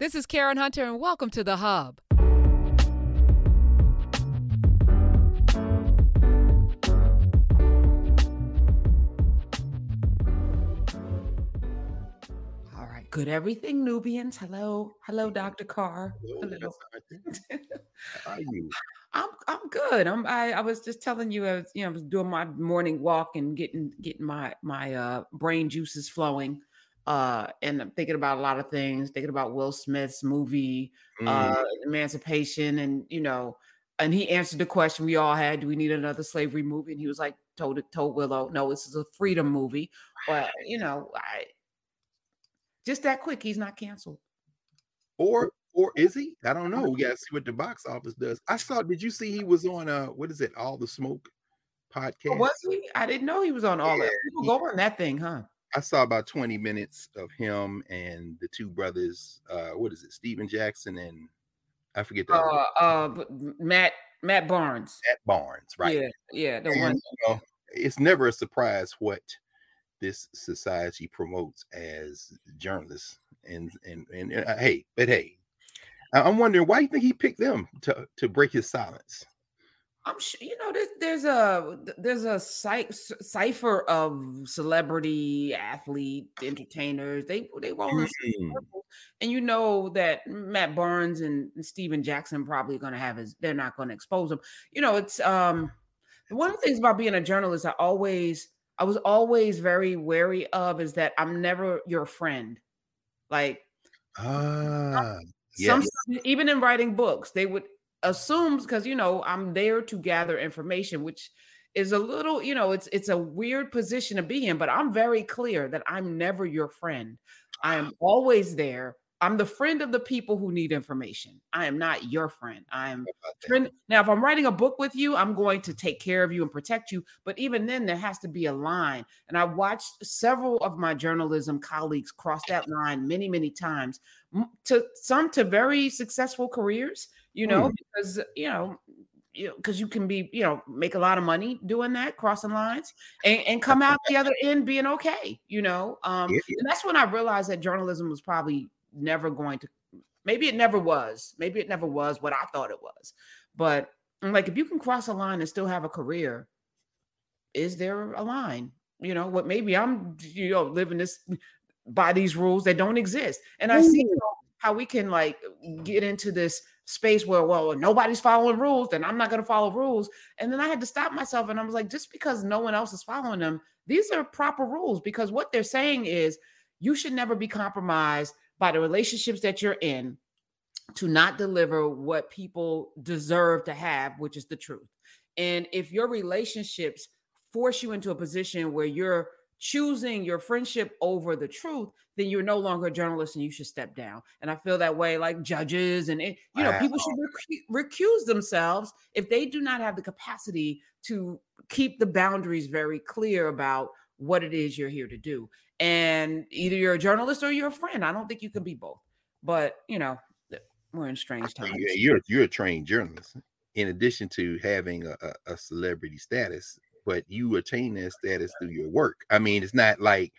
This is Karen Hunter, and welcome to The Hub. All right. Good everything, Nubians. Hello. Hello, Dr. Carr. Hello, Hello. How are you? I'm I'm good. I'm I, I was just telling you I was you know I was doing my morning walk and getting getting my my uh brain juices flowing. Uh and I'm thinking about a lot of things, thinking about Will Smith's movie, Mm, uh Emancipation, and you know, and he answered the question we all had, do we need another slavery movie? And he was like, told it told Willow, no, this is a freedom movie. But you know, I just that quick, he's not canceled. or or is he? I don't know. We gotta see what the box office does. I saw. Did you see he was on uh what is it? All the Smoke Oh, podcast. was he? I didn't know he was on all that. People go on that thing, huh? I saw about 20 minutes of him and the two brothers. Uh, what is it? Stephen Jackson and I forget the Uh, uh, Matt Matt Barnes. Matt Barnes, right? Yeah, yeah, the And, one. you know, it's never a surprise what this society promotes as journalists. And and and uh, hey, but hey, I'm wondering why you think he picked them to to break his silence. I'm sure you know there's there's a there's a cy- cipher of celebrity athlete entertainers. They they roll Mm, circles. and you know that Matt Barnes and Stephen Jackson probably going to have his. They're not going to expose him. You know, it's um one of the things about being a journalist. I always I was always very wary of is that I'm never your friend. Like Ah, some yes. even in writing books they would assume because you know i'm there to gather information which is a little you know it's it's a weird position to be in but i'm very clear that i'm never your friend. I am always there. I'm the friend of the people who need information. I am not your friend. I am friend now if i'm writing a book with you i'm going to take care of you and protect you but even then there has to be a line. And i watched several of my journalism colleagues cross that line many many times to some to very successful careers you know Mm. because you know you because you can be you know make a lot of money doing that crossing lines and, and come out the other end being okay you know um Yeah, yeah. and that's when i realized that journalism was probably never going to maybe it never was maybe it never was what i thought it was but I'm like if you can cross a line and still have a career is there a line you know what maybe i'm you know living this by these rules that don't exist and i see how we can like get into this space where well nobody's following rules then i'm not going to follow rules and then i had to stop myself and i was like just because no one else is following them these are proper rules because what they're saying is you should never be compromised by the relationships that you're in to not deliver what people deserve to have, which is the truth. And if your relationships force you into a position where you're choosing your friendship over the truth, then you're no longer a journalist and you should step down. And I feel that way, like judges and it- you know, people should recu- recuse themselves if they do not have the capacity to keep the boundaries very clear about what it is you're here to do. And either you're a journalist or you're a friend. I don't think you can be both. But you know, we're in strange times. you- You're you're a trained journalist. In addition to having a, a celebrity status, but you attain that status through your work. I mean, it's not like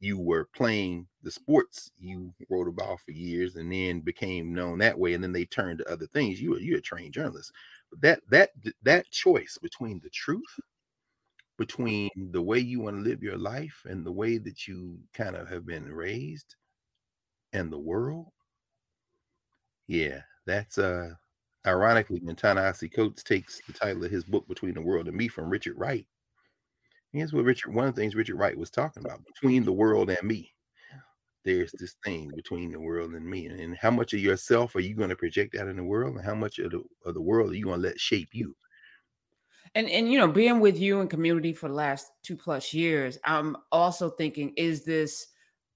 you were playing the sports you wrote about for years and then became known that way, and then they turned to other things. You were you're a trained journalist. But that that that choice between the truth, between the way you want to live your life and the way that you kind of have been raised, and the world, yeah, that's uh ironically when Ta-Nehisi Coates takes the title of his book Between the World and Me from Richard Wright. Here's what Richard one of the things Richard Wright was talking about between the world and me. There's this thing between the world and me. And how much of yourself are you going to project out in the world? And how much of the of the world are you going to let shape you? and and you know being with you in community for the last two plus years i'm also thinking is this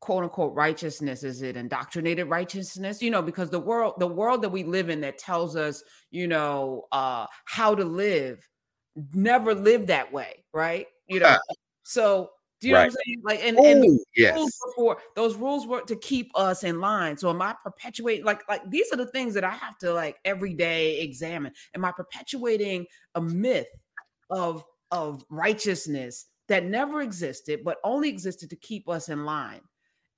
quote unquote righteousness is it indoctrinated righteousness you know because the world the world that we live in that tells us you know uh how to live never live that way right you know so do you know what i'm saying like and and Oh, rules yes. were for those rules were to keep us in line. So am I perpetuating like like these are the things that I have to like every day examine. Am I perpetuating a myth of of righteousness that never existed but only existed to keep us in line?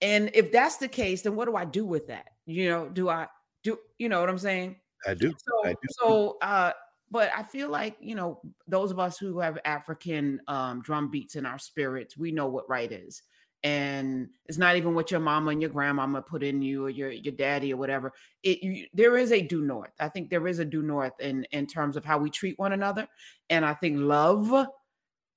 And if that's the case, then what do I do with that? You know, do I do you know what I'm saying? I do. So I do. so uh but I feel like you know those of us who have African um, drum beats in our spirits, we know what right is, and it's not even what your mama and your grandmama put in you or your your daddy or whatever. It you, there is a due north. I think there is a due north in in terms of how we treat one another, and I think love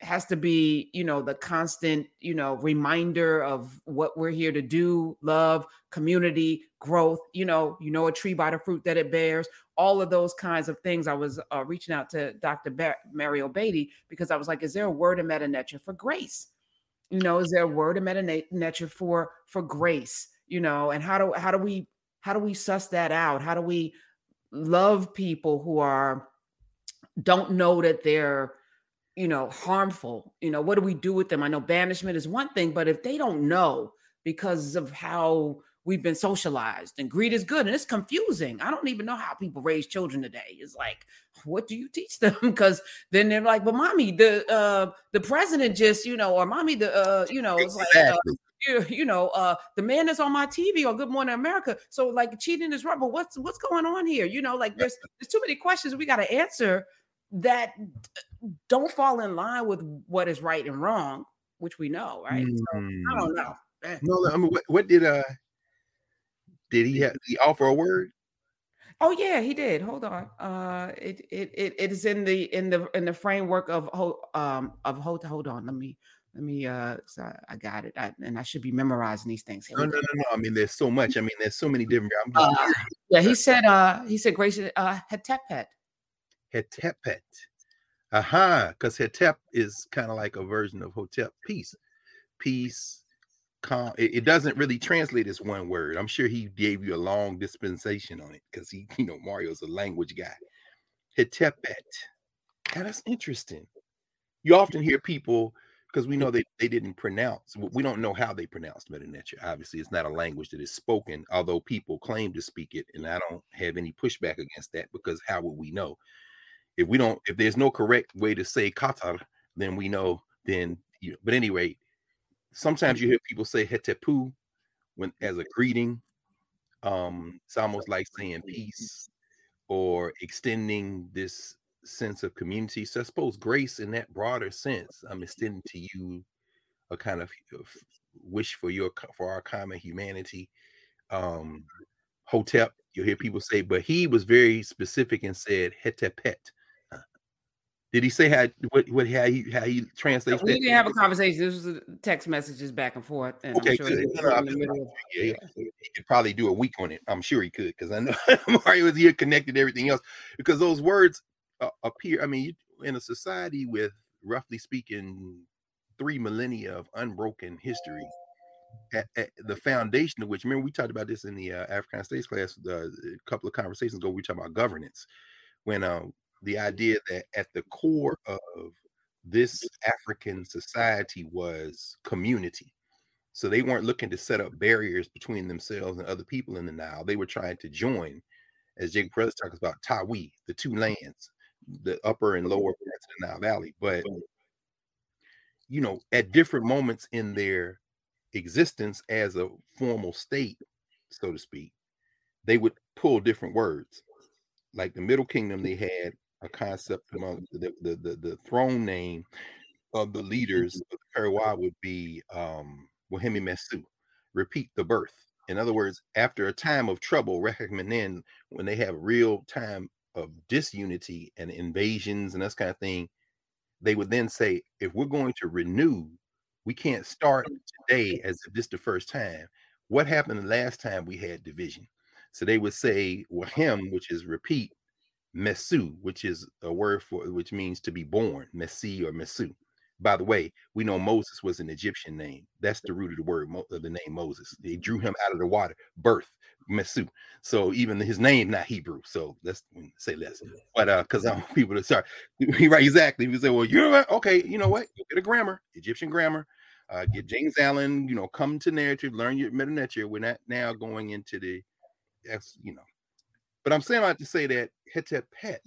has to be you know the constant you know reminder of what we're here to do love community growth you know you know a tree by the fruit that it bears all of those kinds of things. I was uh, reaching out to dr mario beatty because i was like is there a word in meta for grace? You know is there a word in meta for for grace? You know and how do how do we how do we suss that out? How do we love people who are don't know that they're you know, harmful. You know, what do we do with them? I know banishment is one thing, but if they don't know because of how we've been socialized and greed is good and it's confusing. I don't even know how people raise children today. It's like, what do you teach them? Because then they're like, but mommy, the uh the president just, you know, or mommy, the uh, you know, it's like uh, you, you know, uh the man that's on my TV or Good Morning America. So like cheating is wrong, but what's what's going on here? You know, like there's there's too many questions we got to answer that don't fall in line with what is right and wrong, which we know, right? Mm. So, I mm. don't know. No, I mean, what, what did uh did he have he offer a word? Oh yeah, he did. Hold on. Uh it it it, it is in the in the in the framework of um of hold hold on. Let me let me uh so I got it. I, and I should be memorizing these things. Here no, no, no, no. I mean, there's so much. I mean, there's so many different. Uh, yeah, he said uh he said grace uh hetepet. Hetepet. Aha, because Hetep is kind of like a version of Hotep, peace. Peace, calm. It, it, doesn't really translate as one word. I'm sure he gave you a long dispensation on it because he, you know, Mario's a language guy. Hetepet. Yeah, that's interesting. You often hear people because we know they, they didn't pronounce, we don't know how they pronounced Meta Obviously, it's not a language that is spoken, although people claim to speak it. And I don't have any pushback against that because how would we know? If we don't if there's no correct way to say qatar then we know then you know, but anyway sometimes you hear people say hetepu when as a greeting um it's almost like saying peace or extending this sense of community. So i suppose grace in that broader sense i'm extending to you a kind of wish for your for our common humanity. Um hotep you hear people say but he was very specific and said hetepet did he say how what what how he how he translates? We didn't have a conversation. This was text messages back and forth. And okay, sure yeah, yeah, he could probably do a week on it. I'm sure he could because I know Mario was here connected everything else because those words uh, appear. I mean, in a society with roughly speaking three millennia of unbroken history, at, at, the foundation of which remember we talked about this in the uh, African States class uh, a couple of conversations ago. We talked about governance when uh, the idea that at the core of this African society was community. So they weren't looking to set up barriers between themselves and other people in the Nile. They were trying to join, as Jacob Presley talks about, Tawi, the two mm-hmm. lands, the upper and lower parts of the Nile Valley. But you know, at different moments in their existence as a formal state, so to speak, they would pull different words. Like the Middle Kingdom, they mm-hmm. had a concept among the, the, the, the throne name of the leaders of the Kariwa would be um, Wahemi Mesu, repeat the birth. In other words, after a time of trouble, Rekhamenen, when they have a real time of disunity and invasions and this kind of thing, they would then say, if we're going to renew, we can't start today as if this the first time. What happened the last time we had division? So they would say Wahem, which is repeat, Mesu, which is a word for which means to be born, Messi or Mesu. By the way, we know Moses was an Egyptian name. That's the root of the word of the name Moses. They drew him out of the water, birth, Mesu. So even his name not Hebrew. So let's say less. But uh, because I want people to start right exactly. We say, well, you're okay. You know what? You Get a grammar, Egyptian grammar. Uh, get James Allen. You know, come to narrative, learn your meta. We're not now going into the, you know, but I'm saying I have to say that Hetepet,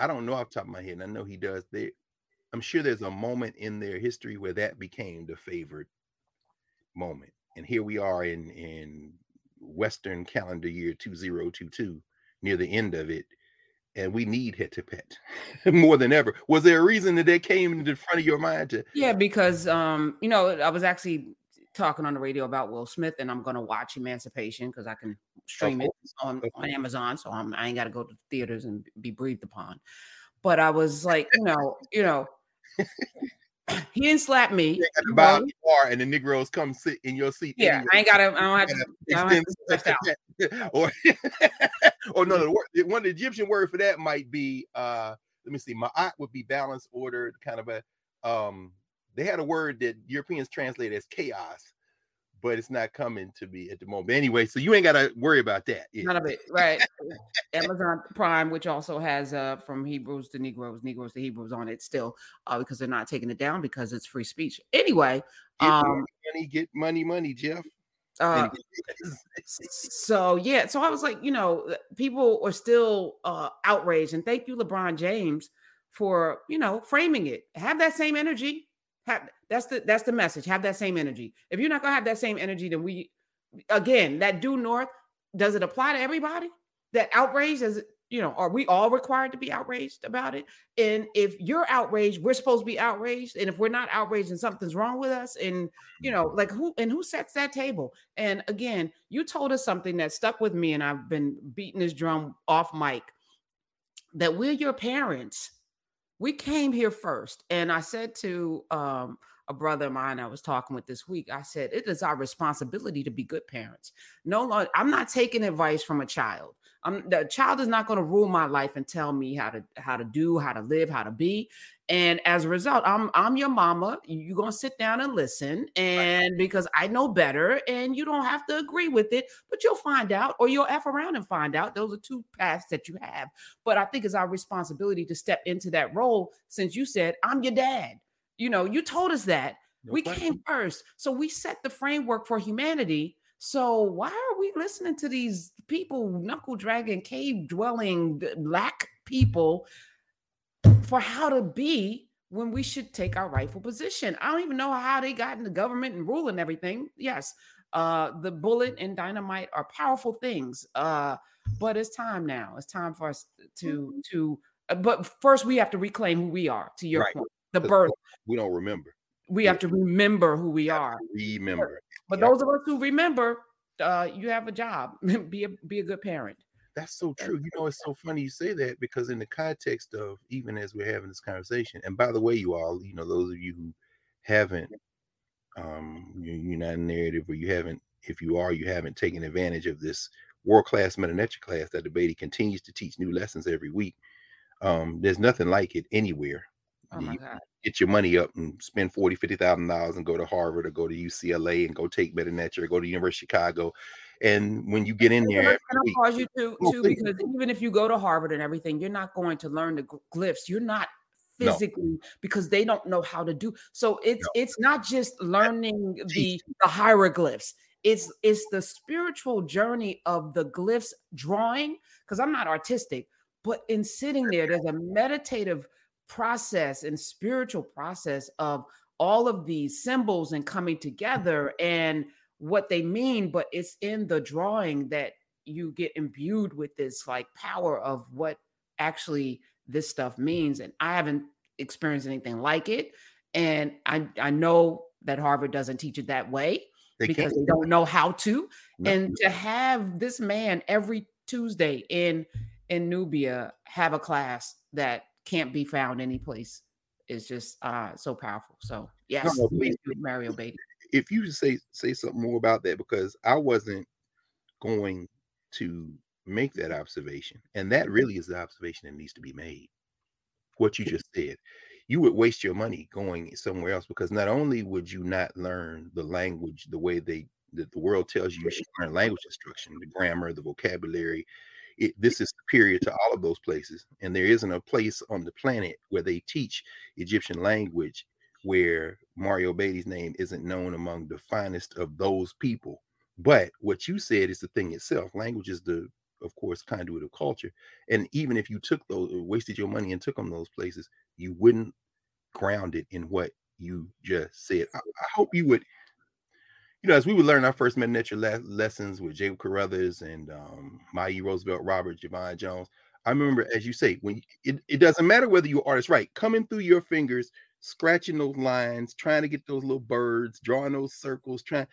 I don't know off the top of my head, and I know he does. There, I'm sure there's a moment in their history where that became the favored moment. And here we are in in Western calendar year 2022, near the end of it, and we need Hetepet more than ever. Was there a reason that that came into the front of your mind to Yeah, because um, you know, I was actually talking on the radio about Will Smith, and I'm gonna watch Emancipation because I can stream it on, on Amazon, so I'm, I ain't got to go to the theaters and be breathed upon. But I was like, you know, you know, he didn't slap me. to buy the car and the Negroes come sit in your seat? Yeah, anyway? I ain't got to. I don't have to. Don't have to out. or or no, the word, one the Egyptian word for that might be uh let me see, My ma'at would be balanced, order, kind of a um they had a word that Europeans translate as chaos, but it's not coming to me at the moment. Anyway, so you ain't gotta worry about that. Yeah. None of it, right? Amazon Prime, which also has uh from Hebrews to Negroes, Negroes to Hebrews on it still, uh, because they're not taking it down because it's free speech. Anyway, Get um, money, get money, money, Jeff. uh, so yeah, so I was like, you know, uh, people are still uh outraged, and thank you, LeBron James, for you know framing it. Have that same energy. Have that's the that's the message. Have that same energy. If you're not gonna have that same energy, then we again that due north. Does it apply to everybody? That outrage is you know, are we all required to be outraged about it? And if you're outraged, we're supposed to be outraged. And if we're not outraged, and something's wrong with us. And you know, like who and who sets that table? And again, you told us something that stuck with me, and I've been beating this drum off mic that we're your parents. We came here first. And I said to um, a brother of mine I was talking with this week, I said, it is our responsibility to be good parents. No, I'm not taking advice from a child. I'm, the child is not going to rule my life and tell me how to how to do, how to live, how to be. And as a result, I'm I'm your mama. You're gonna sit down and listen, and because I know better, and you don't have to agree with it, but you'll find out, or you'll f around and find out. Those are two paths that you have. But I think it's our responsibility to step into that role. Since you said I'm your dad, you know, you told us that No we question. came first, so we set the framework for humanity. So why are we listening to these people, knuckle dragging, cave dwelling, black people, for how to be when we should take our rightful position? I don't even know how they got in the government and ruling everything. Yes, uh, the bullet and dynamite are powerful things, uh, but it's time now. It's time for us to to. uh, But first, we have to reclaim who we are. To your Right. point, the birth. We don't remember. We have to remember who we are. Remember. But Yep. those of us who remember, uh, you have a job. be a be a good parent. That's so true. You know, it's so funny you say that because in the context of even as we're having this conversation, and by the way, you all, you know, those of you who haven't um you, you're not in narrative or you haven't, if you are, you haven't taken advantage of this world-class Medu Neter class that the Beatty continues to teach new lessons every week. Um, there's nothing like it anywhere. Oh You get your money up and spend forty, fifty thousand dollars and go to Harvard or go to UCLA and go take Medu Neter or go to University of Chicago. And when you get in there, I, every can I week- pause you too, Oh, too because even if you go to Harvard and everything, you're not going to learn the glyphs. You're not No. physically because they don't know how to do. So it's No. it's not just learning the the hieroglyphs. It's it's the spiritual journey of the glyphs drawing. Because I'm not artistic, but in sitting there, there's a meditative process and spiritual process of all of these symbols and coming together and what they mean, but it's in the drawing that you get imbued with this like power of what actually this stuff means. And I haven't experienced anything like it. And I, I know that Harvard doesn't teach it that way they because can't. they don't know how to. No. And to have this man every Tuesday in in Nubia have a class that can't be found anyplace is just uh so powerful. So yes, no, you, Mario Beatty. if you say say something more about that because I wasn't going to make that observation, and that really is the observation that needs to be made. What you just said, you would waste your money going somewhere else because not only would you not learn the language the way they that the world tells you you should learn language instruction, the grammar, the vocabulary. It, this is superior to all of those places, and there isn't a place on the planet where they teach Egyptian language where Mario Beatty's name isn't known among the finest of those people. But what you said is the thing itself. Language is the, of course, conduit of culture. And even if you took those, uh, wasted your money and took them those places, you wouldn't ground it in what you just said. I, I hope you would you know, as we would learn our first meta le- lessons with Jacob Carruthers and um, Mayi Roosevelt, Robert, Javon Jones, I remember, as you say, when it, it doesn't matter whether you're artist, right? Coming through your fingers, scratching those lines, trying to get those little birds, drawing those circles, trying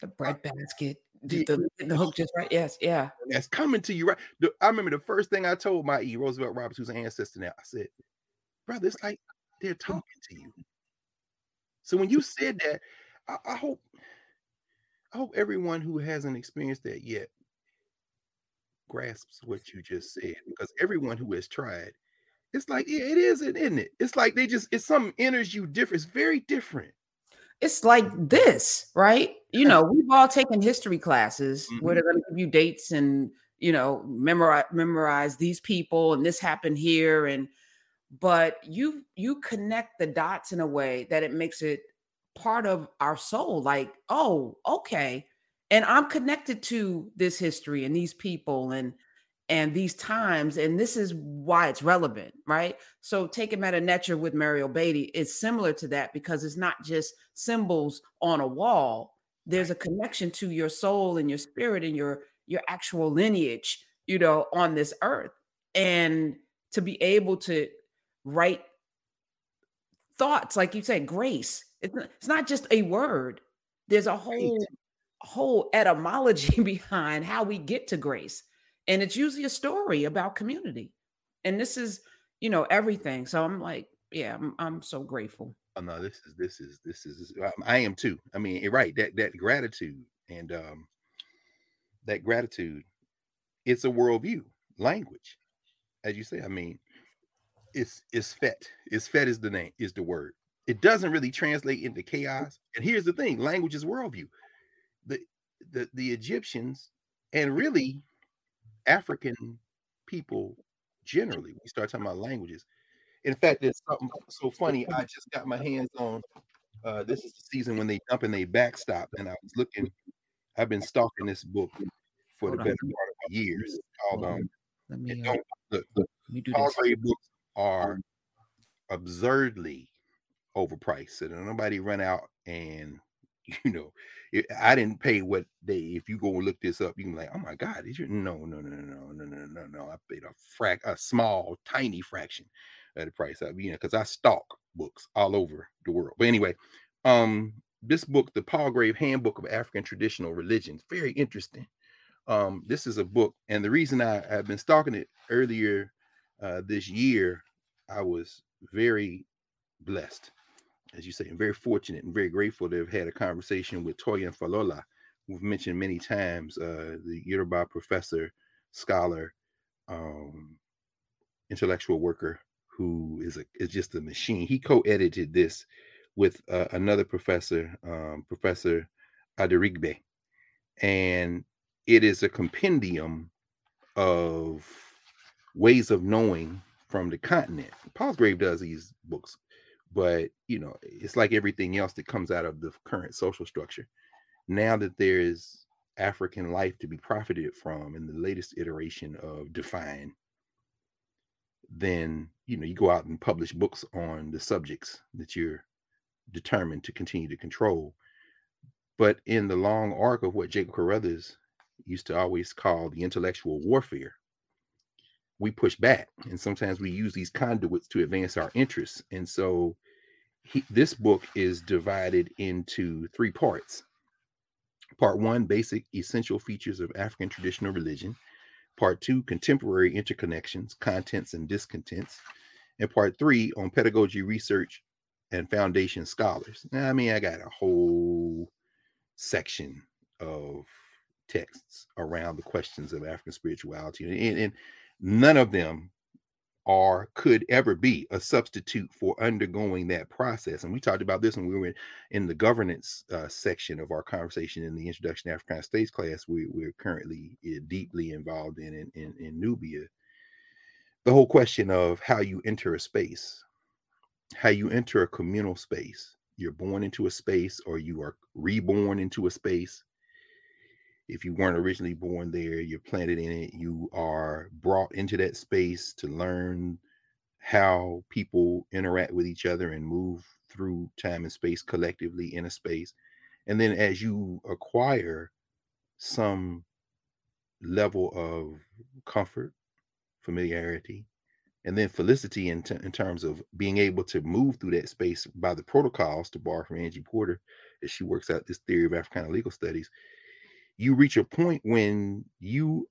the bread basket, the, the, the hook just right. Yes, yeah. That's coming to you right. The, I remember the first thing I told my E. Roosevelt Roberts, who's an ancestor now, I said, brother, it's like they're talking to you. So when you said that, I, I hope I hope everyone who hasn't experienced that yet grasps what you just said because everyone who has tried, it's like, yeah, it is, isn't it? It's like they just, it's some enters you different. It's very different. It's like this, right? You know, we've all taken history classes mm-hmm. where they're going to give you dates and, you know, memorize memorize these people and this happened here. And but you you connect the dots in a way that it makes it part of our soul. Like, oh, okay. And i'm connected to this history and these people and and these times and this is why it's relevant right? So taking Neter with Mario Beatty is similar to that because it's not just symbols on a wall. There's a connection to your soul and your spirit and your your actual lineage you know on this earth. And to be able to write thoughts like you said grace it's not, it's not just a word there's a whole whole etymology behind how we get to grace. And it's usually a story about community. And this is, you know, everything. So I'm like, yeah, I'm, I'm so grateful. Oh no, this is this is this is I am too. I mean, right, that that gratitude and um that gratitude, it's a worldview, language. As you say, I mean, it's it's fet. It's fet is the name, is the word. It doesn't really translate into chaos. And here's the thing: language is worldview the the, the Egyptians and really African people generally, we start talking about languages. In fact, it's something so funny. I just got my hands on uh, this is the season when they jump and they backstop, and I was looking. I've been stalking this book for Hold the better part of years. Called um, let me, uh, the, the Palgrave books are absurdly overpriced, and so nobody run out and you know, it, I didn't pay what they. If you go look this up, you can be like, oh my God, is your no, no, no, no, no, no, no, no. I paid a frac, a small, tiny fraction of the price. I, you know, because I stalk books all over the world. But anyway, um, this book, the Palgrave Handbook of African Traditional Religions, very interesting. Um, this is a book, and the reason I have been stalking it earlier uh, this year, I was very blessed as you say, I'm very fortunate and very grateful to have had a conversation with Toyin Falola, we've mentioned many times, uh, the Yoruba professor, scholar, um, intellectual worker who is a is just a machine. He co-edited this with uh, another professor, um, Professor Aderibigbe, and it is a compendium of ways of knowing from the continent. Palgrave does these books but you know it's like everything else that comes out of the current social structure. Now that there is african life to be profited from in the latest iteration of define then you know you go out and publish books on the subjects that you're determined to continue to control. But in the long arc of what jacob carruthers used to always call the intellectual warfare we push back and sometimes we use these conduits to advance our interests and so he, this book is divided into three parts. Part one basic essential features of african traditional religion. Part two contemporary interconnections contents and discontents. And part three on pedagogy research and foundation scholars. Now, i mean i got a whole section of texts around the questions of african spirituality and, and none of them are could ever be a substitute for undergoing that process. And we talked about this when we were in the governance uh, section of our conversation in the Introduction to African States class. We, we're currently uh, deeply involved in, in, in, in Nubia. The whole question of how you enter a space, how you enter a communal space. You're born into a space or you are reborn into a space if you weren't originally born there, you're planted in it, you are brought into that space to learn how people interact with each other and move through time and space collectively in a space. And then as you acquire some level of comfort, familiarity, and then felicity in, t- in terms of being able to move through that space by the protocols to borrow from Angie Porter as she works out this theory of Africana legal studies, you reach a point when you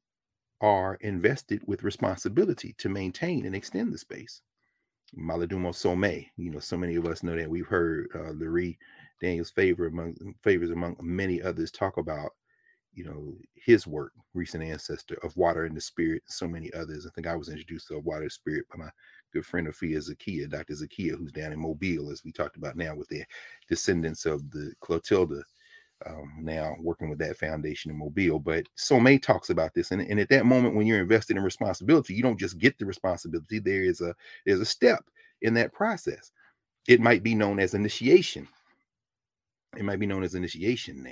are invested with responsibility to maintain and extend the space. Malidoma Somé, you know, so many of us know that we've heard uh, Lurie Daniels favor among favors among many others talk about you know his work recent ancestor of water and the spirit so many others i think i was introduced to water spirit by my good friend Afia Zakia, Dr. Zakia, who's down in Mobile, as we talked about now with the descendants of the Clotilda, um, now working with that foundation in Mobile. But Somé talks about this, and, and at that moment when you're invested in responsibility, you don't just get the responsibility. There is a there's a step in that process. It might be known as initiation. It might be known as initiation now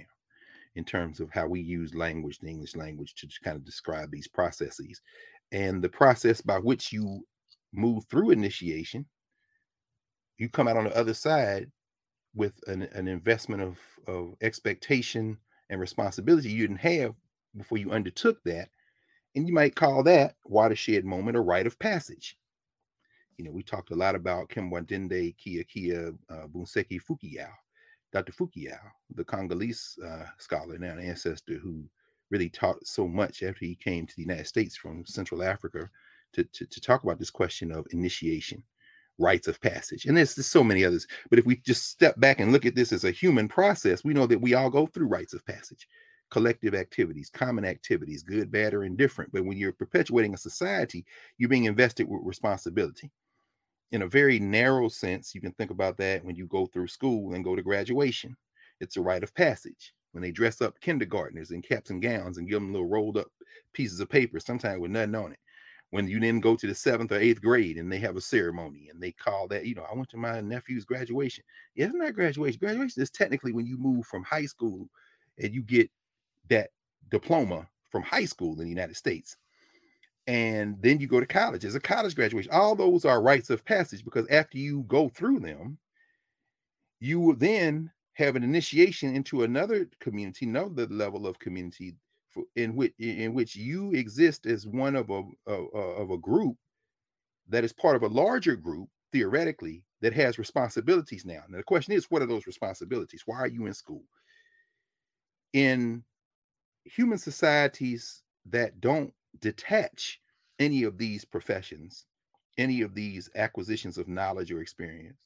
in terms of how we use language, the English language, to kind of describe these processes. And the process by which you move through initiation, you come out on the other side with an, an investment of, of expectation and responsibility you didn't have before you undertook that. And you might call that watershed moment a rite of passage. You know, we talked a lot about Kimbwandende Kia Kia uh, Bunseki Fu-Kiau Dr. Fu-Kiau, the Congolese uh, scholar, now an ancestor who really taught so much after he came to the United States from Central Africa to, to, to talk about this question of initiation, rites of passage. And there's, there's so many others. But if we just step back and look at this as a human process, we know that we all go through rites of passage, collective activities, common activities, good, bad, or indifferent. But when you're perpetuating a society, you're being invested with responsibility in a very narrow sense, you can think about that when you go through school and go to graduation. It's a rite of passage. When they dress up kindergartners in caps and gowns and give them little rolled up pieces of paper, sometimes with nothing on it. When you then go to the seventh or eighth grade and they have a ceremony and they call that, you know, I went to my nephew's graduation. Yeah, it's not graduation. Graduation is technically when you move from high school and you get that diploma from high school in the United States and then you go to college as a college graduation. All those are rites of passage because after you go through them, you will then have an initiation into another community, another level of community in which in which you exist as one of a, of a group that is part of a larger group theoretically that has responsibilities now. Now the question is, what are those responsibilities? Why are you in school? In human societies that don't detach any of these professions, any of these acquisitions of knowledge or experience.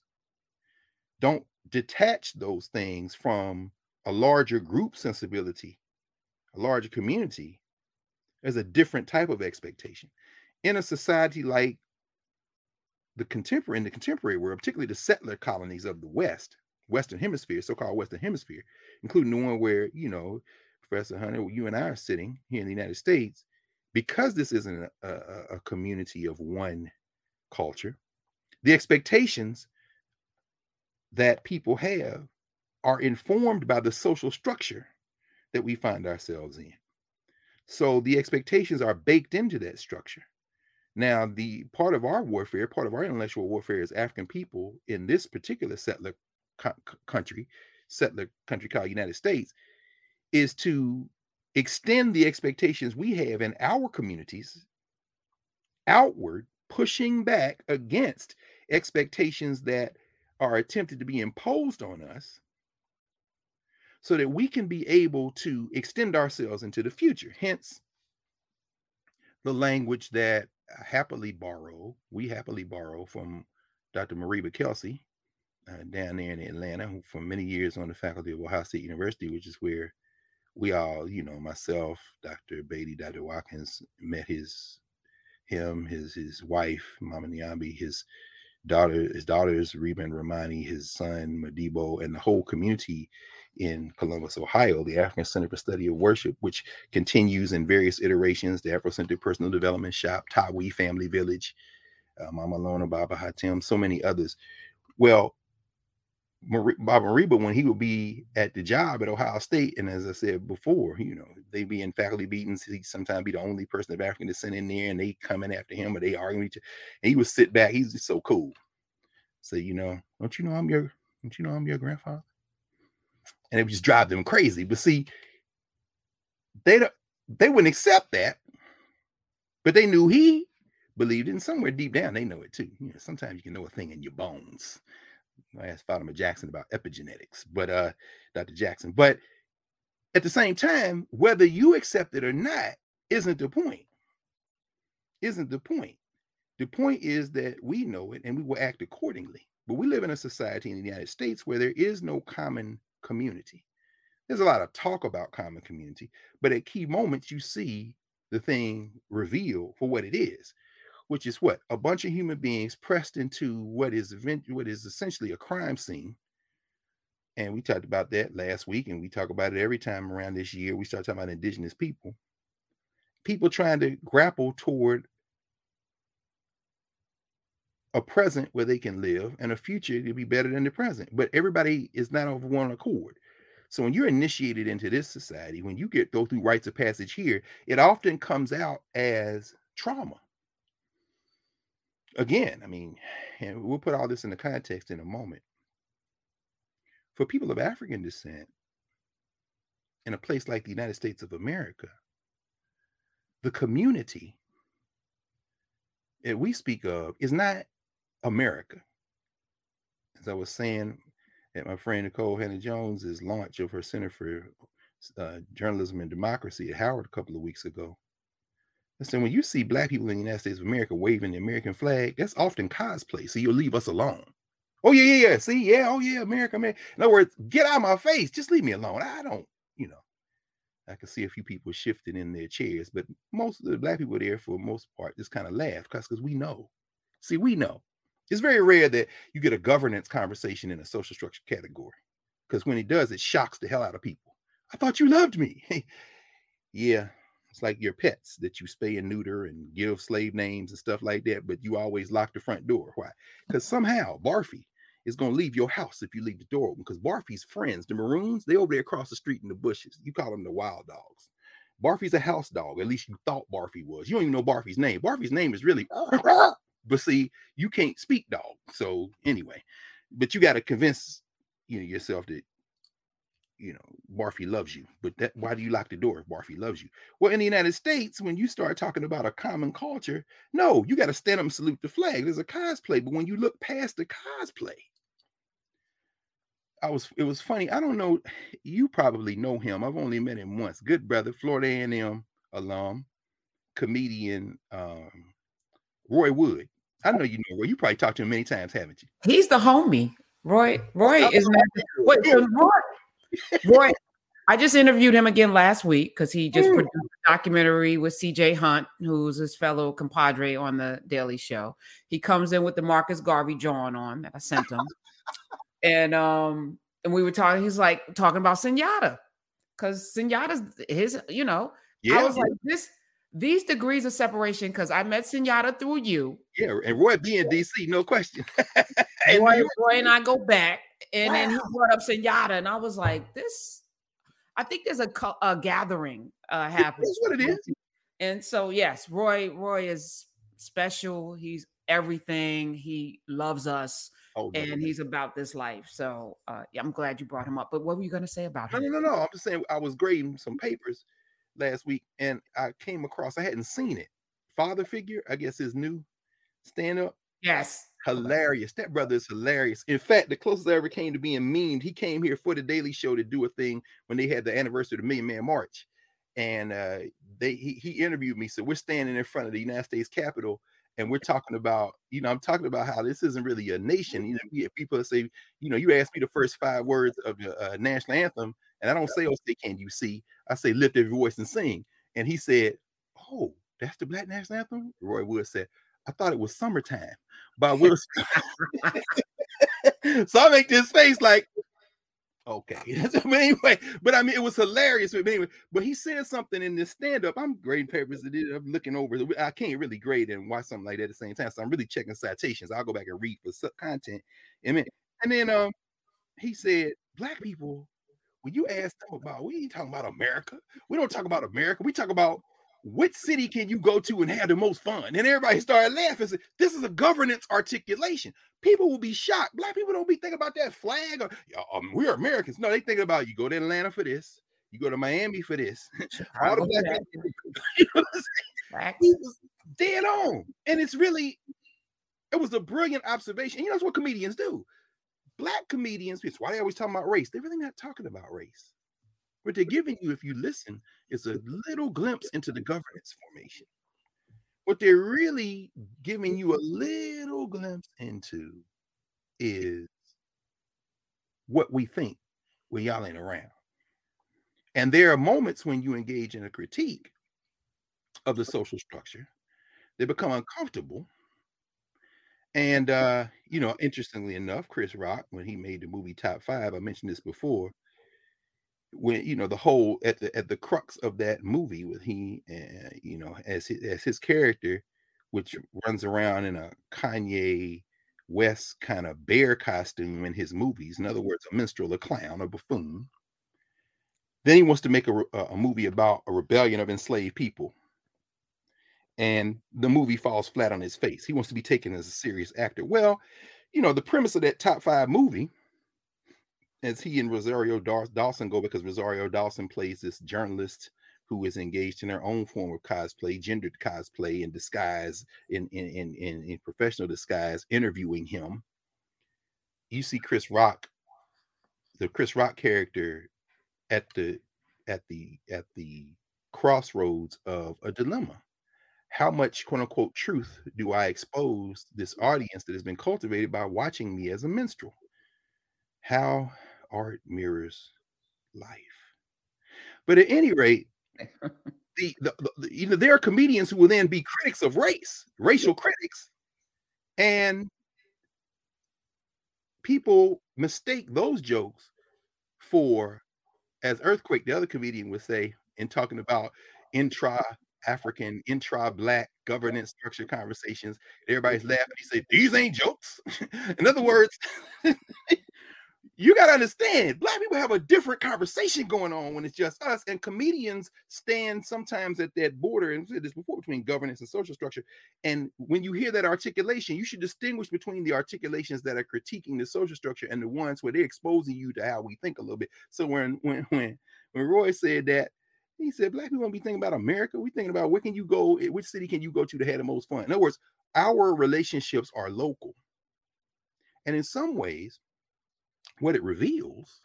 Don't detach those things from a larger group sensibility, a larger community. There's a different type of expectation. In a society like the contemporary, in the contemporary world, particularly the settler colonies of the West, Western Hemisphere, so-called Western Hemisphere, including the one where, you know, Professor Hunter, you and I are sitting here in the United States, because this isn't a, a, a community of one culture, the expectations that people have are informed by the social structure that we find ourselves in. So the expectations are baked into that structure. Now, the part of our warfare, part of our intellectual warfare as African people in this particular settler co- country, settler country called United States, is to extend the expectations we have in our communities outward, pushing back against expectations that are attempted to be imposed on us so that we can be able to extend ourselves into the future. Hence, the language that I happily borrow, we happily borrow from Dr. Mariba Kelsey uh, down there in Atlanta, who for many years on the faculty of Ohio State University, which is where we all, you know, myself, Dr. Beatty, Dr. Watkins, met his him, his his wife, Mama Nyambi, his daughter, his daughters, Reba and Romani, his son, Madibo, and the whole community in Columbus, Ohio, the African Center for Study of Worship, which continues in various iterations, the Afrocentric Personal Development Shop, Tawi Family Village, uh, Mama Lona, Baba Hatim, so many others. Well, Bob Mariba when he would be at the job at Ohio State, and as I said before, you know, they be in faculty meetings. He sometimes be the only person of African descent in there, and they coming after him, or they arguing each other. And he would sit back. He's just so cool. Say, you know, don't you know I'm your, don't you know I'm your grandfather? And it would just drive them crazy. But see, they don't they wouldn't accept that, but they knew he believed and somewhere deep down they know it too. You know, sometimes you can know a thing in your bones. I asked Fatima Jackson about epigenetics, but uh, Dr. Jackson. But at the same time, whether you accept it or not isn't the point. Isn't the point. The point is that we know it and we will act accordingly. But we live in a society in the United States where there is no common community. There's a lot of talk about common community, but at key moments, you see the thing revealed for what it is, which is what a bunch of human beings pressed into what is event, what is essentially a crime scene. And we talked about that last week, and we talk about it every time around this year. We start talking about indigenous people, people trying to grapple toward a present where they can live and a future to be better than the present. But everybody is not of one accord. So when you're initiated into this society, when you get go through rites of passage here, it often comes out as trauma. Again, I mean, and we'll put all this in the context in a moment. For people of African descent in a place like the United States of America, the community that we speak of is not America. As I was saying at my friend Nikole Hannah-Jones's launch of her Center for uh, Journalism and Democracy at Howard a couple of weeks ago. I said, when you see black people in the United States of America waving the American flag, that's often cosplay. So you'll leave us alone. Oh, yeah, yeah, yeah. See, yeah, oh, yeah, America, man. In other words, get out of my face. Just leave me alone. I don't, you know. I can see a few people shifting in their chairs, but most of the black people there, for the most part, just kind of laugh because because we know. See, we know. It's very rare that you get a governance conversation in a social structure category because when it does, it shocks the hell out of people. I thought you loved me. yeah, it's like your pets that you spay and neuter and give slave names and stuff like that, but you always lock the front door. Why? Because somehow Barfi is going to leave your house if you leave the door open. Because Barfi's friends, the Maroons, they over there across the street in the bushes. You call them the wild dogs. Barfi's a house dog. At least you thought Barfi was. You don't even know Barfi's name. Barfi's name is really But see, you can't speak dog. So anyway, but you got to convince you know yourself that you know Barfi loves you. But that why do you lock the door if Barfi loves you? Well, in the United States, when you start talking about a common culture, no, you got to stand up and salute the flag. There's a cosplay, but when you look past the cosplay, I was it was funny. I don't know. You probably know him. I've only met him once. Good brother, Florida A&M alum, comedian, um, Roy Wood. I know you know Roy. You probably talked to him many times, haven't you? He's the homie. Roy. Roy is wait, Roy. Roy. I just interviewed him again last week because he just mm. produced a documentary with CJ Hunt, who's his fellow compadre on the Daily Show. He comes in with the Marcus Garvey John on that I sent him. and um, and we were talking, he's like talking about Sunyata. Because Sunyata's his, you know, yeah. I was like, this these degrees of separation, because I met Sunyata through you. Yeah, and Roy being DC, no question. and Roy, Roy, and I go back, and wow. then he brought up Sunyata, and I was like, this. I think there's a, a gathering uh, happening. That's what it is. And so, yes, Roy. Roy is special. He's everything. He loves us. Oh, no, and he's about this life. So uh, yeah, I'm glad you brought him up. But what were you going to say about him? No, no, no, no. I'm just saying I was grading some papers last week and I came across, I hadn't seen it. Father figure, I guess his new stand up. Yes. Hilarious. That brother is hilarious. In fact, the closest I ever came to being memed, he came here for the Daily Show to do a thing when they had the anniversary of the Million Man March. And uh, they he, he interviewed me. So we're standing in front of the United States Capitol and we're talking about, you know, I'm talking about how this isn't really a nation. You know, people say, you know, you ask me the first five words of the uh, national anthem, and I don't say, oh, say, can you see? I say, lift every voice and sing. And he said, oh, that's the Black National Anthem? Roy Wood said, I thought it was summertime by Will so I make this face like, okay. anyway, but I mean, it was hilarious. But anyway, but he said something in this stand up. I'm grading papers. I'm looking over. I can't really grade and watch something like that at the same time. So I'm really checking citations. I'll go back and read for content. And then um, he said, Black people when you ask them about, we ain't talking about America. We don't talk about America. We talk about which city can you go to and have the most fun? And everybody started laughing. Said, this is a governance articulation. People will be shocked. Black people don't be thinking about that flag or um, we're Americans. No, they think about you go to Atlanta for this, you go to Miami for this. All the black people, you know dead on. And it's really, it was a brilliant observation. And you know, that's what comedians do. Black comedians, it's why they always talking about race. They're really not talking about race. What they're giving you, if you listen, is a little glimpse into the governance formation. What they're really giving you a little glimpse into is what we think when y'all ain't around. And there are moments when you engage in a critique of the social structure, they become uncomfortable. And uh, you know, interestingly enough, Chris Rock, when he made the movie Top Five, I mentioned this before, when you know the whole at the at the crux of that movie with he you know as his, as his character which runs around in a Kanye West kind of bear costume in his movies in other words a minstrel a clown a buffoon. Then he wants to make a, a movie about a rebellion of enslaved people and the movie falls flat on his face he wants to be taken as a serious actor well you know the premise of that top 5 movie as he and Rosario Dawson go because Rosario Dawson plays this journalist who is engaged in her own form of cosplay, gendered cosplay in disguise, in in in, in, in professional disguise, interviewing him. You see Chris Rock, the Chris Rock character, at the at the at the crossroads of a dilemma. How much quote unquote truth do I expose this audience that has been cultivated by watching me as a minstrel? How art mirrors life. But at any rate, the, the, the, you know there are comedians who will then be critics of race, racial critics, and people mistake those jokes for, as Earthquake, the other comedian would say, in talking about intra African, intra black governance structure conversations. Everybody's laughing. He said, These ain't jokes. in other words, you got to understand black people have a different conversation going on when it's just us and comedians stand sometimes at that border and said this before between governance and social structure and when you hear that articulation you should distinguish between the articulations that are critiquing the social structure and the ones where they're exposing you to how we think a little bit so when when when when roy said that he said black people don't be thinking about america we thinking about where can you go eh, which city can you go to to have the most fun in other words our relationships are local and in some ways what it reveals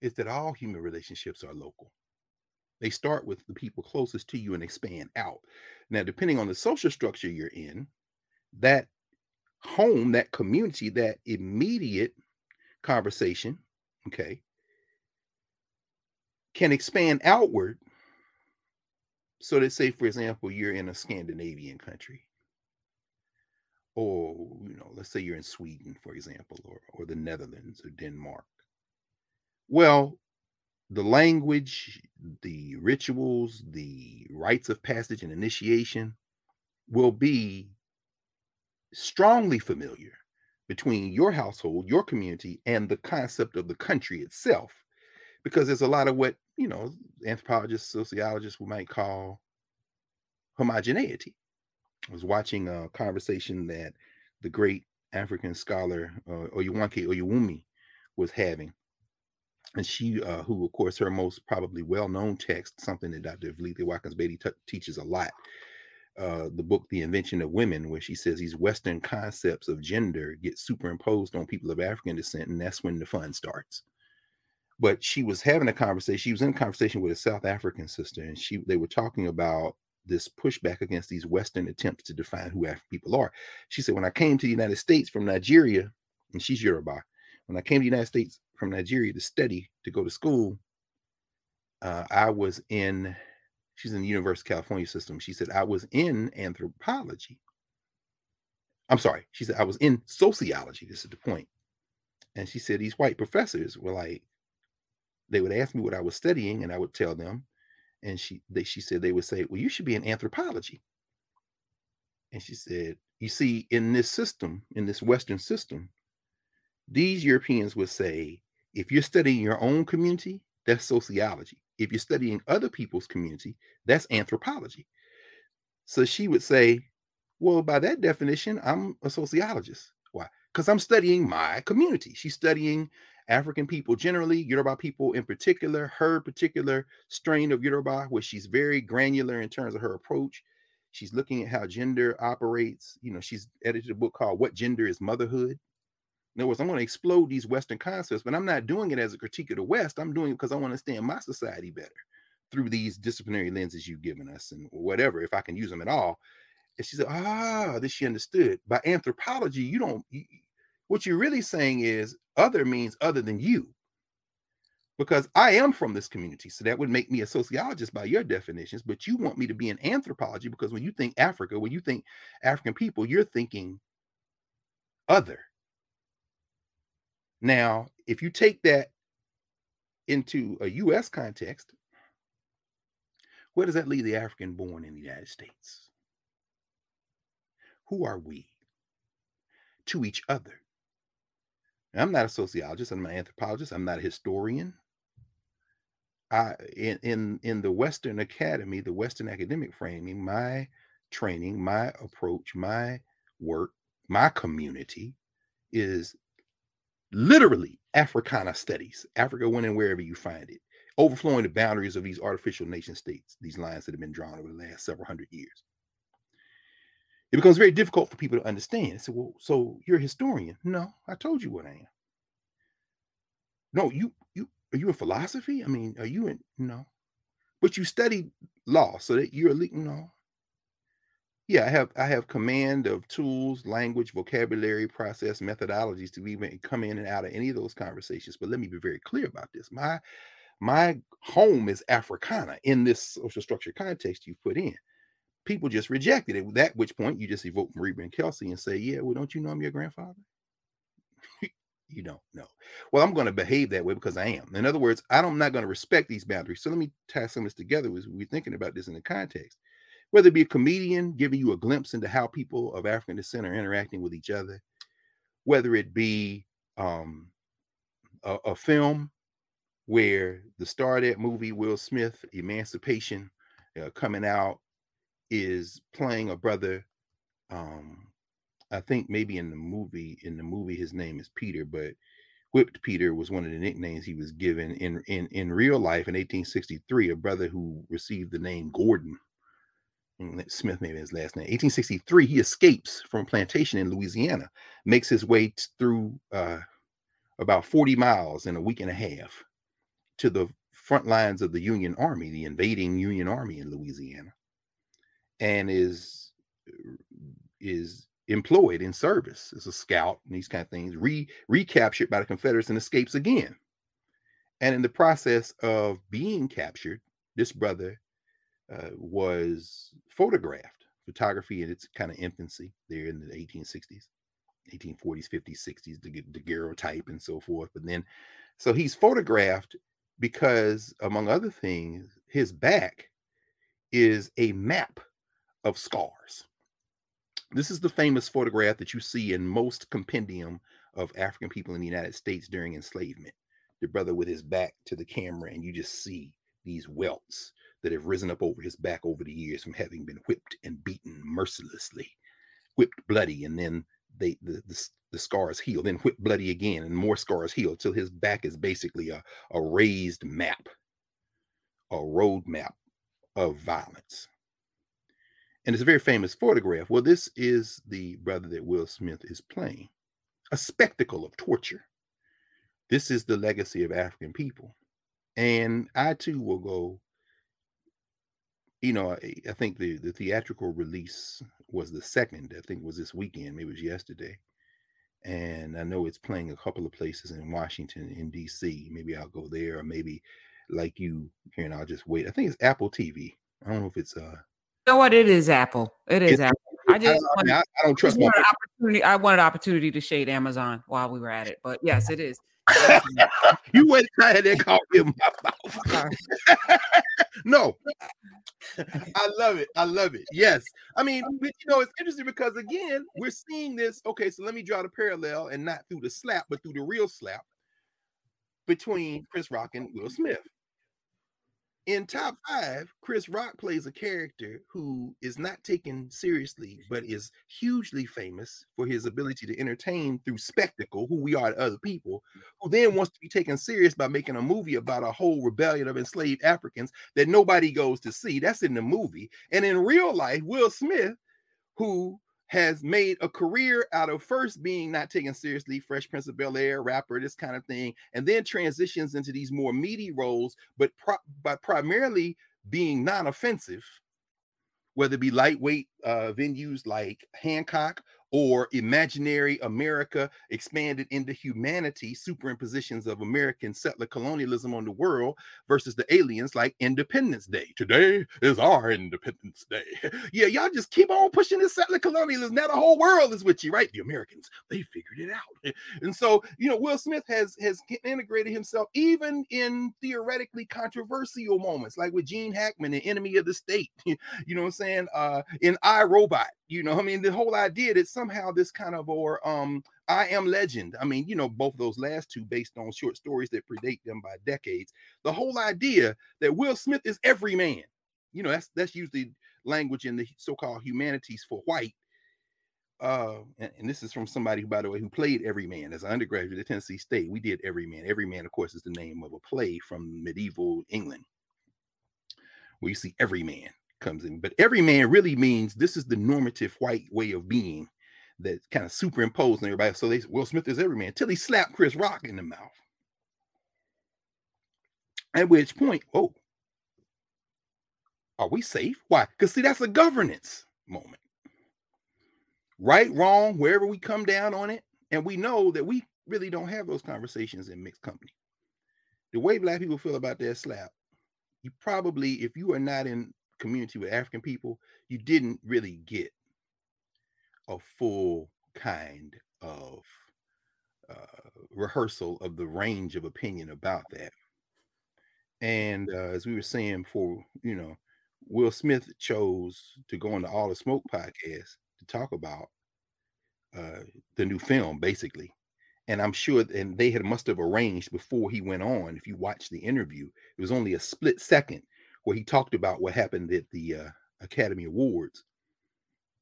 is that all human relationships are local. They start with the people closest to you and expand out. Now, depending on the social structure you're in, that home, that community, that immediate conversation, okay, can expand outward. So that, say, for example, you're in a Scandinavian country. Or you know let's say you're in sweden for example or, or the netherlands or denmark. Well the language the rituals the rites of passage and initiation will be strongly familiar between your household your community and the concept of the country itself. Because there's a lot of what you know anthropologists sociologists we might call homogeneity I was watching a conversation that the great African scholar uh, Oyewumi was having. And she, uh, who of course her most probably well-known text, something that Dr. Valethia Watkins Beatty t- teaches a lot, uh, the book The Invention of Women, where she says these Western concepts of gender get superimposed on people of African descent, and that's when the fun starts. But she was having a conversation. She was in conversation with a South African sister, and she they were talking about this pushback against these Western attempts to define who African people are. She said, when I came to the United States from Nigeria, and she's Yoruba, when I came to the United States from Nigeria to study, to go to school, uh, I was in, she's in the University of California system. She said, I was in anthropology. I'm sorry. She said, I was in sociology. This is the point. And she said, these white professors were like, they would ask me what I was studying, and I would tell them and she they, she said they would say well you should be in anthropology and she said you see in this system in this western system these europeans would say if you're studying your own community that's sociology if you're studying other people's community, that's anthropology. So she would say, Well, by that definition, I'm a sociologist. Why? Because I'm studying my community. She's studying African people generally, Yoruba people in particular, her particular strain of Yoruba, where she's very granular in terms of her approach. She's looking at how gender operates. You know, she's edited a book called What Gender is Motherhood. In other words, I'm going to explode these Western concepts, but I'm not doing it as a critique of the West. I'm doing it because I want to understand my society better through these disciplinary lenses you've given us and whatever, if I can use them at all. And she said, ah, this she understood. By anthropology, you don't, what you're really saying is other means other than you. Because I am from this community. So that would make me a sociologist by your definitions. But you want me to be an anthropology because when you think Africa, when you think African people, you're thinking other. Now, if you take that into a US context, where does that leave the African born in the United States? Who are we to each other? I'm not a sociologist, I'm an anthropologist, I'm not a historian. I in in in the Western Academy, the Western academic framing, my training, my approach, my work, my community is literally Africana studies, Africa when and wherever you find it, overflowing the boundaries of these artificial nation states, these lines that have been drawn over the last several hundred years. It becomes very difficult for people to understand. So, well, so you're a historian? No, I told you what I am. No, you you are you in philosophy? I mean, are you in no? But you studied law, so that you're a no yeah i have i have command of tools language vocabulary process methodologies to even come in and out of any of those conversations but let me be very clear about this my my home is africana in this social structure context you put in people just rejected it. At that which point you just evoke Reba and Kelsey and say yeah well don't you know i'm your grandfather? You don't know. Well i'm going to behave that way because i am. In other words i'm not going to respect these boundaries. So let me tie some of this together as we're thinking about this in the context. Whether it be a comedian giving you a glimpse into how people of African descent are interacting with each other, whether it be um, a, a, film where the star of that movie, Will Smith, Emancipation, uh, coming out, is playing a brother. Um, I think maybe in the movie, in the movie, his name is Peter, but Whipped Peter was one of the nicknames he was given in in in real life in 1863. A brother who received the name Gordon Smith, maybe his last name. 1863, he escapes from plantation in Louisiana, makes his way through uh, about 40 miles in a week and a half to the front lines of the Union Army, the invading Union Army in Louisiana, and is is employed in service as a scout and these kind of things, re recaptured by the Confederates and escapes again. And in the process of being captured, this brother uh, was photographed. Photography in its kind of infancy there in the 1860s, 1840s, 50s, 60s, the daguerreotype and so forth. But then, so he's photographed because, among other things, his back is a map of scars. This is the famous photograph that you see in most compendium of African people in the United States during enslavement. The brother with his back to the camera, and you just see these welts that have risen up over his back over the years from having been whipped and beaten mercilessly, whipped bloody, and then they the, the, the scars heal, then whipped bloody again, and more scars heal till his back is basically a, a raised map, a road map of violence. And it's a very famous photograph. Well, this is the brother that Will Smith is playing, a spectacle of torture. This is the legacy of African people. And I too will go you know, I, I think the the theatrical release was the second. I think was this weekend. Maybe it was yesterday. And I know it's playing a couple of places in Washington, in D.C. Maybe I'll go there, or maybe like you, and I'll just wait. I think it's Apple TV. I don't know if it's uh. Know what? It is Apple. It is Apple. I just I, wanted, I, I don't trust my opportunity. I wanted opportunity to shade Amazon while we were at it, but yes, it is. you went ahead and called him my mouth. no, I love it. I love it. Yes. I mean, um, but, you know, it's interesting because again, we're seeing this. Okay, so let me draw the parallel and not through the slap, but through the real slap between Chris Rock and Will Smith. In top five, Chris Rock plays a character who is not taken seriously, but is hugely famous for his ability to entertain through spectacle, who we are to other people, who then wants to be taken serious by making a movie about a whole rebellion of enslaved Africans that nobody goes to see. That's in the movie. And in real life, Will Smith, who has made a career out of first being not taken seriously, Fresh Prince of Bel Air, rapper, this kind of thing, and then transitions into these more meaty roles, but pro- by primarily being non-offensive, whether it be lightweight uh, venues like Hancock or imaginary America expanded into humanity, superimpositions of American settler colonialism on the world versus the aliens like Independence Day. Today is our Independence Day. Yeah, y'all just keep on pushing this settler colonialism. Now the whole world is with you, right? The Americans, they figured it out. And so, you know, Will Smith has has integrated himself even in theoretically controversial moments, like with Gene Hackman, the enemy of the state. You know what I'm saying? Uh in I Robot, you know, I mean, the whole idea that somehow this kind of or um I am legend. I mean, you know, both those last two based on short stories that predate them by decades. The whole idea that Will Smith is every man, you know, that's that's usually language in the so-called humanities for white. Uh, and, and this is from somebody who, by the way, who played Every Man as an undergraduate at Tennessee State. We did Every Man. Every Man, of course, is the name of a play from medieval England, where you see every man comes in. But every man really means this is the normative white way of being that kind of superimposed on everybody. So they Will Smith is every man until he slapped Chris Rock in the mouth. At which point, oh, are we safe? Why? Because see, that's a governance moment. Right, wrong, wherever we come down on it. And we know that we really don't have those conversations in mixed company. The way black people feel about their slap, you probably, if you are not in community with African people, you didn't really get a full kind of uh, rehearsal of the range of opinion about that. And uh, as we were saying for you know, Will Smith chose to go on the All the Smoke podcast to talk about uh, the new film, basically. And I'm sure, and they had must have arranged before he went on. If you watch the interview, it was only a split second where he talked about what happened at the uh, Academy Awards.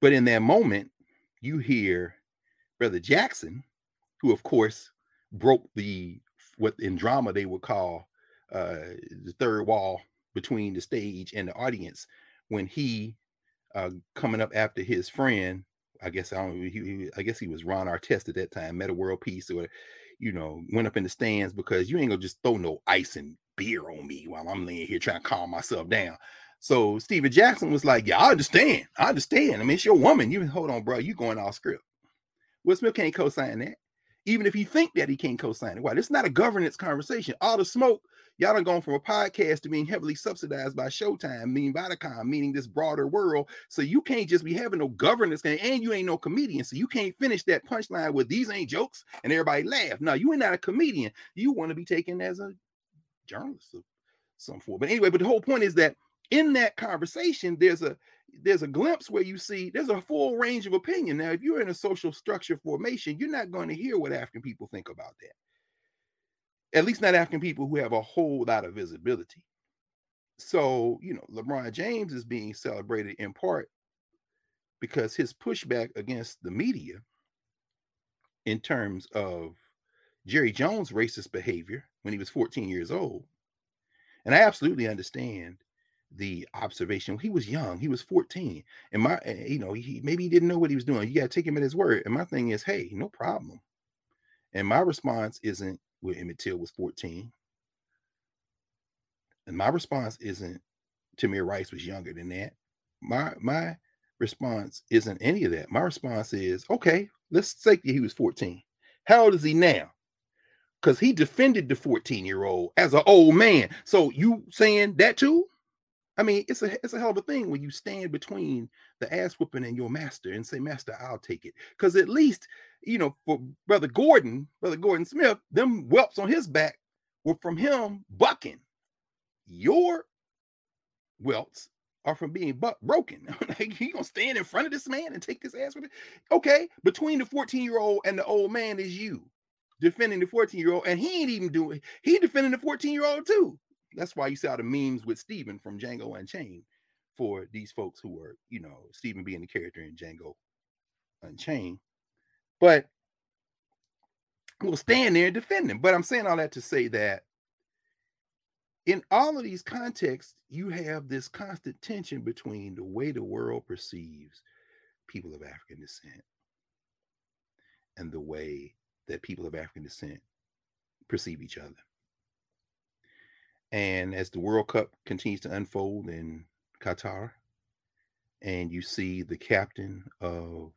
But in that moment, you hear Brother Jackson, who of course broke the what in drama they would call uh, the third wall between the stage and the audience when he uh, coming up after his friend. I guess I don't. He, he, I guess he was Ron Artest at that time. Metta World Peace, or you know, went up in the stands because you ain't gonna just throw no ice and beer on me while I'm laying here trying to calm myself down. So Stephen Jackson was like, Yeah, I understand. I understand. I mean, it's your woman. You hold on, bro. You going off script. Will Smith can't co-sign that. Even if he think that he can't co-sign it. Why? This is not a governance conversation. All the smoke, y'all done gone from a podcast to being heavily subsidized by Showtime, meaning Viacom, meaning this broader world. So you can't just be having no governance and you ain't no comedian. So you can't finish that punchline with these ain't jokes and everybody laugh. No, you ain't not a comedian. You want to be taken as a journalist of some form. But anyway, but the whole point is that in that conversation, there's a there's a glimpse where you see there's a full range of opinion. Now, if you're in a social structure formation, you're not going to hear what African people think about that. At least not African people who have a whole lot of visibility. So, you know, LeBron James is being celebrated in part because his pushback against the media in terms of Jerry Jones' racist behavior when he was 14 years old. And I absolutely understand the observation. He was young, he was 14. And my, eh, you know, he maybe he didn't know what he was doing. You got to take him at his word. And my thing is, hey, no problem. And my response isn't where Emmett Till was 14. And my response isn't Tamir Rice was younger than that. My my response isn't any of that. My response is, okay, let's say he was 14. How old is he now? Because he defended the 14 year old as an old man. So you saying that too? I mean, it's a it's a hell of a thing when you stand between the ass whooping and your master and say, Master, I'll take it. Because at least, you know, for Brother Gordon, Brother Gordon Smith, them whelps on his back were from him bucking. Your welts are from being buck broken. like he gonna stand in front of this man and take this ass with it. Okay, between the 14 year old and the old man is you defending the 14 year old, and he ain't even doing he defending the 14 year old too. That's why you see all the memes with Stephen from Django Unchained for these folks who are, you know, Stephen being the character in Django Unchained. But will stand there and defend him. But I'm saying all that to say that in all of these contexts, you have this constant tension between the way the world perceives people of African descent and the way that people of African descent perceive each other. And as the World Cup continues to unfold in Qatar, and you see the captain of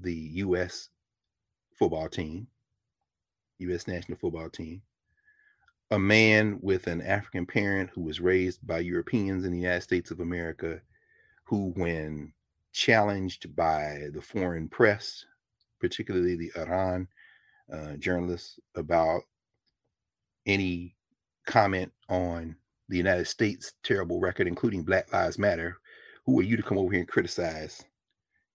the U.S. football team, U.S. national football team, a man with an African parent who was raised by Europeans in the United States of America, who, when challenged by the foreign press, particularly the Iran uh, journalists, about any comment on the United States' terrible record, including Black Lives Matter, who are you to come over here and criticize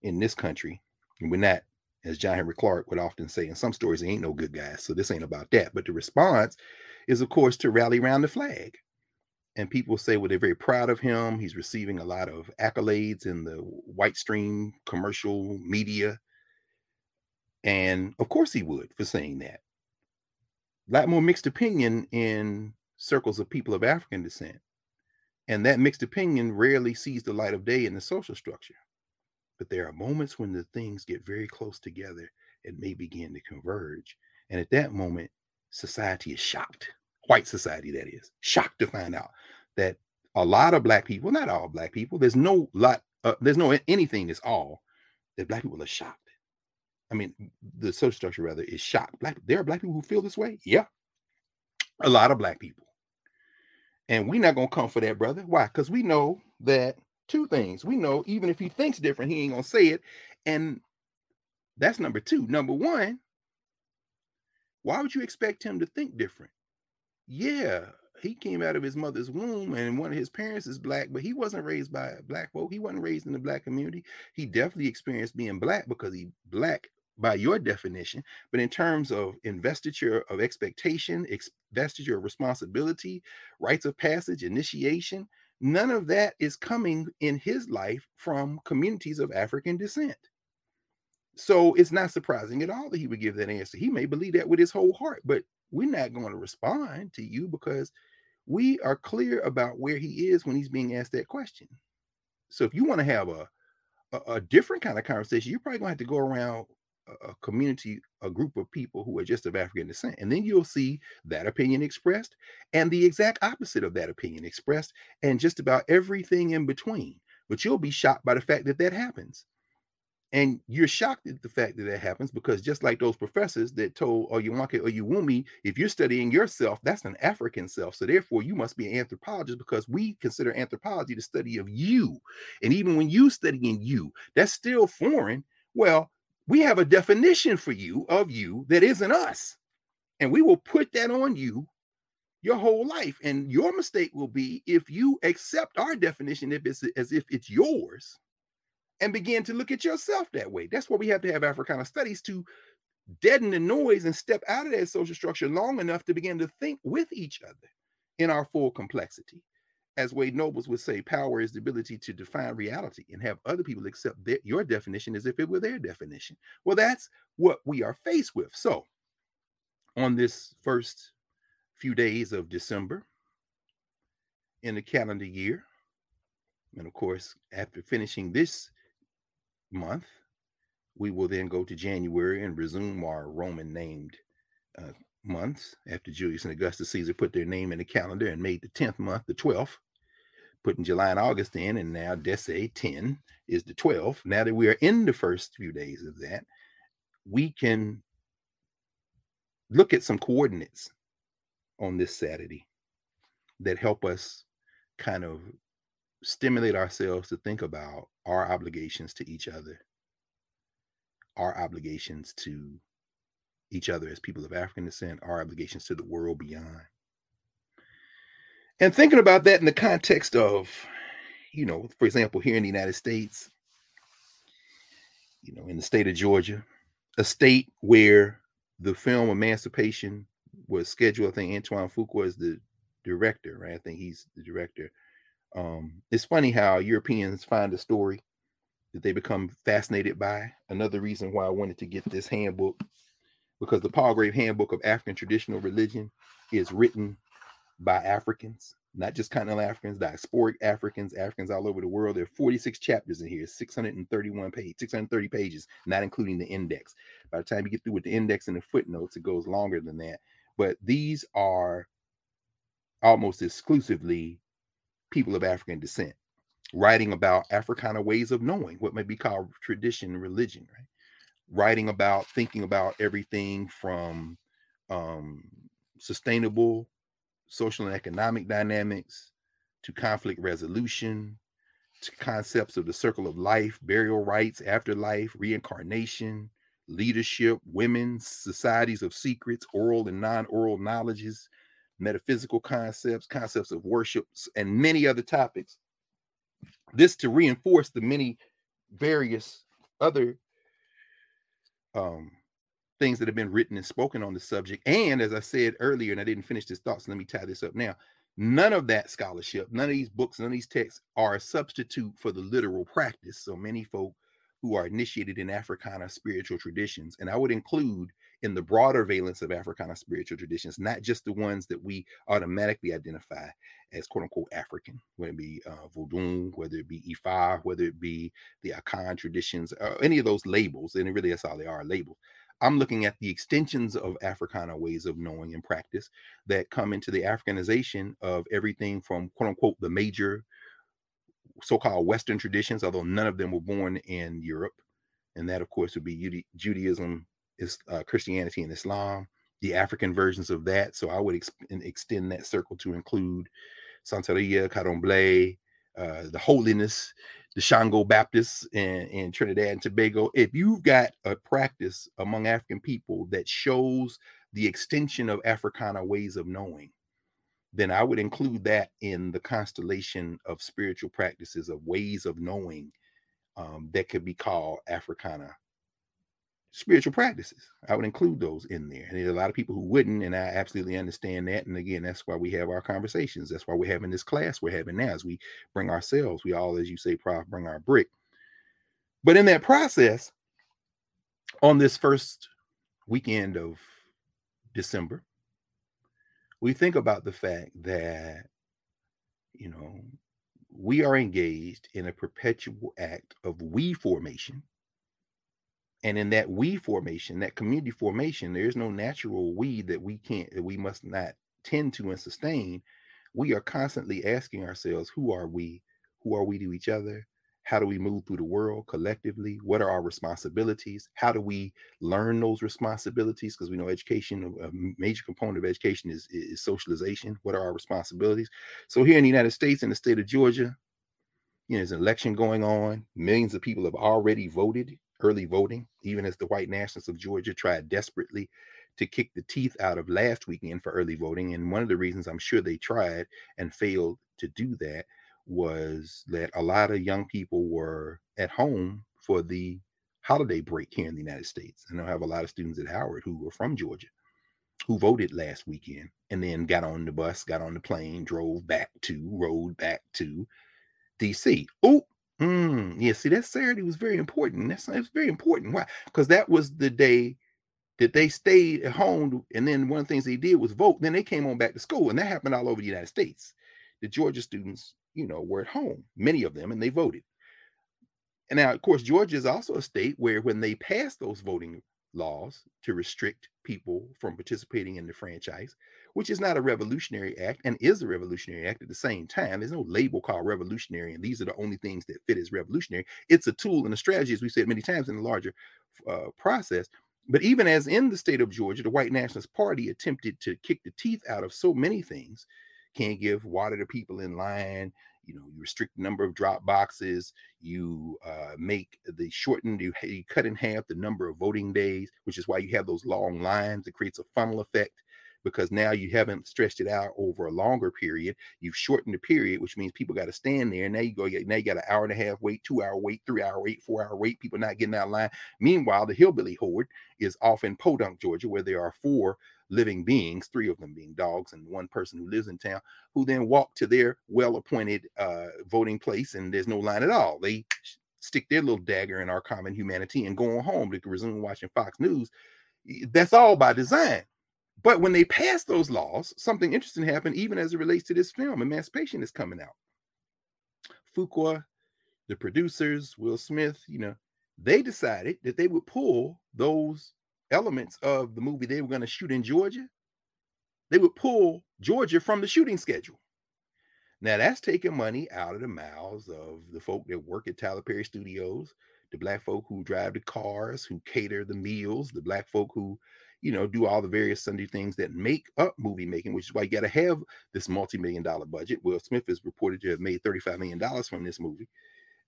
in this country? And we're not, as John Henrik Clarke would often say in some stories, there ain't no good guys. So this ain't about that. But the response is, of course, to rally around the flag. And people say, well, they're very proud of him. He's receiving a lot of accolades in the white stream commercial media. And of course he would for saying that. A lot more mixed opinion in circles of people of African descent. And that mixed opinion rarely sees the light of day in the social structure. But there are moments when the things get very close together and may begin to converge. And at that moment, society is shocked. White society, that is, shocked to find out that a lot of black people, not all black people, there's no lot, uh, there's no anything that's all that black people are shocked. I mean, the social structure rather is shocked. Black, there are black people who feel this way. Yeah, a lot of black people. And we're not gonna come for that, brother. Why? Because we know that two things. We know even if he thinks different, he ain't gonna say it. And that's number two. Number one, why would you expect him to think different? Yeah, he came out of his mother's womb and one of his parents is black, but he wasn't raised by black folk. He wasn't raised in the black community. He definitely experienced being black because he black by your definition, but in terms of investiture of expectation, investiture of responsibility, rites of passage, initiation, none of that is coming in his life from communities of African descent. So it's not surprising at all that he would give that answer. He may believe that with his whole heart, but we're not going to respond to you because we are clear about where he is when he's being asked that question. So if you want to have a, a, a different kind of conversation, you're probably going to have to go around a community, a group of people who are just of African descent. And then you'll see that opinion expressed and the exact opposite of that opinion expressed, and just about everything in between. But you'll be shocked by the fact that that happens. And you're shocked at the fact that that happens because just like those professors that told Oyewake or Uwumi, if you're studying yourself, that's an African self. So therefore, you must be an anthropologist because we consider anthropology the study of you. And even when you studying you, that's still foreign. Well, we have a definition for you of you that isn't us. And we will put that on you your whole life. And your mistake will be if you accept our definition if it's as if it's yours and begin to look at yourself that way. That's why we have to have Africana studies to deaden the noise and step out of that social structure long enough to begin to think with each other in our full complexity as Wade Nobles would say, power is the ability to define reality and have other people accept their, your definition as if it were their definition. Well, that's what we are faced with. So, on this first few days of December in the calendar year, and of course, after finishing this month, we will then go to January and resume our Roman named uh, months after Julius and Augustus Caesar put their name in the calendar and made the 10th month the 12th putting July and August in, and now Dece 10 is the 12th. Now that we are in the first few days of that, we can look at some coordinates on this Saturday that help us kind of stimulate ourselves to think about our obligations to each other, our obligations to each other as people of African descent, our obligations to the world beyond. And thinking about that in the context of, you know, for example, here in the United States, you know, in the state of Georgia, a state where the film Emancipation was scheduled. I think Antoine Fuqua is the director, right? I think he's the director. Um, it's funny how Europeans find a story that they become fascinated by. Another reason why I wanted to get this handbook, because the Palgrave Handbook of African Traditional Religion is written by Africans, not just continental Africans, diasporic Africans, Africans all over the world. There are 46 chapters in here, 631 pages, 630 pages, not including the index. By the time you get through with the index and the footnotes, it goes longer than that. But these are almost exclusively people of African descent writing about Africana ways of knowing what may be called tradition and religion, right? Writing about thinking about everything from um, sustainable social and economic dynamics to conflict resolution to concepts of the circle of life, burial rites, afterlife, reincarnation, leadership, women, societies of secrets, oral and non oral knowledges, metaphysical concepts, concepts of worship, and many other topics. This to reinforce the many various other um, things that have been written and spoken on the subject. And as I said earlier, and I didn't finish this thought, so let me tie this up now. None of that scholarship, none of these books, none of these texts are a substitute for the literal practice. So many folk who are initiated in Africana spiritual traditions, and I would include in the broader valence of Africana spiritual traditions, not just the ones that we automatically identify as quote unquote African, whether it be uh, whether it be Ifa, whether it be the Akan traditions, uh, any of those labels, and really that's all they are labels. I'm looking at the extensions of Africana ways of knowing and practice that come into the Africanization of everything from quote unquote the major so-called Western traditions, although none of them were born in Europe, and that of course would be Judaism, is uh, Christianity, and Islam. The African versions of that. So I would ex- extend that circle to include Santeria, Candomblé, uh, the holiness, the Shango Baptists in, in Trinidad and Tobago. If you've got a practice among African people that shows the extension of Africana ways of knowing, then I would include that in the constellation of spiritual practices of ways of knowing um, that could be called Africana spiritual practices. I would include those in there. And there's a lot of people who wouldn't, and I absolutely understand that. And again, that's why we have our conversations. That's why we're having this class we're having now as we bring ourselves. We all, as you say, Prof, bring our brick. But in that process, on this first weekend of December, we think about the fact that, you know, we are engaged in a perpetual act of we formation. And in that we formation, that community formation, there's no natural we that we can't, that we must not tend to and sustain. We are constantly asking ourselves, who are we? Who are we to each other? How do we move through the world collectively? What are our responsibilities? How do we learn those responsibilities? Because we know education, a major component of education is, is socialization. What are our responsibilities? So here in the United States, in the state of Georgia, you know, there's an election going on. Millions of people have already voted, early voting, even as the white nationalists of Georgia tried desperately to kick the teeth out of last weekend for early voting. And one of the reasons I'm sure they tried and failed to do that was that a lot of young people were at home for the holiday break here in the United States. And I have a lot of students at Howard who were from Georgia who voted last weekend and then got on the bus, got on the plane, drove back to, rode back to DC. Oh, mm, yeah, see, that Saturday was very important. That's it's very important. Why? Because that was the day that they stayed at home. And then one of the things they did was vote. Then they came on back to school. And that happened all over the United States. The Georgia students you know, were at home, many of them, and they voted. And now, of course, Georgia is also a state where when they passed those voting laws to restrict people from participating in the franchise, which is not a revolutionary act and is a revolutionary act at the same time. There's no label called revolutionary, and these are the only things that fit as revolutionary. It's a tool and a strategy, as we said many times in the larger uh, process. But even as in the state of Georgia, the white nationalist party attempted to kick the teeth out of so many things can't give water to people in line you know you restrict the number of drop boxes you uh, make the shortened you, you cut in half the number of voting days which is why you have those long lines it creates a funnel effect because now you haven't stretched it out over a longer period you've shortened the period which means people got to stand there And now you go now you got an hour and a half wait two hour wait three hour wait four hour wait people not getting out of line meanwhile the hillbilly horde is off in podunk georgia where there are four living beings, three of them being dogs and one person who lives in town, who then walk to their well-appointed uh, voting place, and there's no line at all. They stick their little dagger in our common humanity and go on home to resume watching Fox News. That's all by design. But when they passed those laws, something interesting happened, even as it relates to this film. Emancipation is coming out. Fuqua, the producers, Will Smith, you know, they decided that they would pull those elements of the movie they were going to shoot in Georgia. They would pull Georgia from the shooting schedule. Now that's taking money out of the mouths of the folk that work at Tyler Perry Studios, the black folk who drive the cars, who cater the meals, the black folk who, you know, do all the various Sunday things that make up movie making, which is why you got to have this multi-million dollar budget. Will Smith is reported to have made $35 million from this movie.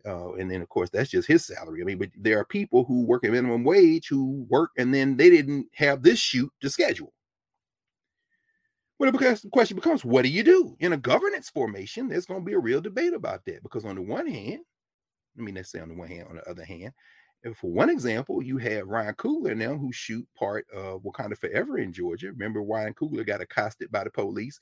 Uh, and then of course that's just his salary. I mean, but there are people who work at minimum wage who work and then they didn't have this shoot to schedule. Well, because the question becomes, what do you do in a governance formation? There's going to be a real debate about that because on the one hand, I mean, let's say on the one hand, on the other hand, if for one example, you have Ryan Coogler now who shoot part of Wakanda Forever in Georgia. Remember, Ryan Coogler got accosted by the police,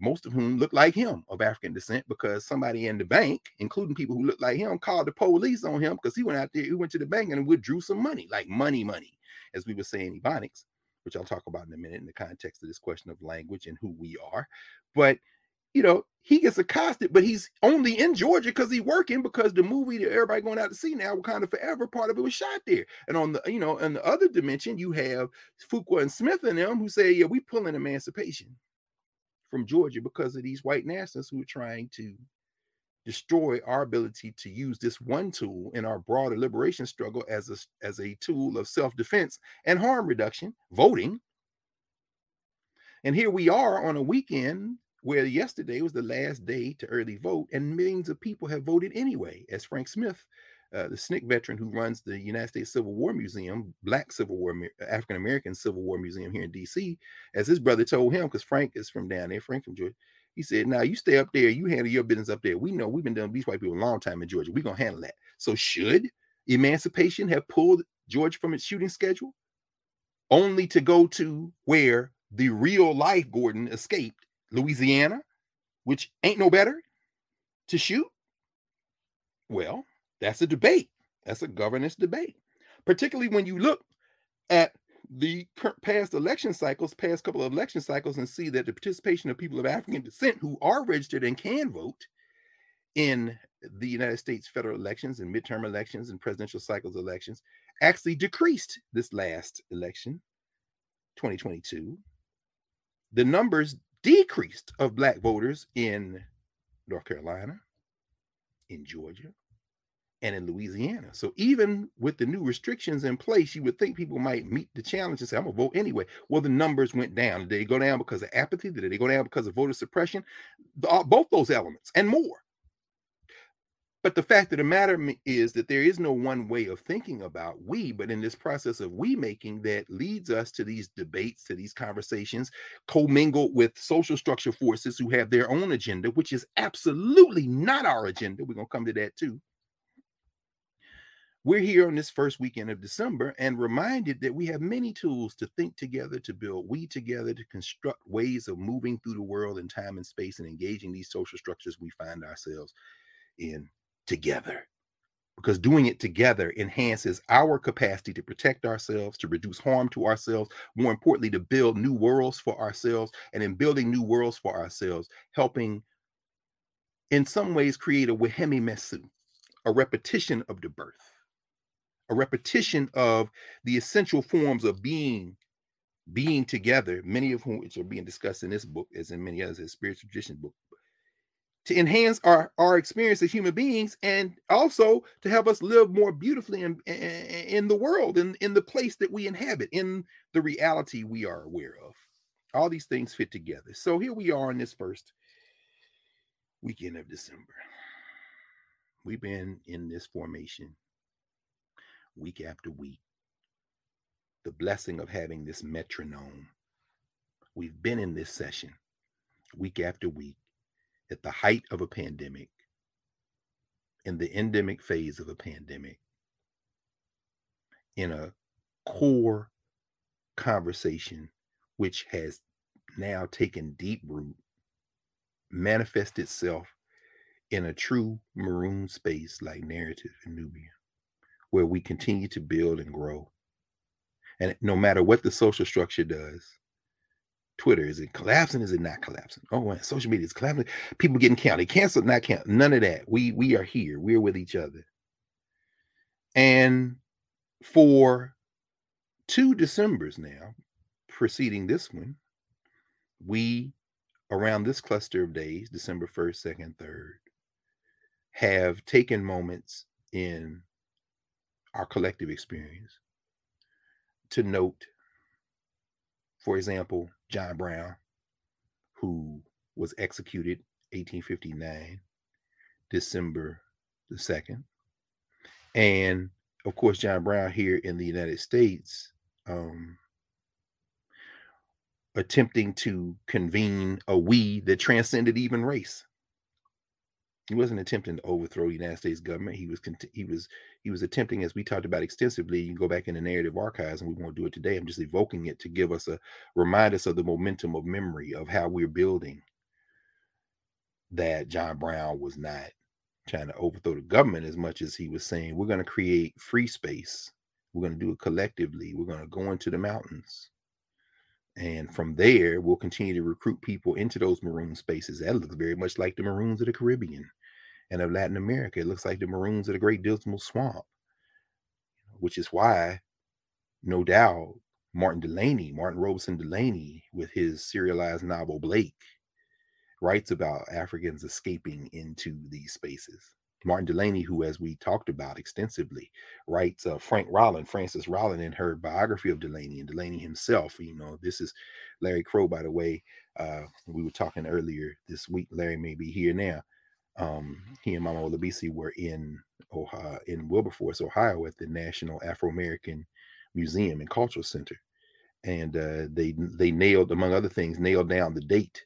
most of whom look like him of African descent, because somebody in the bank, including people who look like him, called the police on him because he went out there, he went to the bank and withdrew some money, like money, money, as we were saying, Ebonics which I'll talk about in a minute in the context of this question of language and who we are. But you know, he gets accosted, but he's only in Georgia because he's working because the movie that everybody going out to see now, Wakanda Forever, part of it was shot there. And on the, you know, on the other dimension, you have Fuqua and Smith and them who say, yeah, we pulling emancipation from Georgia because of these white nationalists who are trying to destroy our ability to use this one tool in our broader liberation struggle as a, as a tool of self-defense and harm reduction, voting. And here we are on a weekend where yesterday was the last day to early vote, and millions of people have voted anyway, as Frank Smith, uh, the SNCC veteran who runs the United States Civil War Museum, Black Civil War, African American Civil War Museum here in DC, as his brother told him, because Frank is from down there, Frank from Georgia, he said, Now you stay up there, you handle your business up there. We know we've been dealing with these white people a long time in Georgia. We're gonna handle that. So should emancipation have pulled Georgia from its shooting schedule? Only to go to where the real life Gordon escaped, Louisiana, which ain't no better to shoot? Well, that's a debate. That's a governance debate, particularly when you look at the past election cycles, past couple of election cycles, and see that the participation of people of African descent who are registered and can vote in the United States federal elections and midterm elections and presidential cycles elections actually decreased this last election, 2022. The numbers decreased of Black voters in North Carolina, in Georgia, and in Louisiana. So even with the new restrictions in place, you would think people might meet the challenge and say, I'm gonna vote anyway. Well, the numbers went down. Did they go down because of apathy? Did they go down because of voter suppression? Uh, both those elements and more. But the fact of the matter mm, is that there is no one way of thinking about we, but in this process of we making that leads us to these debates, to these conversations, commingled with social structure forces who have their own agenda, which is absolutely not our agenda. We're going to come to that too we're here on this first weekend of December and reminded that we have many tools to think together, to build we together, to construct ways of moving through the world in time and space and engaging these social structures we find ourselves in together. Because doing it together enhances our capacity to protect ourselves, to reduce harm to ourselves, more importantly, to build new worlds for ourselves. And in building new worlds for ourselves, helping in some ways create a Wehem Mesut, a repetition of the birth a repetition of the essential forms of being being together, many of whom which are being discussed in this book, as in many others, as spiritual tradition book, to enhance our our experience as human beings, and also to help us live more beautifully in in the world, in in the place that we inhabit, in the reality we are aware of. All these things fit together. So here we are in this first weekend of December. We've been in this formation week after week. The blessing of having this metronome. We've been in this session week after week at the height of a pandemic, in the endemic phase of a pandemic, in a core conversation which has now taken deep root, manifest itself in a true maroon space like narrative in Nubia, where we continue to build and grow. And no matter what the social structure does, Twitter, is it collapsing? Is it not collapsing? Oh, man, social media is collapsing. People getting counted, canceled, not canceled. None of that. We we are here. We're with each other. And for two Decembers now, preceding this one, we around this cluster of days, December 1st, 2nd, 3rd, have taken moments in our collective experience to note, for example, John Brown, who was executed 1859, December the 2nd. And of course, John Brown here in the United States, um, attempting to convene a we that transcended even race. He wasn't attempting to overthrow the United States government. He was he was he was attempting, as we talked about extensively. You can go back in the narrative archives, and we won't do it today. I'm just evoking it to give us a remind us of the momentum of memory of how we're building. That John Brown was not trying to overthrow the government as much as he was saying we're going to create free space. We're going to do it collectively. We're going to go into the mountains. And from there, we'll continue to recruit people into those maroon spaces. That looks very much like the Maroons of the Caribbean and of Latin America. It looks like the Maroons of the Great Dismal Swamp, which is why, no doubt, Martin Delany, Martin Robison Delany, with his serialized novel Blake, writes about Africans escaping into these spaces. Martin Delany, who, as we talked about extensively, writes uh, Frank Rollin, Frances Rollin, in her biography of Delany and Delany himself. You know, this is Larry Crow, by the way. Uh, we were talking earlier this week. Larry may be here now. Um, he and Mama Olabisi were in Ohio, in Wilberforce, Ohio, at the National Afro American Museum and Cultural Center, and uh, they they nailed, among other things, nailed down the date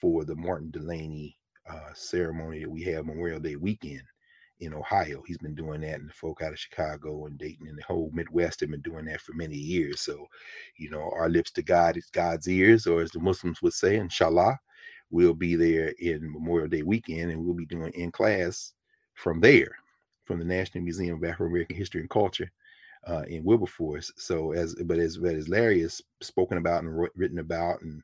for the Martin Delany uh, ceremony that we have Memorial Day weekend in Ohio. He's been doing that, and the folk out of Chicago and Dayton and the whole Midwest have been doing that for many years. So, you know, our lips to God is God's ears, or as the Muslims would say, inshallah, we'll be there in Memorial Day weekend, and we'll be doing in class from there, from the National Museum of Afro American History and Culture. Uh, in Wilberforce. So as but as but as Larry has spoken about and written about and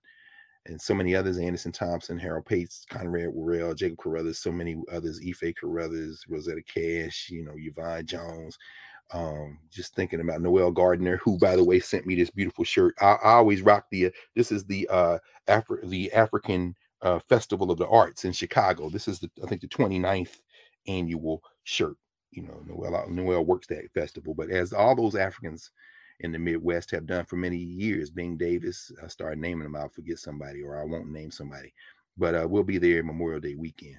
and so many others, Anderson Thompson, Harold Pates, Conrad Worrill, Jacob Carruthers, so many others, Ife Carruthers, Rosetta Cash, you know, Yvonne Jones. Um, just thinking about Noel Gardner, who by the way sent me this beautiful shirt. I, I always rock the this is the uh Afri- the African uh, Festival of the Arts in Chicago. This is the I think the 29th annual shirt. You know, Noel Noel works that festival, but as all those Africans in the Midwest have done for many years. Bing Davis, I started naming them. I'll forget somebody or I won't name somebody, but uh, we'll be there Memorial Day weekend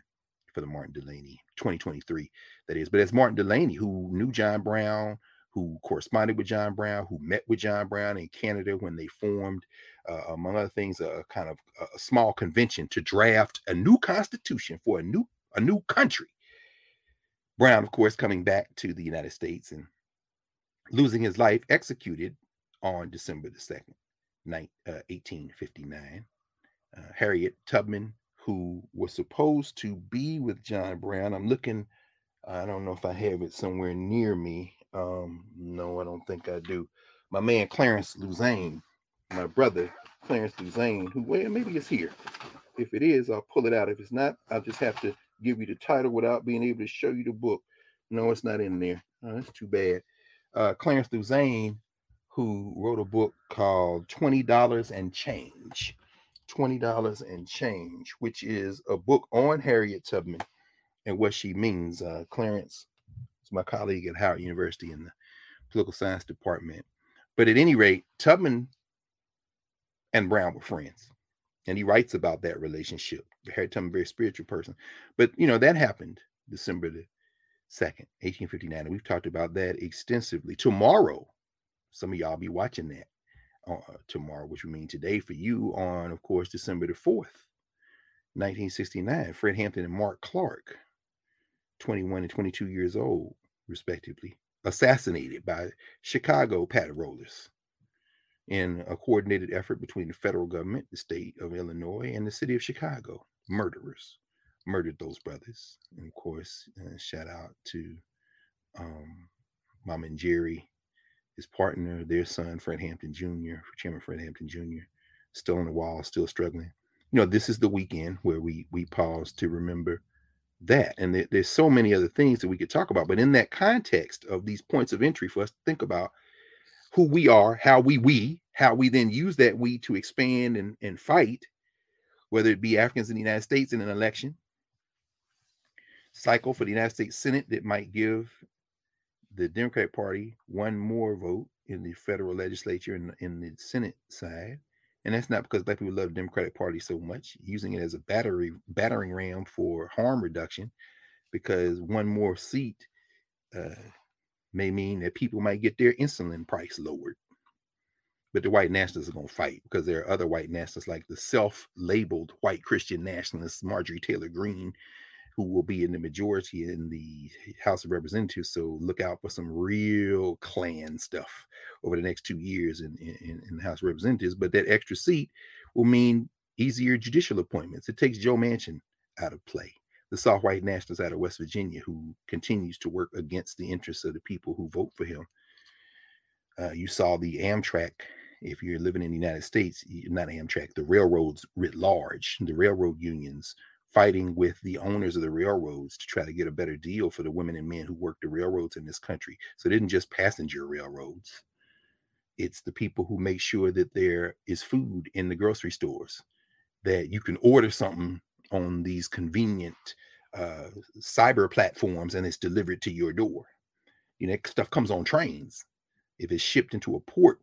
for the Martin Delany 2023. That is, but it's Martin Delany who knew John Brown, who corresponded with John Brown, who met with John Brown in Canada when they formed, uh, among other things, a, kind of a small convention to draft a new constitution for a new a new country. Brown, of course, coming back to the United States and losing his life executed on December the 2nd, 1859. Uh, uh, Harriet Tubman, who was supposed to be with John Brown, I'm looking, I don't know if I have it somewhere near me. Um, no, I don't think I do. My man Clarence Lusane, my brother Clarence Lusane, who, well, maybe it's here. If it is, I'll pull it out. If it's not, I'll just have to give you the title without being able to show you the book. No, it's not in there. Oh, that's too bad uh, Clarence Lusane, who wrote a book called $20 and Change. $20 and Change, which is a book on Harriet Tubman and what she means. Uh, Clarence is my colleague at Howard University in the political science department. But at any rate, Tubman and Brown were friends. And he writes about that relationship. Harriet Tubman, very spiritual person. But, you know, that happened December the 2nd, 1859. And we've talked about that extensively. Tomorrow, some of y'all be watching that uh, tomorrow, which would mean today for you on, of course, December the 4th, 1969. Fred Hampton and Mark Clark, 21 and 22 years old, respectively, assassinated by Chicago rollers. in a coordinated effort between the federal government, the state of Illinois, and the city of Chicago. Murderers murdered those brothers. And of course, uh, shout out to um, Mama Njeri, his partner, their son, Fred Hampton Jr., Chairman Fred Hampton Jr., still on the wall, still struggling. You know, this is the weekend where we we pause to remember that. And there, there's so many other things that we could talk about. But in that context of these points of entry for us to think about who we are, how we we, how we then use that we to expand and, and fight, whether it be Africans in the United States in an election cycle for the United States Senate that might give the Democratic Party one more vote in the federal legislature and in, the Senate side. And that's not because black people love the Democratic Party so much, using it as a battery battering ram for harm reduction, because one more seat uh, may mean that people might get their insulin price lowered. But the white nationalists are going to fight because there are other white nationalists, like the self labeled white Christian nationalists, Marjorie Taylor Greene, who will be in the majority in the House of Representatives. So look out for some real Klan stuff over the next two years in, in, in the House of Representatives. But that extra seat will mean easier judicial appointments. It takes Joe Manchin out of play the soft white nationalist out of West Virginia who continues to work against the interests of the people who vote for him. Uh, you saw the Amtrak, if you're living in the United States, not Amtrak, the railroads writ large, the railroad unions fighting with the owners of the railroads to try to get a better deal for the women and men who work the railroads in this country. So it isn't just passenger railroads. It's the people who make sure that there is food in the grocery stores, that you can order something on these convenient uh, cyber platforms and it's delivered to your door. You know, stuff comes on trains. If it's shipped into a port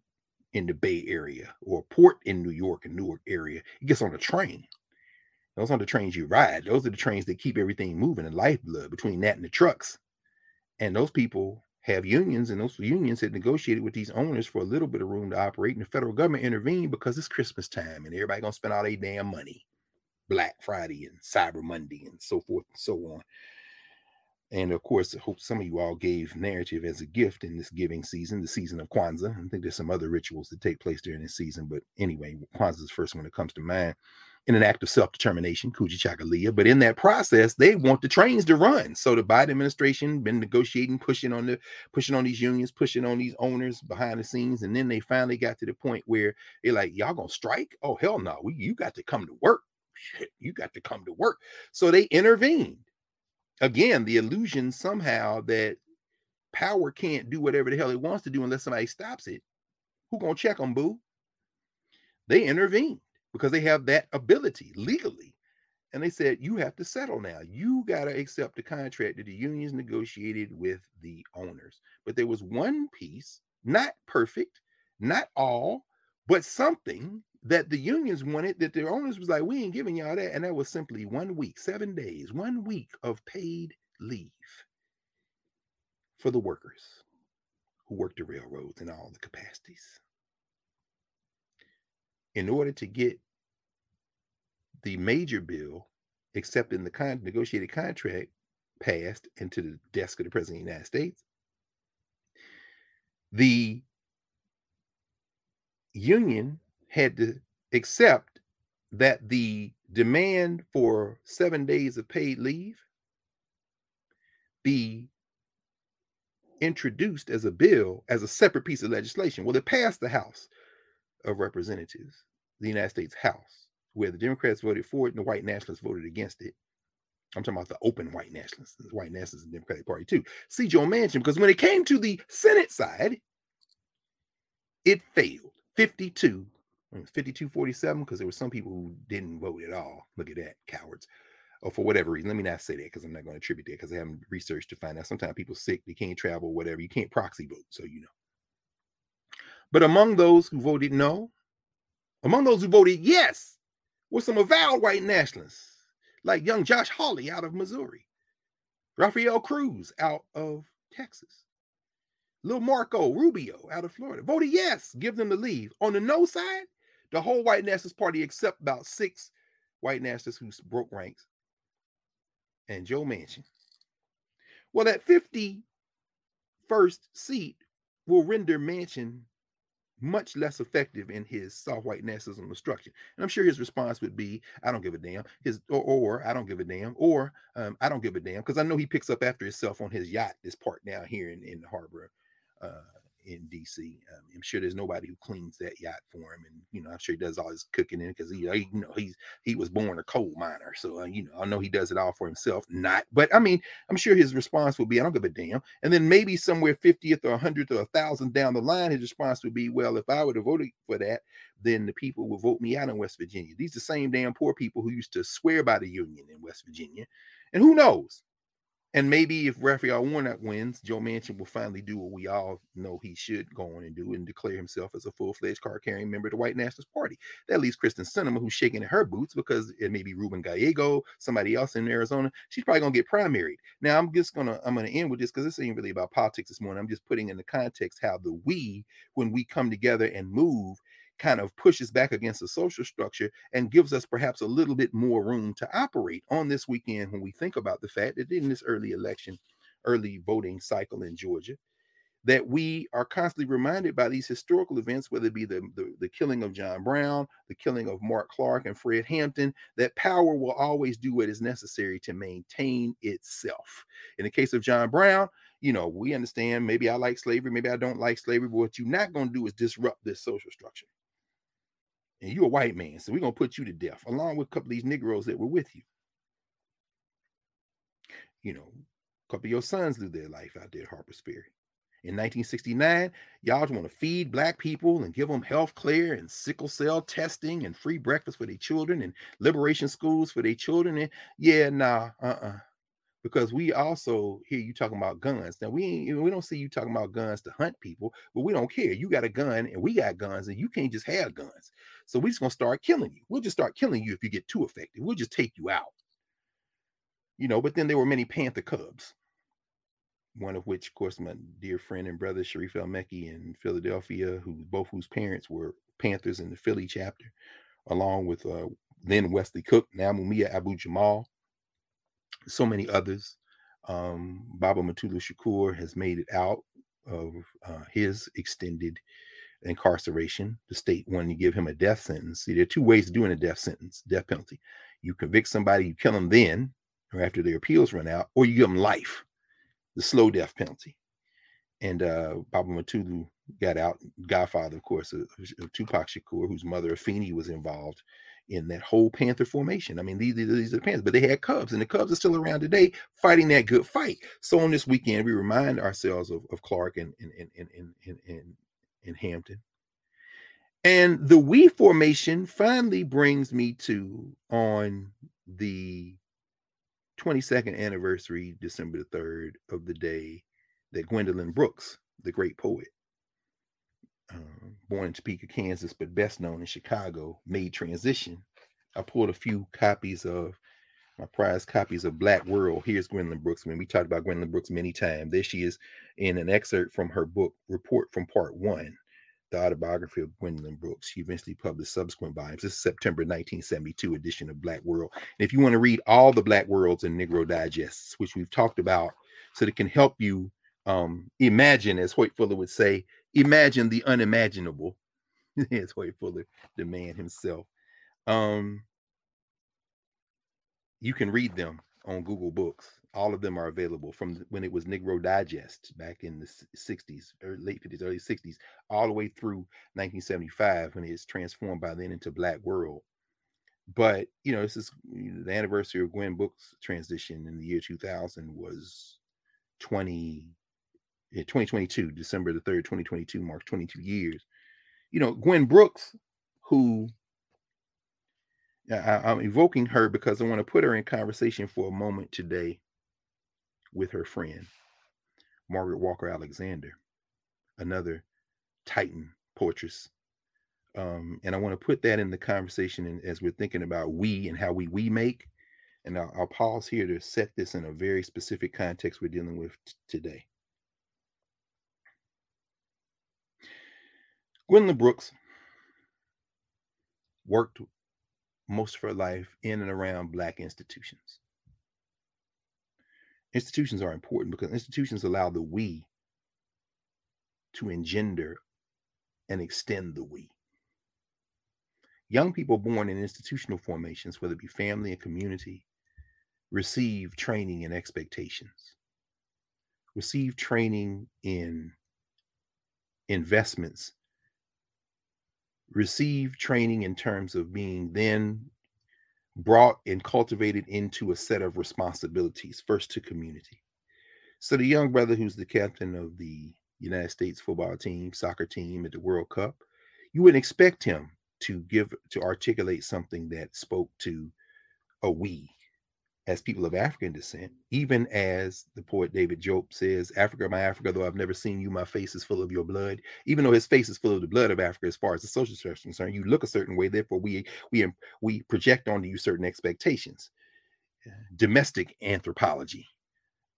in the Bay Area or a port in New York and Newark area, it gets on a train. Those aren't the trains you ride. Those are the trains that keep everything moving and lifeblood between that and the trucks. And those people have unions, and those unions had negotiated with these owners for a little bit of room to operate. And the federal government intervened because it's Christmas time and everybody gonna spend all their damn money. Black Friday and Cyber Monday and so forth and so on. And of course, I hope some of you all gave narrative as a gift in this giving season, the season of Kwanzaa. I think there's some other rituals that take place during this season, but anyway, Kwanzaa is the first one that comes to mind in an act of self-determination, Kujichagulia. But in that process, they want the trains to run. So the Biden administration been negotiating, pushing on the pushing on these unions, pushing on these owners behind the scenes, and then they finally got to the point where they're like, "Y'all gonna strike? Oh hell no! We, you got to come to work." shit, you got to come to work. So they intervened. Again, the illusion somehow that power can't do whatever the hell it wants to do unless somebody stops it. Who gonna check them, boo? They intervened because they have that ability legally. And they said, you have to settle now. You got to accept the contract that the unions negotiated with the owners. But there was one piece, not perfect, not all, but something that the unions wanted that their owners was like, we ain't giving y'all that. And that was simply one week, seven days, one week of paid leave for the workers who work the railroads in all the capacities. In order to get the major bill except in the con- negotiated contract passed into the desk of the president of the United States, the union had to accept that the demand for seven days of paid leave be introduced as a bill as a separate piece of legislation. Well, it passed the House of Representatives, the United States House, where the Democrats voted for it and the white nationalists voted against it. I'm talking about the open white nationalists, white nationalists in the Democratic Party too. See Joe Manchin, because when it came to the Senate side, it failed 52 52 47 because there were some people who didn't vote at all. Look at that, cowards. Or for whatever reason. Let me not say that because I'm not going to attribute that because I haven't researched to find out. Sometimes people sick, they can't travel, whatever. You can't proxy vote, so you know. But among those who voted no, among those who voted yes, were some avowed white nationalists, like young Josh Hawley out of Missouri, Rafael Cruz out of Texas, Little Marco Rubio out of Florida. Voted yes, give them the leave. On the no side, the whole white nationalist party, except about six white nationalists who broke ranks, and Joe Manchin. Well, that 51st seat will render Manchin much less effective in his soft white nationalism destruction. And I'm sure his response would be, I don't give a damn. His or, or I don't give a damn, or um, I don't give a damn, because I know he picks up after himself on his yacht, this part down here in, in the harbor uh, in DC. Um, I'm sure there's nobody who cleans that yacht for him, and you know I'm sure he does all his cooking in because he, you know, he's he was born a coal miner, so uh, you know I know he does it all for himself. Not, but I mean I'm sure his response would be I don't give a damn, and then maybe somewhere 50th or 100th or a 1,000 down the line, his response would be, well, if I would have voted for that, then the people will vote me out in West Virginia. These are the same damn poor people who used to swear by the Union in West Virginia, and who knows? And maybe if Raphael Warnock wins, Joe Manchin will finally do what we all know he should go on and do and declare himself as a full-fledged card-carrying member of the White Nationalist Party. That leaves Kyrsten Sinema, who's shaking in her boots because it may be Ruben Gallego, somebody else in Arizona. She's probably gonna get primaried. Now I'm just gonna I'm gonna end with this because this ain't really about politics this morning. I'm just putting in the context how the we, when we come together and move, kind of pushes back against the social structure and gives us perhaps a little bit more room to operate on this weekend when we think about the fact that in this early election, early voting cycle in Georgia, that we are constantly reminded by these historical events, whether it be the, the, the, killing of John Brown, the killing of Mark Clark and Fred Hampton, that power will always do what is necessary to maintain itself. In the case of John Brown, you know, we understand maybe I like slavery, maybe I don't like slavery, but what you're not going to do is disrupt this social structure and you're a white man, so we're gonna put you to death, along with a couple of these Negroes that were with you. You know, a couple of your sons lived their life out there at Harper's Ferry. In 1969, y'all just want to feed black people and give them health care and sickle cell testing and free breakfast for their children and liberation schools for their children. And yeah, nah, uh-uh because we also hear you talking about guns. Now we we don't see you talking about guns to hunt people, but we don't care. You got a gun and we got guns, and you can't just have guns. So we just gonna start killing you. We'll just start killing you if you get too effective. We'll just take you out. You know, but then there were many Panther Cubs. One of which, of course, my dear friend and brother Sharif El Mekki in Philadelphia, who both whose parents were Panthers in the Philly chapter, along with uh, then Wesley Cook, now Mumia Abu Jamal so many others. Um, Baba Mutulu Shakur has made it out of uh, his extended incarceration. The state wanted to give him a death sentence. See, there are two ways of doing a death sentence, death penalty. You convict somebody, you kill them then, or after their appeals run out, or you give them life, the slow death penalty. And uh, Baba Mutulu got out, godfather, of course, of, of Tupac Shakur, whose mother Afeni was involved in that whole Panther formation. I mean, these, these are the Panthers, but they had Cubs, and the Cubs are still around today fighting that good fight. So on this weekend, we remind ourselves of, of Clark and and, and, and, and, and, and Hampton. And the we formation finally brings me to on the 22nd anniversary, December the 3rd of the day that Gwendolyn Brooks, the great poet, uh, born in Topeka, Kansas, but best known in Chicago, made transition. I pulled a few copies of my prized copies of Black World. Here's Gwendolyn Brooks. When we talked about Gwendolyn Brooks many times, there she is in an excerpt from her book, Report from Part One, the autobiography of Gwendolyn Brooks. She eventually published subsequent volumes. This is September 1972 edition of Black World. And if you want to read all the Black Worlds and Negro Digests, which we've talked about, so that can help you um, imagine, as Hoyt Fuller would say, imagine the unimaginable. as Hoyt Fuller, the man himself. Um, you can read them on Google Books. All of them are available from when it was Negro Digest back in the 60s, or late 50s, early 60s, all the way through 1975 when it's transformed by then into Black World. But you know, this is you know, the anniversary of Gwen Brooks' transition in the year 2000 was 20 2022, December the 3rd, 2022, marks 22 years. You know, Gwen Brooks, who I, am evoking her because I want to put her in conversation for a moment today with her friend, Margaret Walker Alexander, another Titan portress. Um, and I want to put that in the conversation as we're thinking about we and how we we make. And I'll, I'll pause here to set this in a very specific context we're dealing with t- today. Gwendolyn Brooks worked most of her life in and around Black institutions. Institutions are important because institutions allow the we to engender and extend the we. Young people born in institutional formations, whether it be family and community, receive training and expectations, receive training in investments, receive training in terms of being then brought and cultivated into a set of responsibilities, first to community. So the young brother who's the captain of the United States football team, soccer team at the World Cup, you wouldn't expect him to give to articulate something that spoke to a we as people of African descent, even as the poet David Diop says, Africa, my Africa, though I've never seen you, my face is full of your blood. Even though his face is full of the blood of Africa, as far as the social structure is concerned, you look a certain way, therefore we we um, we project onto you certain expectations. Domestic anthropology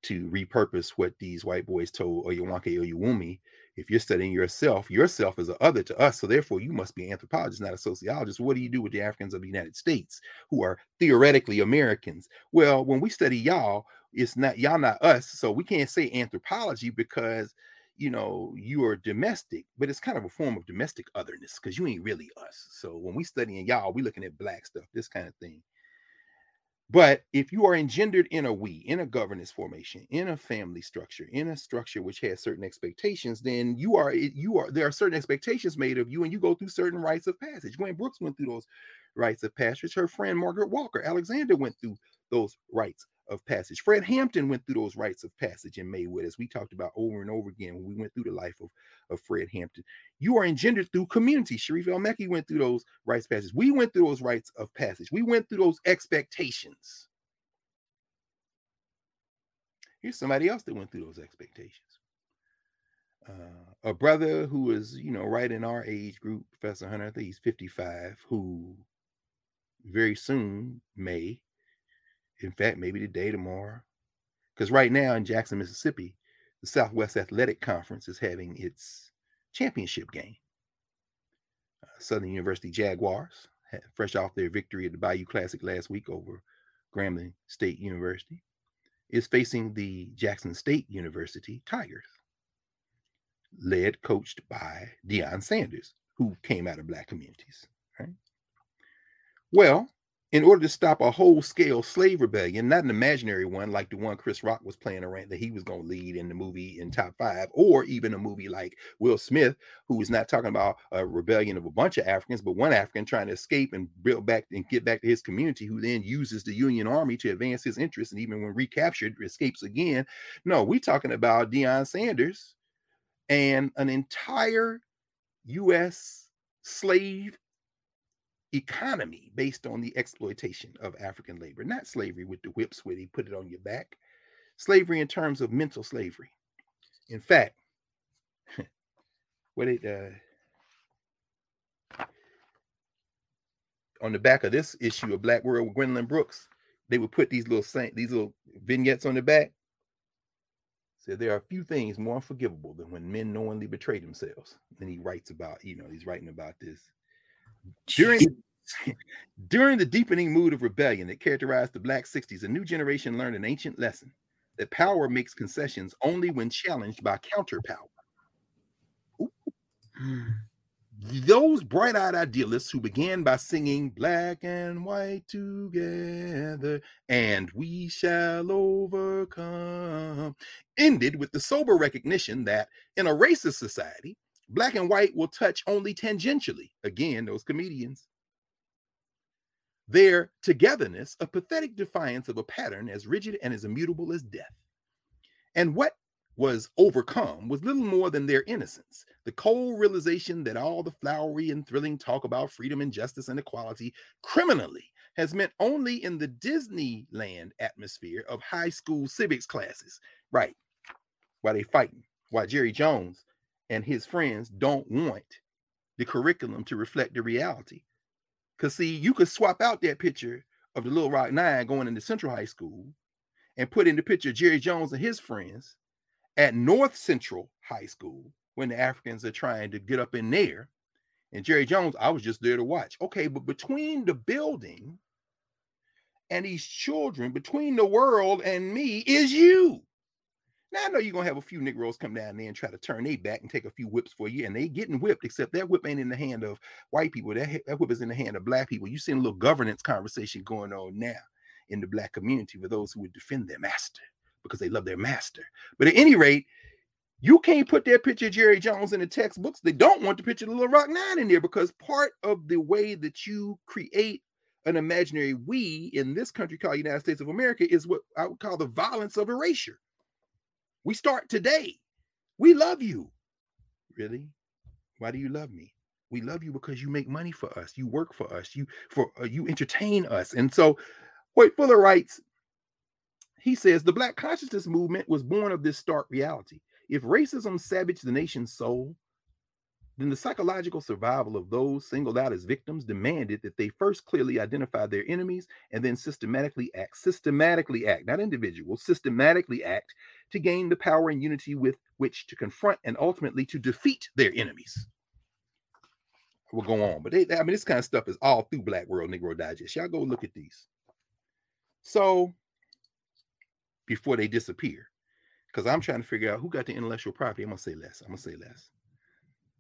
to repurpose what these white boys told Oyewake Oyewumi if you're studying yourself, yourself is a other to us. So therefore, you must be an anthropologist, not a sociologist. What do you do with the Africans of the United States who are theoretically Americans? Well, when we study y'all, it's not y'all not us. So we can't say anthropology because you know you are domestic, but it's kind of a form of domestic otherness because you ain't really us. So when we studying y'all, we looking at black stuff, this kind of thing. But if you are engendered in a we, in a governance formation, in a family structure, in a structure which has certain expectations, then you are you are there are certain expectations made of you, and you go through certain rites of passage. Gwen Brooks went through those rites of passage. Her friend Margaret Walker Alexander went through those rites of passage. Fred Hampton went through those rites of passage in Maywood, as we talked about over and over again when we went through the life of, of Fred Hampton. You are engendered through community. Sharif El Mekki went through those rites of passage. We went through those rites of passage. We went through those expectations. Here's somebody else that went through those expectations. Uh, a brother who was, you know, right in our age group, Professor Hunter, I think he's 55, who very soon may in fact, maybe today, tomorrow. Because right now in Jackson, Mississippi, the Southwest Athletic Conference is having its championship game. Uh, Southern University Jaguars, fresh off their victory at the Bayou Classic last week over Grambling State University, is facing the Jackson State University Tigers, led, coached by Deion Sanders, who came out of Black communities. Right? Well, in order to stop a whole scale slave rebellion, not an imaginary one like the one Chris Rock was playing around that he was going to lead in the movie in top five, or even a movie like Will Smith, who is not talking about a rebellion of a bunch of Africans, but one African trying to escape and build back and get back to his community, who then uses the Union Army to advance his interests, and even when recaptured, escapes again. No, we're talking about Deion Sanders and an entire U.S. slave economy based on the exploitation of African labor, not slavery with the whips where they put it on your back, slavery in terms of mental slavery. In fact, what it uh, on the back of this issue of Black World with Gwendolyn Brooks, they would put these little saint, these little vignettes on the back. Said there are a few things more unforgivable than when men knowingly betray themselves. And he writes about, you know, he's writing about this during during the deepening mood of rebellion that characterized the Black 60s, a new generation learned an ancient lesson that power makes concessions only when challenged by counterpower. Those bright eyed idealists who began by singing black and white together and we shall overcome ended with the sober recognition that in a racist society, Black and white will touch only tangentially. Again, those comedians. Their togetherness, a pathetic defiance of a pattern as rigid and as immutable as death. And what was overcome was little more than their innocence, the cold realization that all the flowery and thrilling talk about freedom and justice and equality criminally has meant only in the Disneyland atmosphere of high school civics classes. Right. Why they fighting, Why Jerry Jones and his friends don't want the curriculum to reflect the reality. Because, see, you could swap out that picture of the Little Rock Nine going into Central High School and put in the picture of Jerry Jones and his friends at North Central High School when the Africans are trying to get up in there. And Jerry Jones, I was just there to watch. Okay, but between the building and these children, between the world and me, is you. Now I know you're gonna have a few Negroes come down there and try to turn their back and take a few whips for you, and they getting whipped, except that whip ain't in the hand of white people. That, that whip is in the hand of black people. You see a little governance conversation going on now in the black community for those who would defend their master because they love their master. But at any rate, you can't put that picture of Jerry Jones in the textbooks. They don't want the picture of Little Rock Nine in there because part of the way that you create an imaginary we in this country called the United States of America is what I would call the violence of erasure. We start today. We love you. Really? Why do you love me? We love you because you make money for us. You work for us. You for uh, you entertain us. And so, Hoyt Fuller writes. He says the Black consciousness movement was born of this stark reality. If racism savaged the nation's soul, then the psychological survival of those singled out as victims demanded that they first clearly identify their enemies and then systematically act, systematically act, not individuals, systematically act to gain the power and unity with which to confront and ultimately to defeat their enemies. We'll go on, but they, I mean, this kind of stuff is all through Black World Negro Digest. Y'all go look at these. So, before they disappear, because I'm trying to figure out who got the intellectual property, I'm gonna say less. I'm gonna say less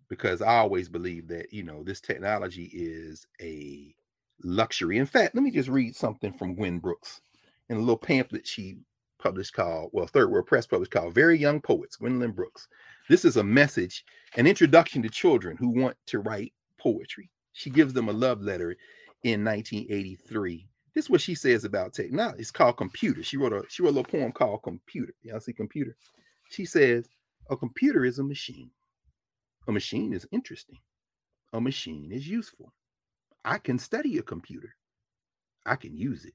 because I always believe that you know this technology is a luxury. In fact, let me just read something from Gwen Brooks in a little pamphlet she published called, well, Third World Press published called Very Young Poets, Gwendolyn Brooks. This is a message, an introduction to children who want to write poetry. She gives them a love letter in 1983. This is what she says about technology. It's called computer. She wrote a she wrote a little poem called Computer. Y'all see computer? She says, a computer is a machine a machine is interesting. A machine is useful. I can study a computer. I can use it.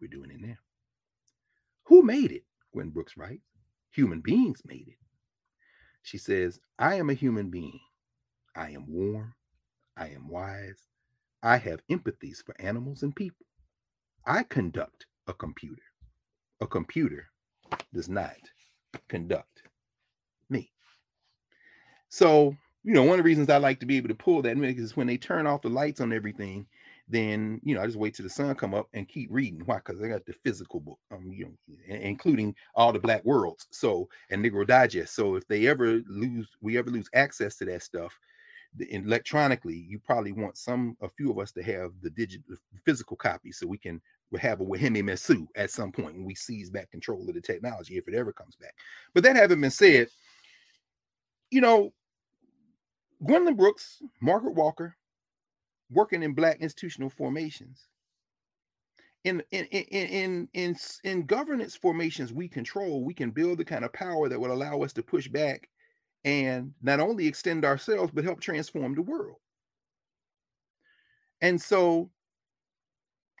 We're doing it now. Who made it? Gwen Brooks writes. Human beings made it. She says, I am a human being. I am warm. I am wise. I have empathies for animals and people. I conduct a computer. A computer does not conduct. So, you know, one of the reasons I like to be able to pull that is when they turn off the lights on everything, then you know, I just wait till the sun come up and keep reading. Why? Because I got the physical book, um, you know, including all the Black Worlds, so and Negro Digest. So if they ever lose, we ever lose access to that stuff electronically, you probably want some, a few of us to have the digital, physical copy, so we can have a Wehem Mesut at some point when we seize back control of the technology, if it ever comes back. But that having been said, you know, Gwendolyn Brooks, Margaret Walker, working in black institutional formations. In in in in in in governance formations we control, we can build the kind of power that would allow us to push back and not only extend ourselves but help transform the world. And so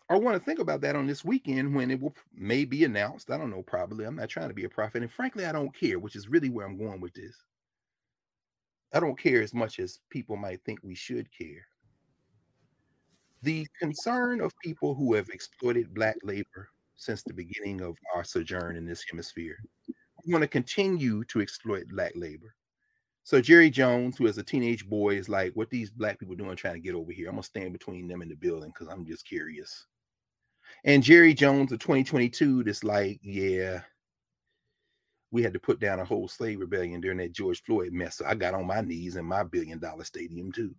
I want to think about that on this weekend when it will may be announced. I don't know, probably. I'm not trying to be a prophet. And frankly, I don't care, which is really where I'm going with this. I don't care as much as people might think we should care. The concern of people who have exploited Black labor since the beginning of our sojourn in this hemisphere We want to continue to exploit Black labor. So Jerry Jones, who as a teenage boy is like, what these Black people doing trying to get over here? I'm gonna stand between them and the building because I'm just curious. And Jerry Jones of 2022, that's like, yeah, we had to put down a whole slave rebellion during that George Floyd mess. So I got on my knees in my billion dollar stadium too.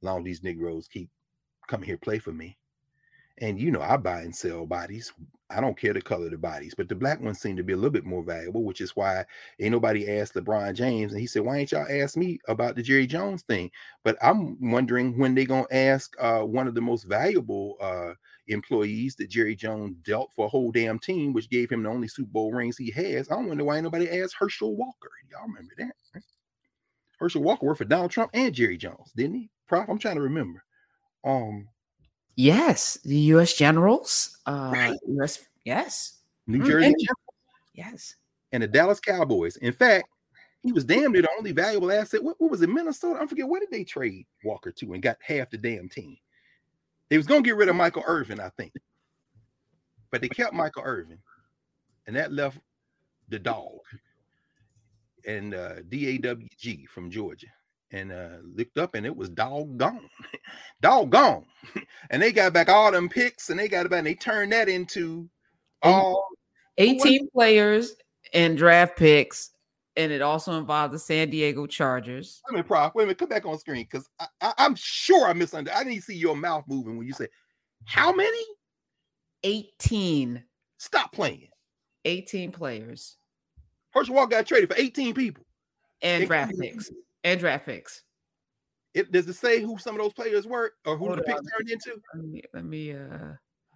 Long these Negroes keep coming here play for me. And you know, I buy and sell bodies. I don't care the color of the bodies, but the black ones seem to be a little bit more valuable, which is why ain't nobody asked LeBron James. And he said, Why ain't y'all ask me about the Jerry Jones thing? But I'm wondering when they gonna ask uh, one of the most valuable uh, employees that Jerry Jones dealt for a whole damn team, which gave him the only Super Bowl rings he has. I don't wonder why nobody asked Herschel Walker. Y'all remember that? Right? Herschel Walker worked for Donald Trump and Jerry Jones, didn't he? Prof, I'm trying to remember. Um, yes, the U.S. generals. Uh, right. U.S. Yes, New mm, Jersey. yes, and the Dallas Cowboys. In fact, he was damn near the only valuable asset. What, what was it, Minnesota? I forget. What did they trade Walker to and got half the damn team? They was gonna get rid of Michael Irvin, I think, but they kept Michael Irvin, and that left the dog and uh, DAWG from Georgia, and uh, looked up, and it was doggone, doggone, and they got back all them picks, and they got about, and they turned that into all 18 players and draft picks, and it also involved the San Diego Chargers. Wait a minute, Prof. Wait a minute. Come back on screen because I, am sure I misunderstood. I didn't see your mouth moving when you said how many? 18. Stop playing. 18 players. Herschel Walker got traded for 18 people. And draft picks. And draft picks. It does it say who some of those players were or who Hold the picks turned into? Let me, let me uh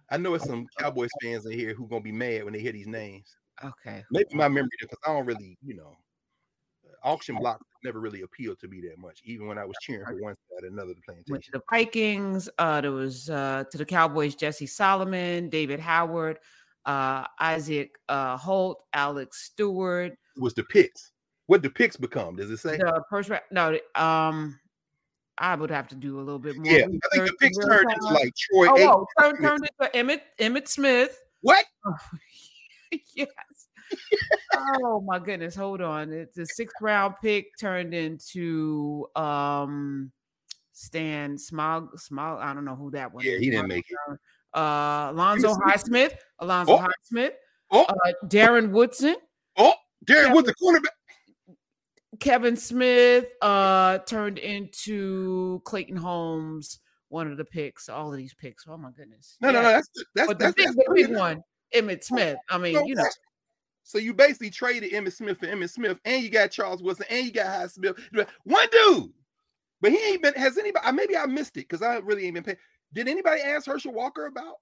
I know it's some Cowboys fans in here who gonna be mad when they hear these names. Okay. Maybe my memory because I don't really, you know, auction block never really appealed to me that much, even when I was cheering for one side or another. The plantation. the Vikings, uh, there was uh, to the Cowboys, Jesse Solomon, David Howard, uh, Isaac uh, Holt, Alex Stewart. It was the picks. What the picks become? Does it say the first round? No, um, I would have to do a little bit more. Yeah, I think the picks turned into like Troy. Oh, oh turned, turned into Emmitt Emmitt Smith. What? yes. Oh my goodness, hold on. It's a sixth round pick turned into um Stan Smog Smog. I don't know who that was. Yeah, he didn't make it. Uh Alonzo Highsmith, Alonzo oh. Highsmith, oh. Uh, Darren Woodson. Oh, Darren Woodson, cornerback. Kevin Smith uh turned into Clayton Holmes, one of the picks. All of these picks. Oh my goodness. No, yeah. no, no. That's that's but that's, the big, that's the big one. Emmitt Smith. I mean, no, you know. So you basically traded Emmitt Smith for Emmitt Smith, and you got Charles Wilson, and you got Highsmith. One dude, but he ain't been. Has anybody? Maybe I missed it because I really ain't been paying. Did anybody ask Herschel Walker about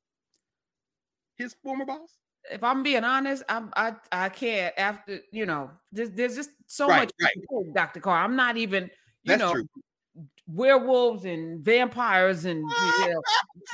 his former boss? If I'm being honest, I'm, I I can't. After you know, there's, there's just so right, much. Right. Dr. Carr, I'm not even. You That's know, true. werewolves and vampires and you know,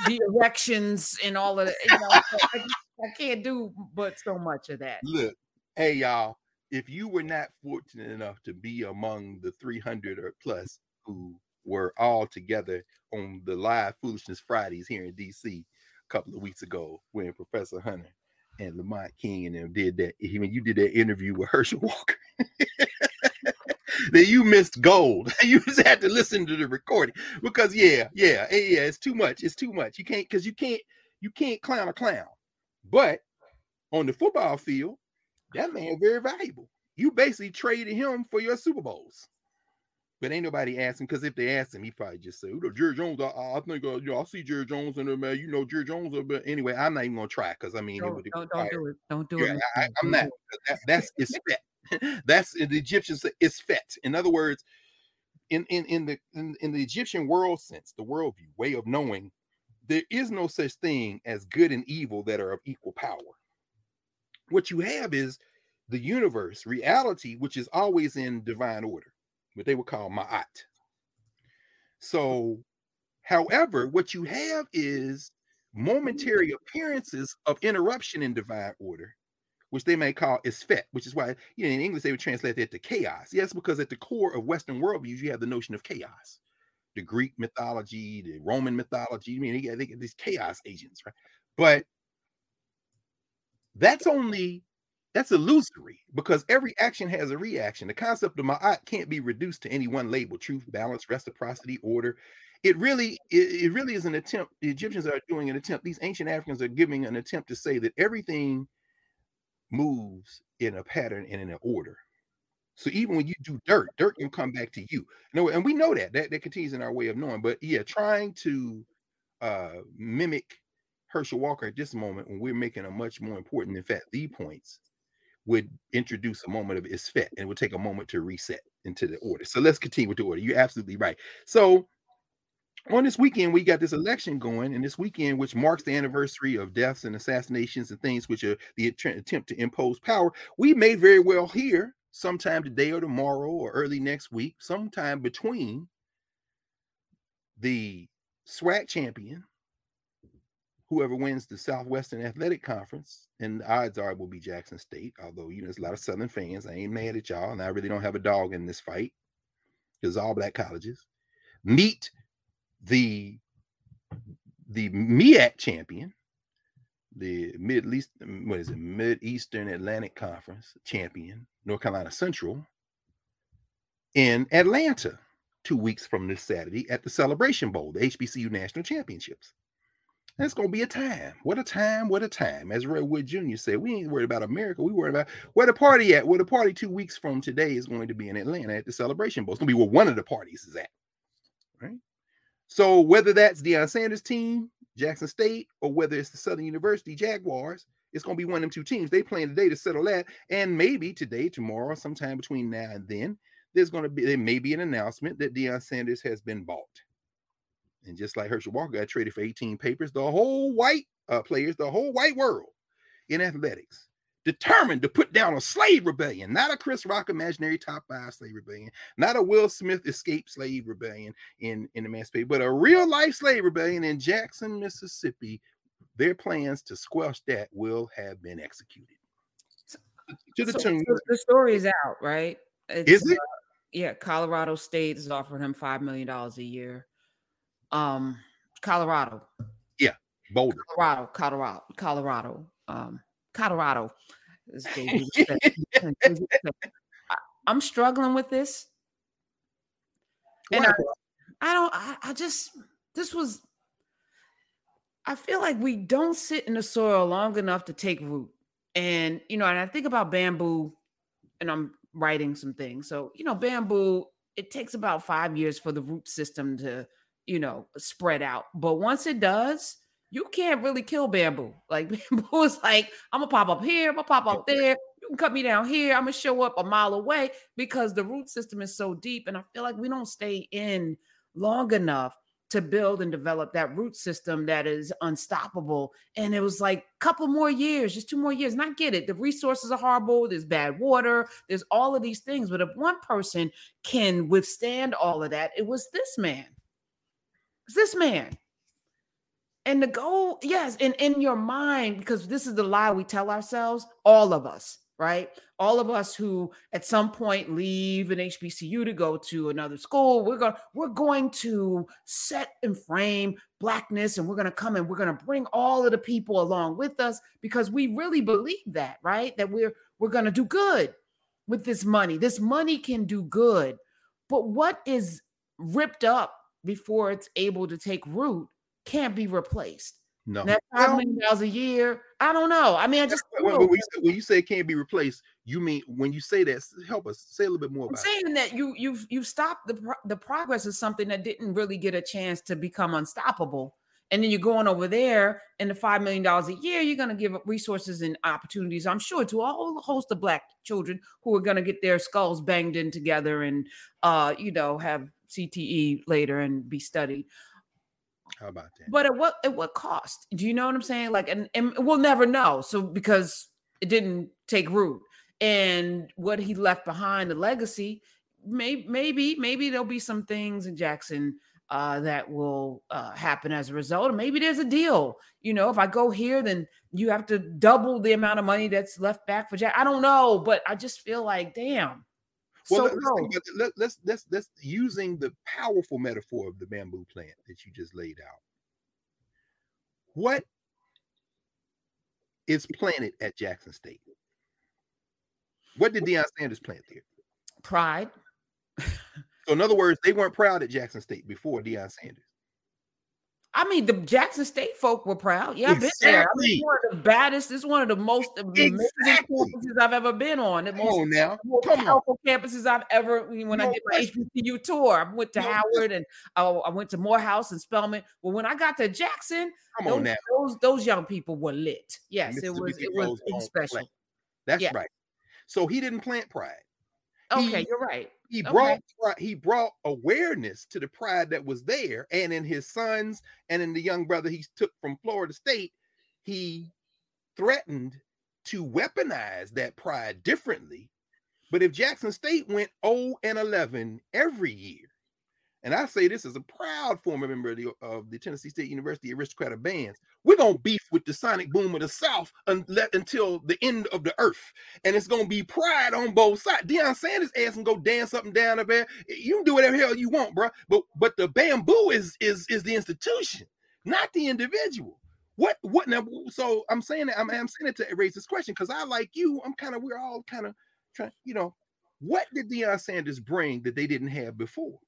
the erections and all of that. You know, I, I can't do but so much of that. Look, hey y'all, if you were not fortunate enough to be among the 300 or plus who were all together on the live foolishness Fridays here in DC a couple of weeks ago when Professor Hunter and Lamont King and them did that. When you did that interview with Herschel Walker, then you missed gold. you just had to listen to the recording because yeah, yeah, yeah, it's too much. It's too much. You can't because you can't you can't clown a clown. But on the football field, that man very valuable. You basically traded him for your Super Bowls. But ain't nobody asking because if they asked him, he probably just say, "You Jerry Jones, I, I think uh, you know, I see Jerry Jones in there, man. You know, Jerry Jones." But anyway, I'm not even gonna try because I mean, don't, don't, don't, do it. Don't do yeah, it. I, am not. That, that's it's fet. that's the Egyptians. It's fet. In other words, in in in the in, in the Egyptian world sense, the worldview, way of knowing, there is no such thing as good and evil that are of equal power. What you have is the universe, reality, which is always in divine order, what they would call ma'at. So, however, what you have is momentary appearances of interruption in divine order, which they may call isfet, which is why you know in English they would translate that to chaos. Yes, because at the core of Western worldviews, you have the notion of chaos the Greek mythology, the Roman mythology. I mean, they they get these chaos agents, right? But that's only that's illusory because every action has a reaction. The concept of ma'at can't be reduced to any one label: truth, balance, reciprocity, order. It really, it, it really is an attempt. The Egyptians are doing an attempt. These ancient Africans are giving an attempt to say that everything moves in a pattern and in an order. So even when you do dirt, dirt can come back to you. No, and we know that. That that continues in our way of knowing. But yeah, trying to uh mimic Herschel Walker at this moment when we're making a much more important, in fact, the points would introduce a moment of isfet and it would take a moment to reset into the order. So let's continue with the order. You're absolutely right. So on this weekend, we got this election going, and this weekend, which marks the anniversary of deaths and assassinations and things which are the attempt to impose power, we may very well hear sometime today or tomorrow or early next week, sometime between the SWAC champion, whoever wins the Southwestern Athletic Conference, and the odds are it will be Jackson State, although you know there's a lot of Southern fans. I ain't mad at y'all, and I really don't have a dog in this fight because all black colleges meet the the MEAC champion, the Middle East, what is it, Mid Eastern Atlantic Conference champion, North Carolina Central, in Atlanta two weeks from this Saturday at the Celebration Bowl, the HBCU National Championships. And it's gonna be a time. What a time, what a time. As Redwood Jr. said, we ain't worried about America. We worried about where the party at. Where the party two weeks from today is going to be in Atlanta at the celebration bowl. It's gonna be where one of the parties is at. Right. So whether that's Deion Sanders' team, Jackson State, or whether it's the Southern University Jaguars, it's going to be one of them two teams. They playing today to settle that, and maybe today, tomorrow, sometime between now and then, there's going to be there may be an announcement that Deion Sanders has been bought. And just like Herschel Walker got traded for 18 papers, the whole white uh, players, the whole white world in athletics, determined to put down a slave rebellion, not a Chris Rock imaginary top five slave rebellion, not a Will Smith escape slave rebellion in, in Emancipate, but a real life slave rebellion in Jackson, Mississippi. Their plans to squelch that will have been executed. To the So- tune. so the story is out, right? It's, Is it? uh, yeah, Colorado State is offering him five million dollars a year. Um, Colorado, Yeah, Boulder. Colorado, Colorado, Colorado, um, Colorado. as Jay-Z would say. Jay-Z would say. I- I'm struggling with this, and I, I don't. I, I just this was. I feel like we don't sit in the soil long enough to take root, and you know, and I think about bamboo, and I'm writing some things. So you know, bamboo. It takes about five years for the root system to, you know, spread out. But once it does, you can't really kill bamboo. Like bamboo is like, I'm gonna pop up here, I'm gonna pop up there. You can cut me down here. I'm gonna show up a mile away because the root system is so deep. And I feel like we don't stay in long enough to build and develop that root system that is unstoppable. And it was like a couple more years, just two more years. And I get it. The resources are horrible. There's bad water. There's all of these things. But if one person can withstand all of that, it was this man. It's this man. And the goal, yes, and in your mind, because this is the lie we tell ourselves, all of us, right? All of us who at some point leave an HBCU to go to another school, we're going we're going to set and frame blackness and we're going to come and we're going to bring all of the people along with us because we really believe that, right? That we're we're going to do good with this money. This money can do good. But what is ripped up before it's able to take root can't be replaced. No. That five million dollars a year, I don't know. I mean, I just When, when you say, when you say it can't be replaced, you mean when you say that? Help us say a little bit more I'm about. it. saying that you you've you've stopped the pro- the progress of something that didn't really get a chance to become unstoppable. And then you're going over there, and the five million dollars a year, you're going to give up resources and opportunities, I'm sure, to a whole host of black children who are going to get their skulls banged in together and, uh, you know, have CTE later and be studied. How about that? But at what at what cost? Do you know what I'm saying? Like, and, and we'll never know. So because it didn't take root, and what he left behind, the legacy, may, maybe maybe there'll be some things in Jackson uh, that will uh, happen as a result. Maybe there's a deal. You know, if I go here, then you have to double the amount of money that's left back for Jack. I don't know, but I just feel like, damn. Well, so let, us no. think about it. Let, let's let's let's using the powerful metaphor of the bamboo plant that you just laid out. What is planted at Jackson State? What did Deion Sanders plant there? pride. So, in other words, they weren't proud at Jackson State before Deion Sanders. I mean, the Jackson State folk were proud. Yeah, I've been there. I mean, it's one of the baddest. It's one of the most amazing Exactly. campuses I've ever been on. The Come most on now, more come on. powerful campuses I've ever. When I did my question. HBCU tour, I went to No Howard and I, I went to Morehouse and Spelman. Well, when I got to Jackson, on those, now. those those young people were lit. Yes, it was it was, Rose it was on special. play. That's Yeah. right. So he didn't plant pride. Okay, He- you're right. He Okay. brought he brought awareness to the pride that was there, and in his sons and in the young brother he took from Florida State, he threatened to weaponize that pride differently. But if Jackson State went 0 and 11 every year, and I say this as a proud former member of the, of the Tennessee State University Aristocrat of Bands, we're gonna beef with the sonic boom of the South until the end of the earth, and it's gonna be pride on both sides. Deion Sanders ass and go dance up and down up there. You can do whatever hell you want, bro. But but the bamboo is is is the institution, not the individual. What what now? So I'm saying that I'm, I'm saying it to raise this question because I like you. I'm kind of we're all kind of trying. You know, what did Deion Sanders bring that they didn't have before?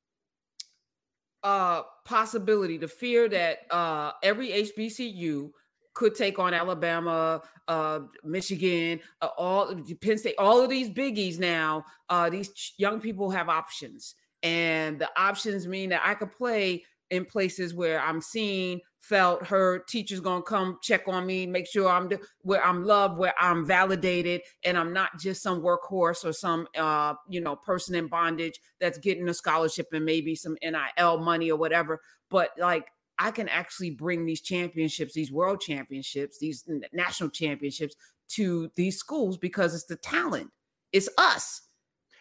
Uh possibility, the fear that uh every HBCU could take on Alabama, uh, Michigan, uh, all Penn State, all of these biggies now. Uh, these young people have options, and the options mean that I could play in places where I'm seen, felt, heard. Teachers gonna come check on me, make sure I'm where I'm loved, where I'm validated, and I'm not just some workhorse or some uh, you know person in bondage that's getting a scholarship and maybe some NIL money or whatever. But like I can actually bring these championships, these world championships, these national championships to these schools because it's the talent. It's us.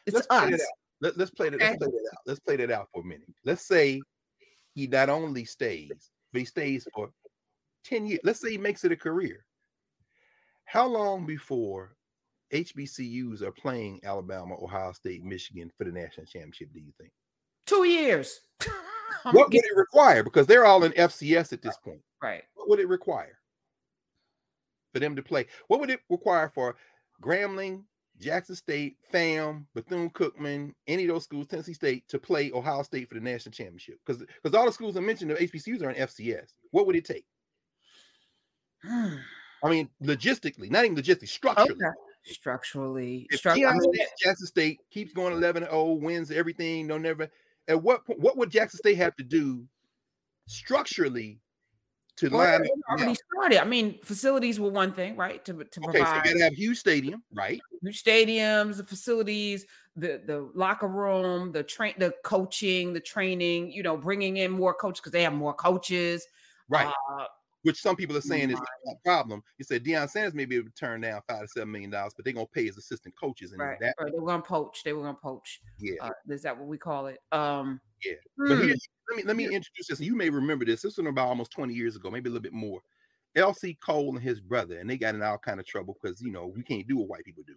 It's let's us. Play it Let, us play that. Let's play that out. Let's play that out for a minute. Let's say he not only stays, but he stays for 10 years. Let's say he makes it a career. How long before HBCUs are playing Alabama, Ohio State, Michigan for the national championship, do you think? Two years. what would it require? Because they're all in FCS at this point. Right. What would it require for them to play? What would it require for Grambling, Jackson State, FAM, Bethune Cookman, any of those schools, Tennessee State, to play Ohio State for the national championship? Because because all the schools I mentioned, the HBCUs are in FCS. What would it take? I mean, logistically, not even logistically, structurally. Okay. Structurally, if structurally. Jackson State keeps going 11 0, wins everything, no never. At what point, what would Jackson State have to do structurally to well, line already started. I mean, facilities were one thing, right? To, to okay, provide. so you gotta have huge stadium, right? Huge stadiums, the facilities, the the locker room, the train, the coaching, the training. You know, bringing in more coaches because they have more coaches, right? Uh, which some people are saying is a problem. You said Deion Sanders may be able to turn down five to seven million dollars, but they're gonna pay his assistant coaches and right. that. Right. They were gonna poach. They were gonna poach. Yeah. Uh, is that what we call it? Um. Yeah. Hmm. But here, let me let me introduce this. You may remember this. This was about almost twenty years ago, maybe a little bit more. LC Cole and his brother, and they got in all kind of trouble because you know we can't do what white people do.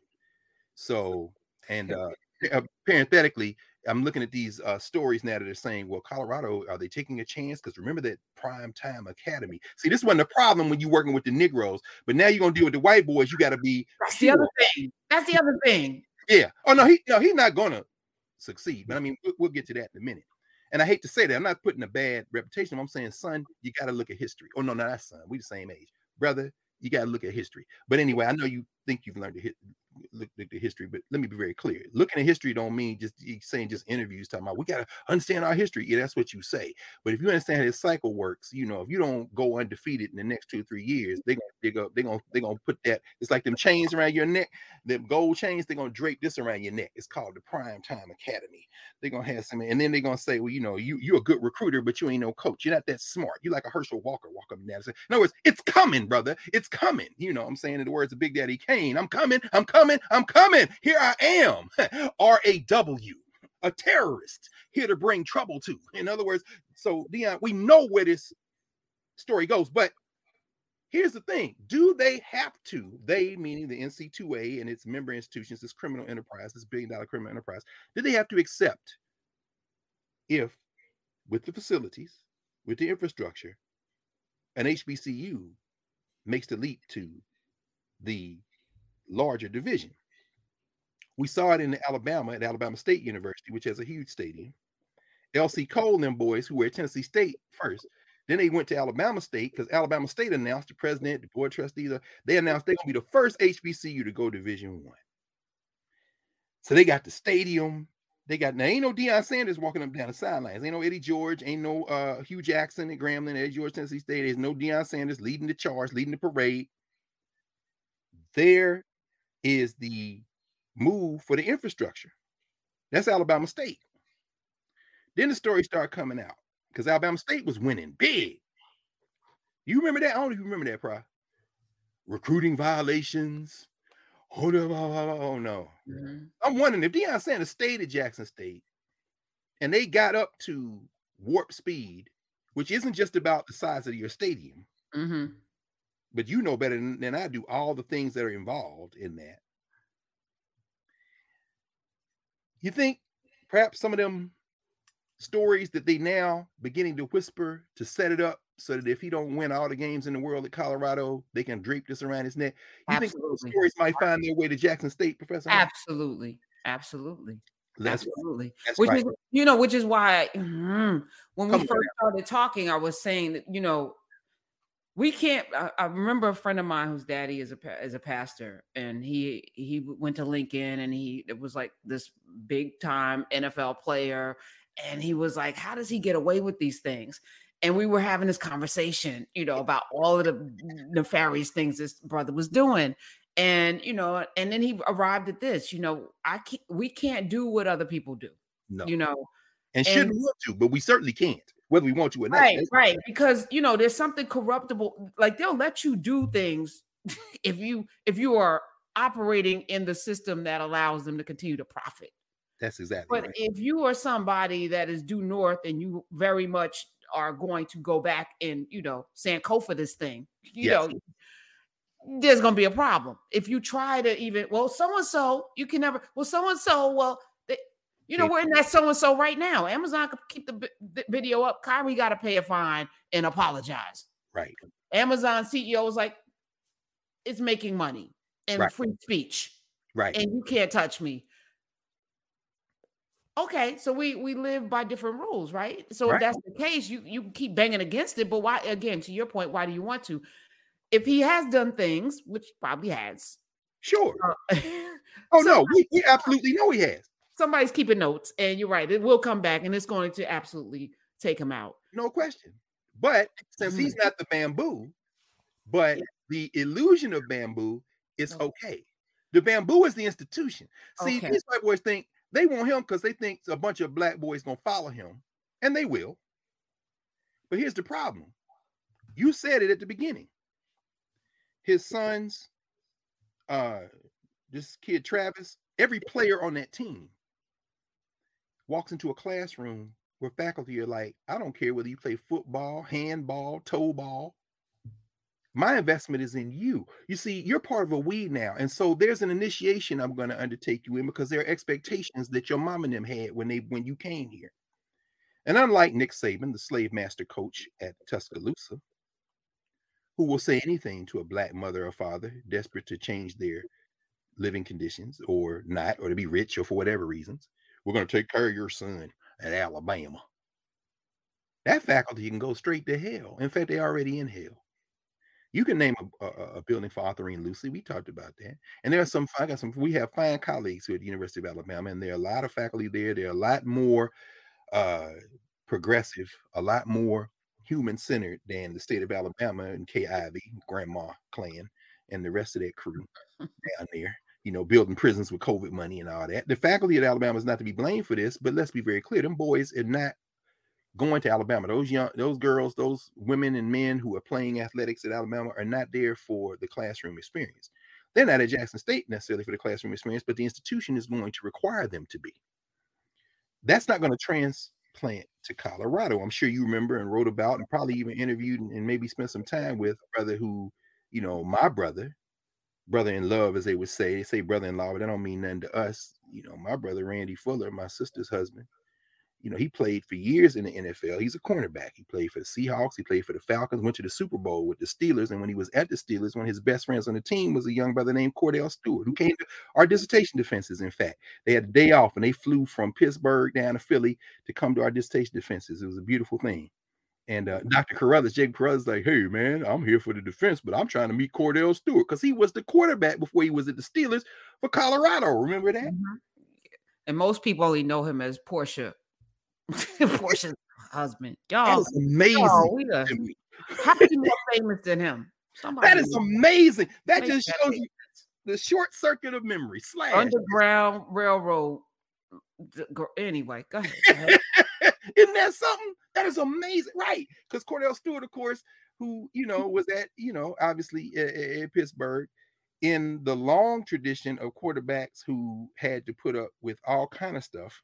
So and uh, uh parenthetically, I'm looking at these uh, stories now that are saying, well, Colorado, are they taking a chance? Because remember that prime time academy. See, this wasn't a problem when you're working with the Negroes, but now you're gonna deal with the white boys. You got to be. That's the other thing. That's the other thing. Yeah. Oh no, he no, he's not gonna succeed. But I mean, we'll, we'll get to that in a minute. And I hate to say that. I'm not putting a bad reputation. I'm saying, son, you got to look at history. Oh no, not that's son. We the same age, brother. You got to look at history. But anyway, I know you think you've learned to hit, look, at history, but let me be very clear. Looking at history don't mean just saying just interviews talking about we gotta understand our history. Yeah, that's what you say. But if you understand how this cycle works, you know, if you don't go undefeated in the next two three years, they're they go they're gonna they're gonna put that it's like them chains around your neck, them gold chains, they're gonna drape this around your neck. It's called the Prime Time Academy. They're gonna have some, and then they're gonna say, Well, you know, you you're a good recruiter, but you ain't no coach. You're not that smart. You're like a Herschel Walker walk up and down. In other words, it's coming, brother. It's coming. You know, I'm saying in the words of Big Daddy Kane, I'm coming, I'm coming, I'm coming. Here I am. R-A-W, a terrorist here to bring trouble to. In other words, so Deion, we know where this story goes, but here's the thing do they have to they meaning the nc2a and its member institutions this criminal enterprise this billion dollar criminal enterprise do they have to accept if with the facilities with the infrastructure an hbcu makes the leap to the larger division. We saw it in Alabama at Alabama State University, which has a huge stadium. LC Cole and them boys who were at Tennessee State first. Then they went to Alabama State because Alabama State announced the president, the board trustees, uh, they announced they're gonna be the first HBCU to go Division One. So they got the stadium. They got now ain't no Deion Sanders walking up down the sidelines. Ain't no Eddie George. Ain't no uh, Hue Jackson at Grambling. Eddie George, Tennessee State. There's no Deion Sanders leading the charge, leading the parade. There is the move for the infrastructure. That's Alabama State. Then the story start coming out because Alabama State was winning big. You remember that? I don't even remember that, Pro. Recruiting violations. Oh no, oh, no. Mm-hmm. I'm wondering if Deion Sanders stayed at Jackson State and they got up to warp speed, which isn't just about the size of your stadium. Mm-hmm but you know better than, than I do all the things that are involved in that. You think perhaps some of them stories that they now beginning to whisper to set it up so that if he don't win all the games in the world at Colorado, they can drape this around his neck. You Absolutely. think those stories might find their way to Jackson State, Professor? Absolutely. Absolutely. That's Absolutely. that's which right. is, you know, which is why mhm, when we Come on first started talking, I was saying that, you know, we can't. I, I remember a friend of mine whose daddy is a is a pastor, and he he went to Lincoln, and he it was like this big time NFL player, and he was like, "How does he get away with these things?" And we were having this conversation, you know, about all of the nefarious things this brother was doing, and you know, and then he arrived at this, you know, I can't, we can't do what other people do, no, you know, and and- shouldn't want to, but we certainly can't, whether we want to or not. right right because you know there's something corruptible like they'll let you do things if you if you are operating in the system that allows them to continue to profit That's exactly but right. if you are somebody that is due north and you very much are going to go back and you know sankofa this thing you Yes. know there's going to be a problem if you try to even well so and so you can never well so and so well they, you know we're in that so and so right now amazon could keep the, the video up kyrie got to pay a fine and apologize Right. amazon ceo was like it's making money and Right. free speech Right. and you can't touch me. Okay, so we we live by different rules, right? So Right. if that's the case, you you keep banging against it, but why? Again, to your point, why do you want to? If he has done things, which probably has, sure. uh, Oh no, we, we absolutely know he has. somebody's keeping notes, and you're right, it will come back, and it's going to absolutely take him out. No question. But since he's not the bamboo, but the illusion of bamboo is Okay. okay. The bamboo is the institution. See, Okay. these white boys think they want him because they think a bunch of black boys gonna follow him, and they will. But here's the problem. You said it at the beginning. His sons, uh, this kid Travis, every player on that team walks into a classroom where faculty are like, I don't care whether you play football, handball, toe ball. My investment is in you. You see, you're part of a we now. And so there's an initiation I'm going to undertake you in because there are expectations that your mom and them had when they when you came here. And unlike Nick Saban, the slave master coach at Tuscaloosa, who will say anything to a black mother or father desperate to change their living conditions or not, or to be rich or for whatever reasons, we're going to take care of your son at Alabama. That faculty can go straight to hell. In fact, they're already in hell. You can name a, a, a building for Autherine Lucy. We talked about that. And there are some, I got some, we have fine colleagues here at the University of Alabama, and there are a lot of faculty there. They're a lot more uh, progressive, a lot more human centered than the state of Alabama and Ivey, Grandma Clan, and the rest of that crew down there you know, building prisons with COVID money and all that. The faculty at Alabama is not to be blamed for this, but let's be very clear: them boys are not going to Alabama. Those young, those girls, those women and men who are playing athletics at Alabama are not there for the classroom experience. They're not at Jackson State necessarily for the classroom experience, but the institution is going to require them to be. That's not going to transplant to Colorado. I'm sure you remember and wrote about and probably even interviewed and, maybe spent some time with a brother who, you know, my brother, brother in love, as they would say. They say brother in law, but that don't mean nothing to us. You know, my brother Randy Fuller, my sister's husband. You know, he played for years in the NFL. He's a cornerback. He played for the Seahawks. He played for the Falcons. Went to the Super Bowl with the Steelers. And when he was at the Steelers, one of his best friends on the team was a young brother named Kordell Stewart, who came to our dissertation defenses. In fact, they had a day off and they flew from Pittsburgh down to Philly to come to our dissertation defenses. It was a beautiful thing. And uh, Dr. Carruthers, Jake Carruthers, like, hey man, I'm here for the defense, but I'm trying to meet Kordell Stewart because he was the quarterback before he was at the Steelers for Colorado. Remember that? Mhm. And most people only know him as Porsha, Porsha's husband. That Y'all, is amazing. y'all, we are, how is he more famous than him? Somebody That is amazing. That just that shows you the short circuit of memory. Slash. Underground Railroad. Anyway, go ahead. go ahead. Isn't that something? That is amazing, right? Because Kordell Stewart, of course, who you know was at you know obviously at, at Pittsburgh in the long tradition of quarterbacks who had to put up with all kind of stuff.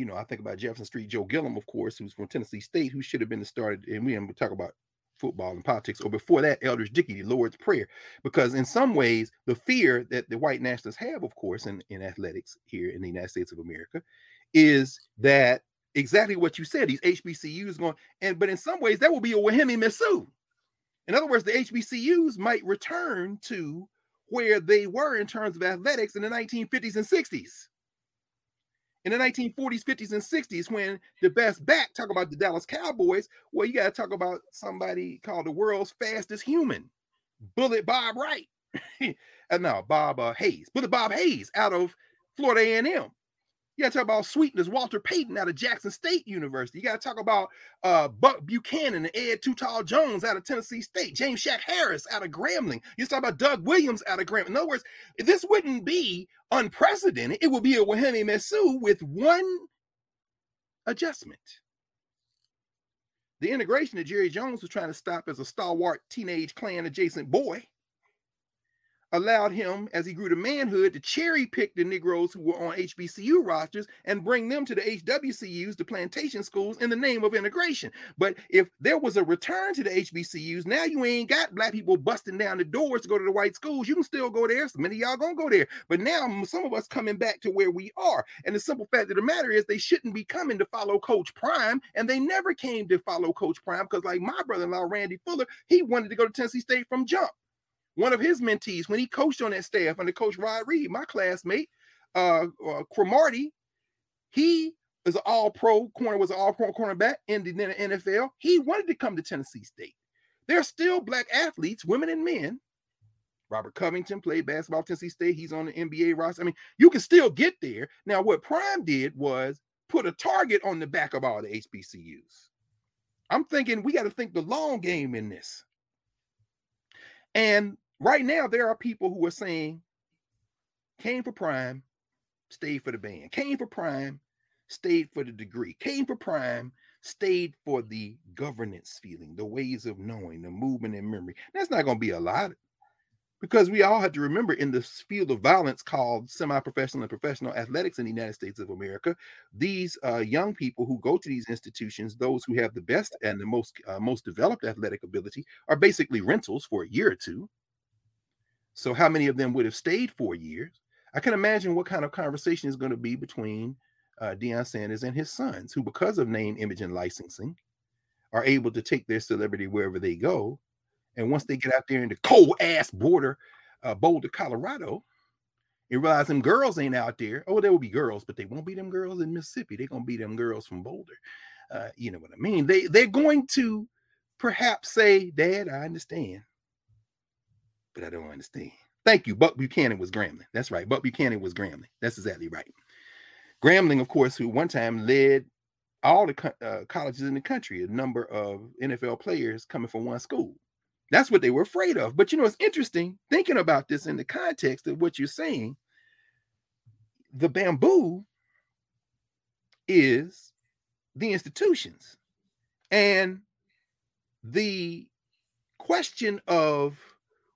You know, I think about Jefferson Street Joe Gilliam, of course, who's from Tennessee State, who should have been the starter. and we haven't talk about football and politics, or before that, Eldridge Dickey, the Lord's Prayer, because in some ways, the fear that the white nationalists have, of course, in, in athletics here in the United States of America, is that exactly what you said. These HBCUs going, and but in some ways, that will be a Wehem Mesut. In other words, the HBCUs might return to where they were in terms of athletics in the 1950s and 60s. In the 1940s, 50s, and 60s, when the best back talk about the Dallas Cowboys, well, you got to talk about somebody called the world's fastest human, Bullet Bob Wright. and now Bob uh, Hayes, Bullet Bob Hayes out of Florida A&M. You got to talk about sweetness, Walter Payton out of Jackson State University. You got to talk about uh, Buck Buchanan and Ed Too Tall Jones out of Tennessee State, James Shack Harris out of Grambling. You talk about Doug Williams out of Grambling. In other words, this wouldn't be unprecedented. It would be a Wehem Mesut with one adjustment. The integration that Jerry Jones was trying to stop as a stalwart teenage Klan adjacent boy allowed him, as he grew to manhood, to cherry pick the Negroes who were on HBCU rosters and bring them to the HWCUs, the plantation schools, in the name of integration. But if there was a return to the HBCUs, now you ain't got black people busting down the doors to go to the white schools. You can still go there. So many y'all gonna go there. But now some of us coming back to where we are. And the simple fact of the matter is they shouldn't be coming to follow Coach Prime, and they never came to follow Coach Prime because, like my brother-in-law Randy Fuller, he wanted to go to Tennessee State from jump one of his mentees when he coached on that staff under Coach Rod Reed, my classmate, uh, uh he is an all-pro corner, was an all-pro cornerback in the NFL. He wanted to come to Tennessee State. There are still black athletes, women and men. Robert Covington played basketball at Tennessee State. He's on the NBA roster. I mean, you can still get there. Now, what Prime did was put a target on the back of all the HBCUs. I'm thinking we got to think the long game in this. And right now, there are people who are saying, came for prime, stayed for the band, came for prime, stayed for the degree, came for prime, stayed for the governance feeling, the ways of knowing, the movement and memory. That's not going to be a lot because we all have to remember in this field of violence called semi-professional and professional athletics in the United States of America, these uh, young people who go to these institutions, those who have the best and the most uh, most developed athletic ability, are basically rentals for a year or two. So, how many of them would have stayed four years? I can imagine what kind of conversation is going to be between uh, Deion Sanders and his sons, who, because of name, image, and licensing, are able to take their celebrity wherever they go and once they get out there in the cold ass border, uh, Boulder, Colorado, and realize them girls ain't out there. Oh, there will be girls, but they won't be them girls in Mississippi. They're gonna be them girls from Boulder. Uh, you know what I mean? They they're going to perhaps say, Dad, I understand, but I don't understand. Thank you. Buck Buchanan was Grambling. That's right. Buck Buchanan was Grambling. That's exactly right. Grambling, of course, who one time led all the co- uh, colleges in the country, a number of NFL players coming from one school. That's what they were afraid of. But you know, it's interesting thinking about this in the context of what you're saying. The bamboo is the institutions. And the question of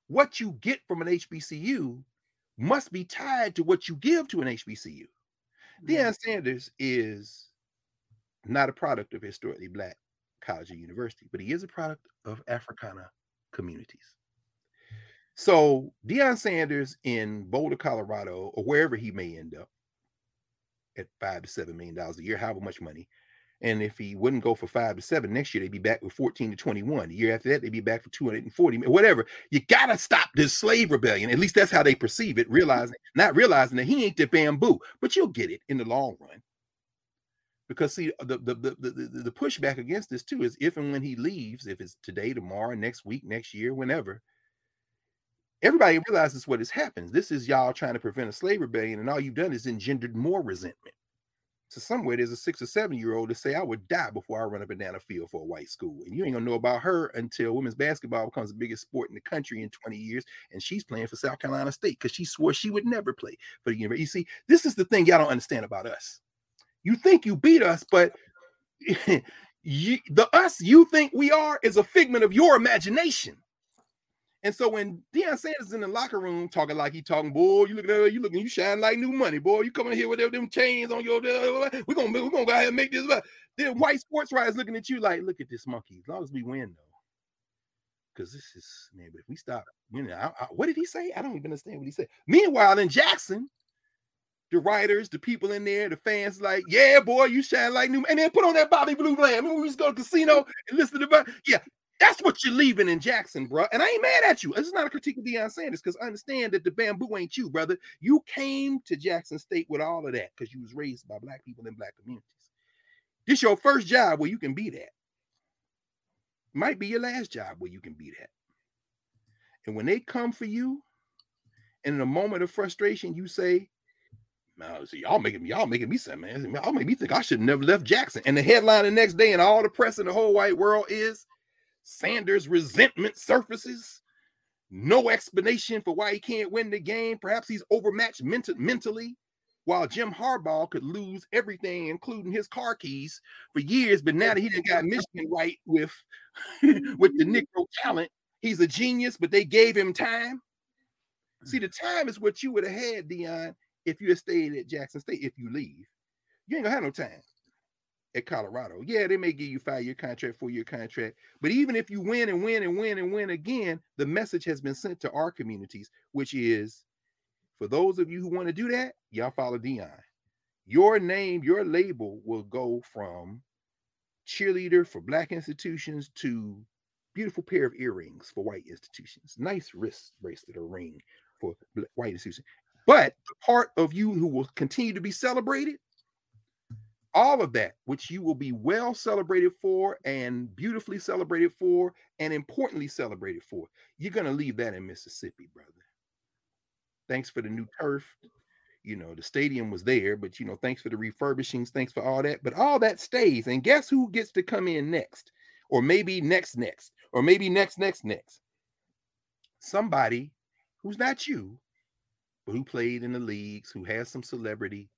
what you get from an HBCU must be tied to what you give to an HBCU. Mm-hmm. Deion Sanders is not a product of historically black college or university, but he is a product of Africana communities. So Deion Sanders in Boulder, Colorado, or wherever he may end up at five to seven million dollars a year, however much money. And if he wouldn't go for five to seven next year, they'd be back with 14 to 21. The year after that, they'd be back for 240, whatever. You gotta stop this slave rebellion. At least that's how they perceive it, realizing, not realizing that he ain't the bamboo, but you'll get it in the long run because see uh, the the, the the the pushback against this too is if and when he leaves if it's today tomorrow next week next year whenever everybody realizes what has happened. This is y'all trying to prevent a slave rebellion and all you've done is engendered more resentment. So somewhere there's a six or seven year old to say i would die before i run up and down a field for a white school and you ain't gonna know about her until women's basketball becomes the biggest sport in the country in 20 years and she's playing for south carolina state because she swore she would never play for the university. You see this is the thing y'all don't understand about us you think you beat us, but you, the us you think we are is a figment of your imagination. And so when Deion Sanders is in the locker room talking like he talking, boy, you looking at you looking, you shine like new money, boy. You coming here with them chains on your we're gonna we're gonna go ahead and make this. Then white sports writers looking at you like, look at this monkey. As long as we win, though. Because this is man, but if we stop winning, I, I, what did he say? I don't even understand what he said. Meanwhile, in Jackson, the writers, the people in there, the fans, like, yeah, boy, you shine like new. And then put on that Bobby Blue Bland. Remember we to go to casino and listen to, the yeah, That's what you're leaving in Jackson, bro. And I ain't mad at you. This is not a critique of Deion Sanders because I understand that the bamboo ain't you, brother. You came to Jackson State with all of that because you was raised by black people in black communities. This your first job where you can be that. Might be your last job where you can be that. And when they come for you, and in a moment of frustration, you say, "No, see, y'all making me, y'all making me say, man, y'all make me think I should never left Jackson." And the headline the next day, and all the press in the whole white world is Sanders' resentment surfaces. No explanation for why he can't win the game. Perhaps he's overmatched ment- mentally, while Jim Harbaugh could lose everything, including his car keys, for years. But now that he didn't got Michigan right with, with the Negro talent, he's a genius. But they gave him time. See, the time is what you would have had, Deion, if you had stayed at Jackson State. If you leave, you ain't gonna have no time at Colorado. Yeah, they may give you five year contract, four year contract, but even if you win and win and win and win again, the message has been sent to our communities, which is for those of you who want to do that, y'all follow Deion. Your name, your label will go from cheerleader for black institutions to beautiful pair of earrings for white institutions, nice wrist bracelet or ring for white institutions. But the part of you who will continue to be celebrated all of that, which you will be well celebrated for and beautifully celebrated for, and importantly celebrated for. You're going to leave that in Mississippi, brother. Thanks for the new turf. You know, the stadium was there, but you know, thanks for the refurbishings, thanks for all that. But all that stays. And guess who gets to come in next? Or maybe next, next, or maybe next, next, next. Somebody who's not you, who played in the leagues, who has some celebrity,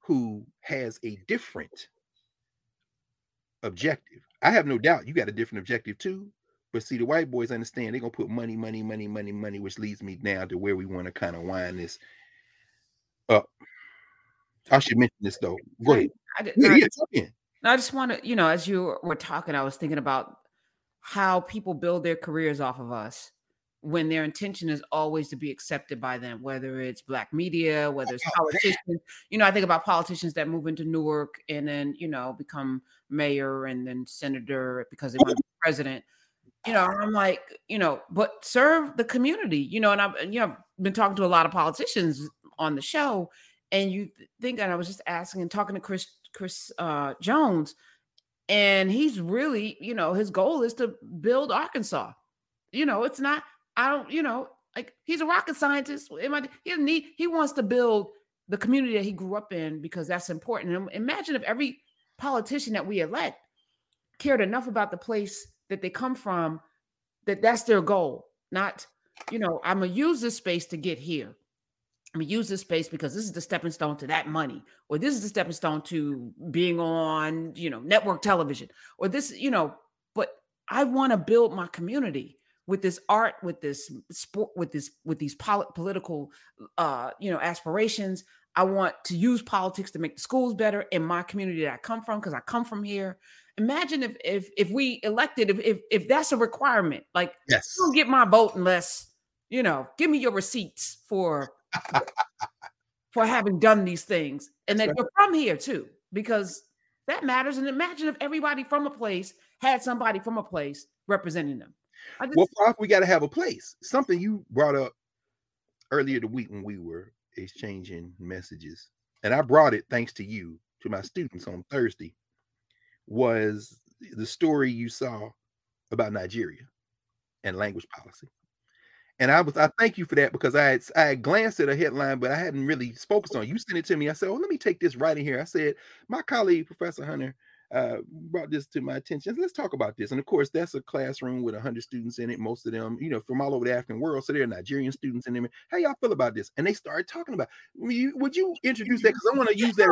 who has a different objective. I have no doubt you got a different objective too. But see, the white boys understand they're gonna put money, money, money, money, money, which leads me now to where we want to kind of wind this up. I should mention this though. Go ahead. I, I, yeah, I, yeah, I just want to, you know, as you were talking, I was thinking about how people build their careers off of us when their intention is always to be accepted by them, whether it's black media, whether it's oh, politicians. You know, I think about politicians that move into Newark and then, you know, become mayor and then senator because they want to be president. You know, I'm like, you know, but serve the community, you know, and I've, you know, been talking to a lot of politicians on the show. And you think, and I was just asking and talking to Chris, Chris uh, Jones, and he's really, you know, his goal is to build Arkansas. You know, it's not I don't, you know, like he's a rocket scientist. He need, he wants to build the community that he grew up in because that's important. And imagine if every politician that we elect cared enough about the place that they come from that that's their goal. Not, you know, I'm gonna use this space to get here. I'm gonna use this space because this is the stepping stone to that money, or this is the stepping stone to being on, you know, network television, or this, you know. But I want to build my community with this art with this sport with this with these pol- political uh you know aspirations i want to use politics to make the schools better in my community that i come from because i come from here. Imagine if if if we elected if if, if that's a requirement like yes. don't get my vote unless you know give me your receipts for for having done these things. And that you're from here too because that matters. And imagine if everybody from a place had somebody from a place representing them just, well, Prof, we got to have a place. Something you brought up earlier the week when we were exchanging messages, and I brought it thanks to you to my students on Thursday, was the story you saw about Nigeria and language policy. And I was I thank you for that because I had I had glanced at a headline, but I hadn't really focused on. It. You sent it to me. I said, "Oh, let me take this right in here." I said, "My colleague, Professor Hunter, uh, brought this to my attention. Let's talk about this. And of course, that's a classroom with 100 students in it, most of them, you know, from all over the African world. So there are Nigerian students in there. How y'all feel about this? And they started talking about. Would you, would you introduce that? Because I want to use that.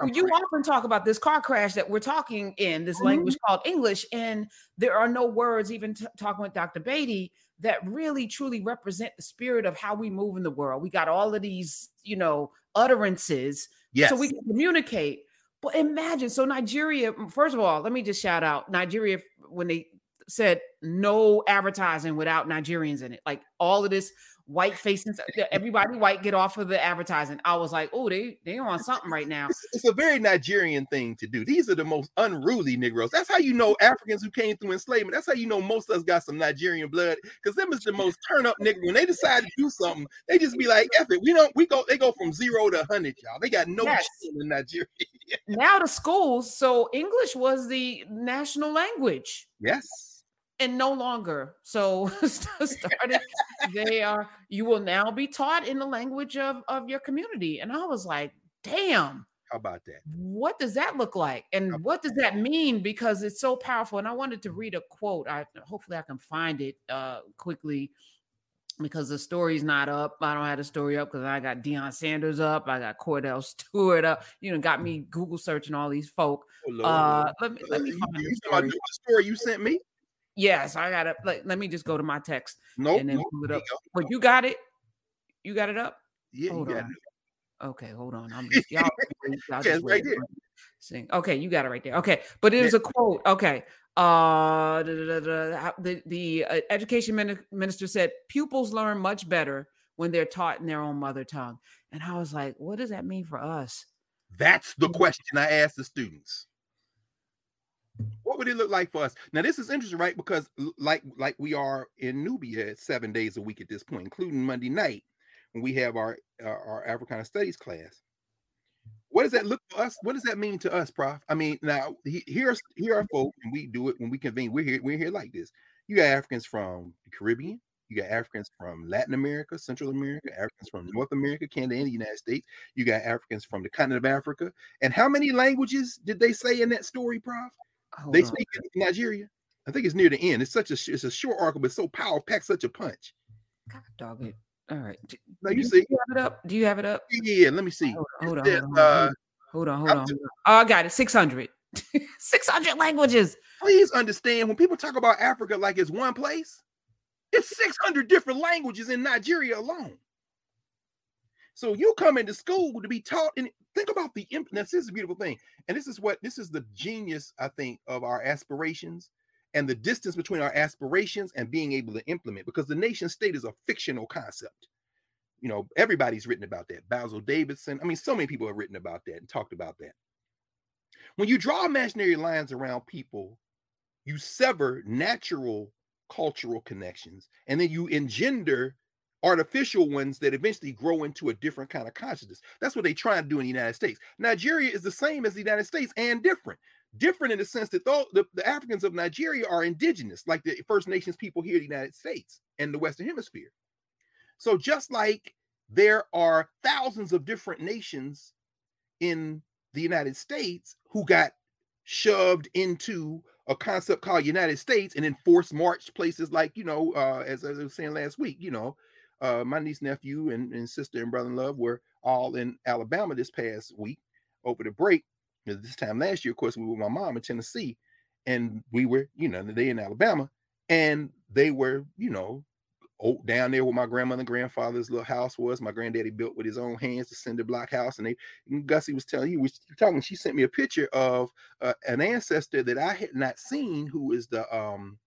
I mean, you often talk about this car crash that we're talking in this mm-hmm. language called English, and there are no words, even t- talking with Dr. Beatty, that really truly represent the spirit of how we move in the world. We got all of these, you know, utterances yes. so we can communicate but imagine, so Nigeria, first of all, let me just shout out Nigeria when they said no advertising without Nigerians in it. Like all of this white faces. everybody white get off of the advertising. I was like, oh, they they on something right now. It's, it's, a very Nigerian thing to do. These are the most unruly Negroes. That's how you know Africans who came through enslavement. That's how you know most of us got some Nigerian blood because them is the most turn up nigga. When they decide to do something, they just be like, F it. We don't we go they go from zero to hundred, y'all. They got no yes. in Nigeria. now the schools, so English was the national language. Yes and no longer. So started, they are you will now be taught in the language of of your community. And I was like, damn. How about that? What does that look like? And what does that mean? Because it's so powerful. And I wanted to read a quote. I hopefully I can find it uh quickly because the story's not up. I don't have the story up because I got Deion Sanders up. I got Kordell Stewart up. You know, got me Google searching all these folk. Oh, uh, let me let me find you, the story you sent me. Yes, I got it. Like, let me just go to my text. Nope, and then nope, pull it up. But you got it. You got it up. Yeah, hold on. Okay, hold on. I'm just y'all. y'all just right there. Sing. Okay, you got it right there. Okay, but it was a quote. Okay, uh, the the uh, education minister said pupils learn much better when they're taught in their own mother tongue, and I was like, what does that mean for us? That's the question I asked the students would it look like for us? Now, this is interesting, right? Because like like we are in Nubia seven days a week at this point, including Monday night when we have our our, our Africana Studies class. What does that look for us? What does that mean to us, Prof? I mean, now here here are folk, and we do it when we convene. We're here, we're here like this. You got Africans from the Caribbean, you got Africans from Latin America, Central America, Africans from mm-hmm. North America, Canada, and the United States. You got Africans from the continent of Africa. And how many languages did they say in that story, Prof? Hold they on. speak in Nigeria. I think it's near the end. It's such a it's a short article, but so powerful, packed such a punch. God dog it. All right. No, you see. You have it up? Do you have it up? Yeah, let me see. Hold on, hold on, hold on. Uh, hold on, hold on. Oh, I got it. 600. 600 languages. Please understand when people talk about Africa like it's one place, it's 600 different languages in Nigeria alone. So you come into school to be taught, and think about the this is a beautiful thing. And this is what this is the genius, I think, of our aspirations and the distance between our aspirations and being able to implement because the nation state is a fictional concept. You know, everybody's written about that. Basil Davidson. I mean, so many people have written about that and talked about that. When you draw imaginary lines around people, you sever natural cultural connections and then you engender artificial ones that eventually grow into a different kind of consciousness. That's what they try to do in the United States. Nigeria is the same as the United States and different. Different in the sense that though the, the Africans of Nigeria are indigenous, like the First Nations people here in the United States and the Western Hemisphere. So just like there are thousands of different nations in the United States who got shoved into a concept called United States and then forced march places like, you know, uh, as, as I was saying last week, you know, uh, my niece, nephew, and, and sister and brother in love were all in Alabama this past week over the break. This time last year, of course, we were with my mom in Tennessee, and we were, you know, they in Alabama, and they were, you know, down there where my grandmother and grandfather's little house was. My granddaddy built with his own hands the cinder block house, and they and Gussie was telling you, was talking. She sent me a picture of uh, an ancestor that I had not seen, who is the um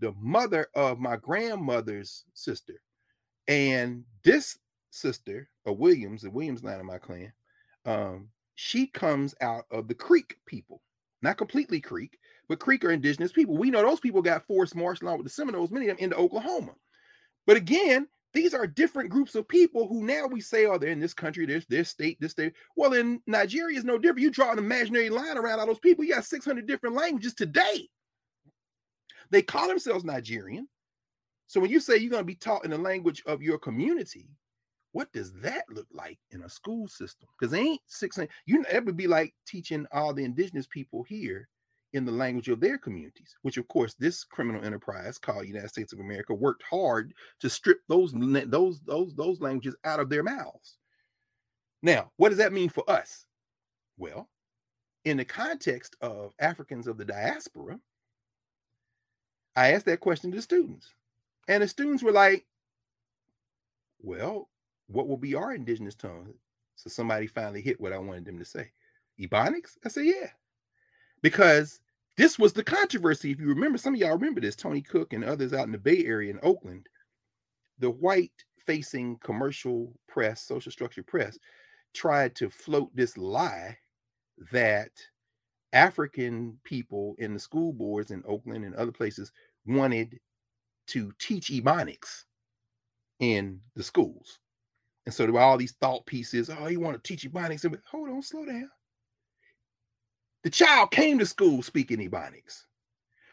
the mother of my grandmother's sister. And this sister, a Williams, the Williams line of my clan, um, she comes out of the Creek people, not completely Creek, but Creek are indigenous people. We know those people got forced marched along with the Seminoles, many of them into Oklahoma. But again, these are different groups of people who now we say, oh, they're in this country, this this state, this state. Well, in Nigeria is no different. You draw an imaginary line around all those people. You got 600 different languages today. They call themselves Nigerian. So when you say you're going to be taught in the language of your community, what does that look like in a school system? Because ain't six you would be like teaching all the indigenous people here in the language of their communities, which of course this criminal enterprise called United States of America worked hard to strip those those those those languages out of their mouths. Now, what does that mean for us? Well, in the context of Africans of the diaspora, I asked that question to students. And the students were like, well, what will be our indigenous tongue? So somebody finally hit what I wanted them to say. Ebonics? I said, yeah. Because this was the controversy. If you remember, some of y'all remember this, Toni Cook and others out in the Bay Area in Oakland, the white facing commercial press, social structure press, tried to float this lie that African people in the school boards in Oakland and other places wanted to teach Ebonics in the schools. And so there were all these thought pieces. Oh, you want to teach Ebonics? Hold on, slow down. The child came to school speaking Ebonics.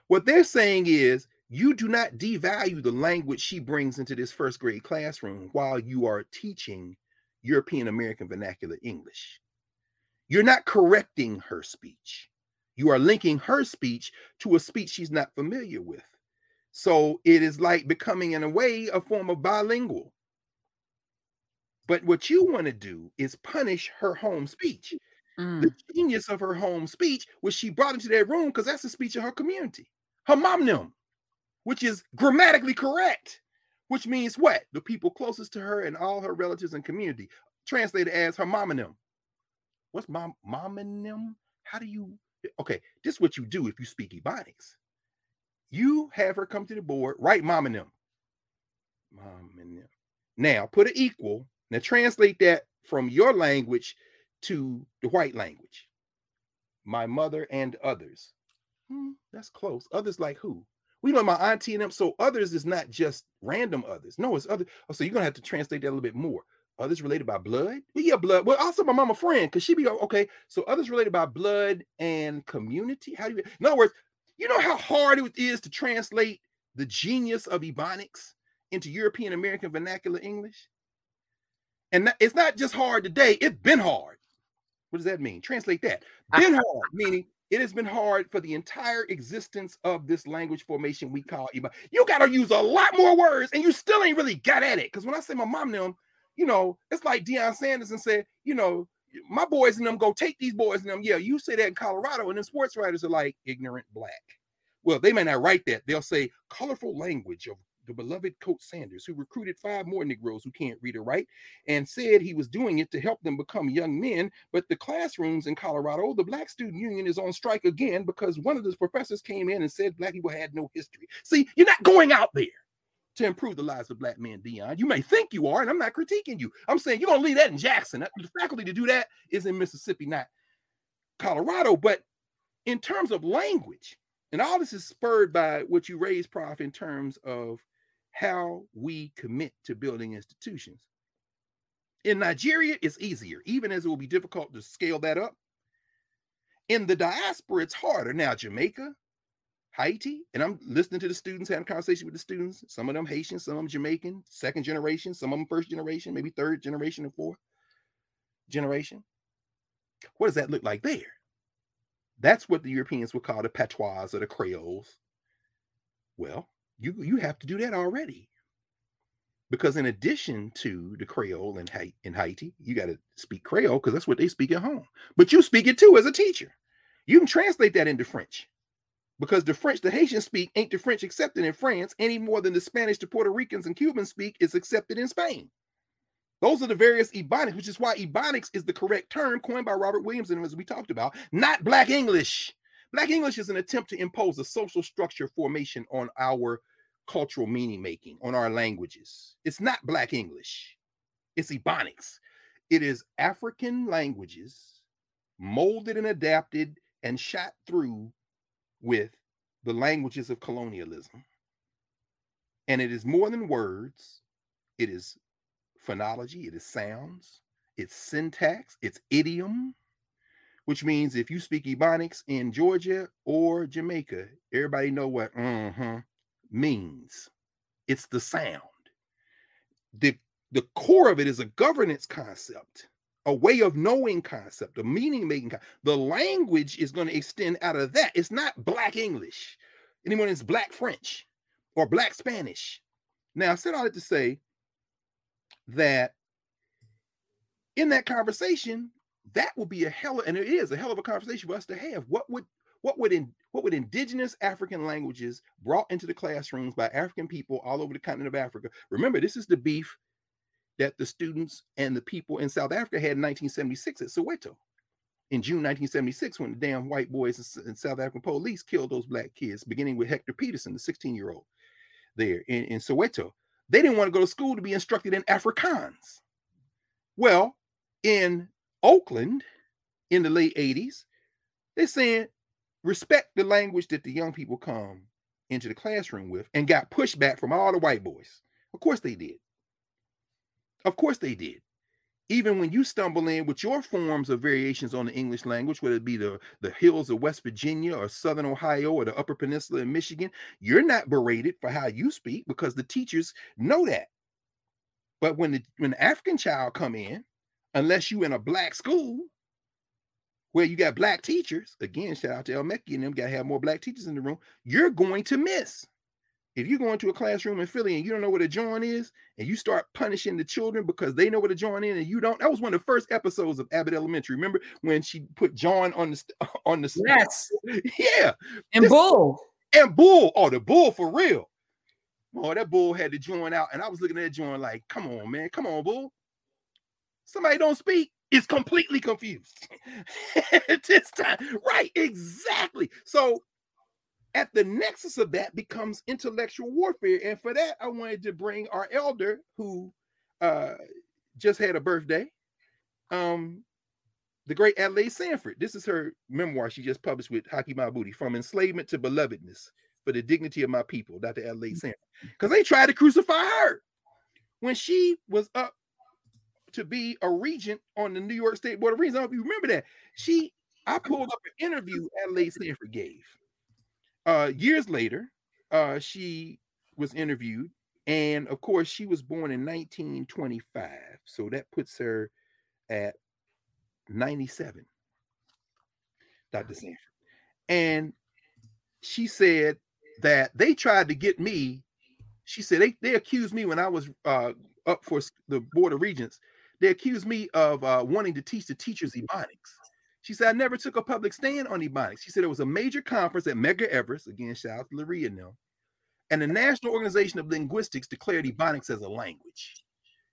What they're saying is you do not devalue the language she brings into this first grade classroom while you are teaching European American vernacular English. You're not correcting her speech. You are linking her speech to a speech she's not familiar with. So it is like becoming, in a way, a form of bilingual. But what you want to do is punish her home speech. Mm. The genius of her home speech was she brought into that room because that's the speech of her community, her momnim, which is grammatically correct, which means what? The people closest to her and all her relatives and community, translated as her momonym. What's mom momonym? How do you okay? This is what you do if you speak Ebonics. You have her come to the board, write "mom and them." Mom and them. Now put an equal. Now translate that from your language to the white language. My mother and others. Hmm, that's close. Others like who? We know my auntie and them. So others is not just random others. No, it's other. Oh, so you're gonna have to translate that a little bit more. Others related by blood. Well, yeah, blood. Well, also my mama friend, because she be okay. So others related by blood and community. How do you? In other words, you know how hard it is to translate the genius of Ebonics into European American vernacular English. And it's not just hard today; it's been hard. What does that mean? Translate that. Been hard, meaning it has been hard for the entire existence of this language formation we call Ebonics. You got to use a lot more words, and you still ain't really got at it. Because when I say my mom them, you know, it's like Deion Sanders and said, you know, my boys and them go take these boys and them. Yeah, you say that in Colorado, and then sports writers are like ignorant black. Well, they may not write that. They'll say colorful language of the beloved Coach Sanders, who recruited five more Negroes who can't read or write, and said he was doing it to help them become young men. But the classrooms in Colorado, the Black Student Union is on strike again because one of the professors came in and said Black people had no history. See, you're not going out there to improve the lives of Black men, Deion. You may think you are, and I'm not critiquing you. I'm saying you're to leave that in Jackson. The faculty to do that is in Mississippi, not Colorado. But in terms of language, and all this is spurred by what you raised, Prof, in terms of how we commit to building institutions. In Nigeria, it's easier, even as it will be difficult to scale that up. In the diaspora, it's harder. Now, Jamaica, Haiti, and I'm listening to the students, having conversation with the students. Some of them Haitian, some of them Jamaican, second generation, some of them first generation, maybe third generation and fourth generation. What does that look like there? That's what the Europeans would call the patois or the Creoles. Well, you you have to do that already. Because in addition to the Creole in, ha- in Haiti, you got to speak Creole because that's what they speak at home. But you speak it too as a teacher. You can translate that into French because the French the Haitians speak ain't the French accepted in France any more than the Spanish the Puerto Ricans and Cubans speak is accepted in Spain. Those are the various Ebonics, which is why Ebonics is the correct term coined by Robert Williamson, as we talked about, not Black English. Black English is an attempt to impose a social structure formation on our cultural meaning making on our languages. It's not Black English, it's Ebonics. It is African languages molded and adapted and shot through with the languages of colonialism. And it is more than words, it is phonology, it is sounds, it's syntax, it's idiom, which means if you speak Ebonics in Georgia or Jamaica, everybody know what uh-huh means. It's the sound. The, the core of it is a governance concept, a way of knowing concept, a meaning making. The language is going to extend out of that. It's not Black English. Anyone is Black French or Black Spanish. Now, I said all that to say that in that conversation, that would be a hell of, and it is a hell of a conversation for us to have. What would what would in, what would indigenous African languages brought into the classrooms by African people all over the continent of Africa? Remember, this is the beef that the students and the people in South Africa had in 1976 at Soweto. In June 1976, when the damn white boys and South African police killed those black kids, beginning with Hector Pieterson, the 16 year old there in, in Soweto. they didn't want to go to school to be instructed in Afrikaans. Well, in Oakland in the late 80s, they're saying respect the language that the young people come into the classroom with and got pushback from all the white boys. Of course they did. Of course they did. Even when you stumble in with your forms of variations on the English language, whether it be the, the hills of West Virginia or Southern Ohio or the Upper Peninsula in Michigan, you're not berated for how you speak because the teachers know that. But when the when the African child come in, unless you in a black school where you got black teachers, again, shout out to El Mekki and them, got to have more black teachers in the room, you're going to miss. If you go into a classroom in Philly and you don't know what a joint is, and you start punishing the children because they know what a joint is and you don't, that was one of the first episodes of Abbott Elementary. Remember when she put John on the on the yes, yeah, and this, Bull and Bull, oh the Bull for real. Oh, that Bull had to join out, and I was looking at that like, come on, man, come on, Bull. Somebody don't speak is completely confused at this time. Right, exactly. So at the nexus of that becomes intellectual warfare. And for that, I wanted to bring our elder who uh, just had a birthday, um, the great Adelaide Sanford. This is her memoir she just published with Haki Madhubuti, From Enslavement to Belovedness for the Dignity of My People, Dr. Adelaide Sanford. Because they tried to crucify her when she was up to be a regent on the New York State Board of Regents. I don't know if you remember that. She, I pulled up an interview Adelaide Sanford gave. Uh, years later, uh, she was interviewed, and of course, she was born in 1925, so that puts her at 97. Dr. Sanford, and she said that they tried to get me. She said they, they accused me when I was uh, up for the Board of Regents they accused me of uh, wanting to teach the teachers ebonics. She said, I never took a public stand on ebonics. She said it was a major conference at Medgar Evers, again, shout out to Laria now. And the National Organization of Linguistics declared ebonics as a language.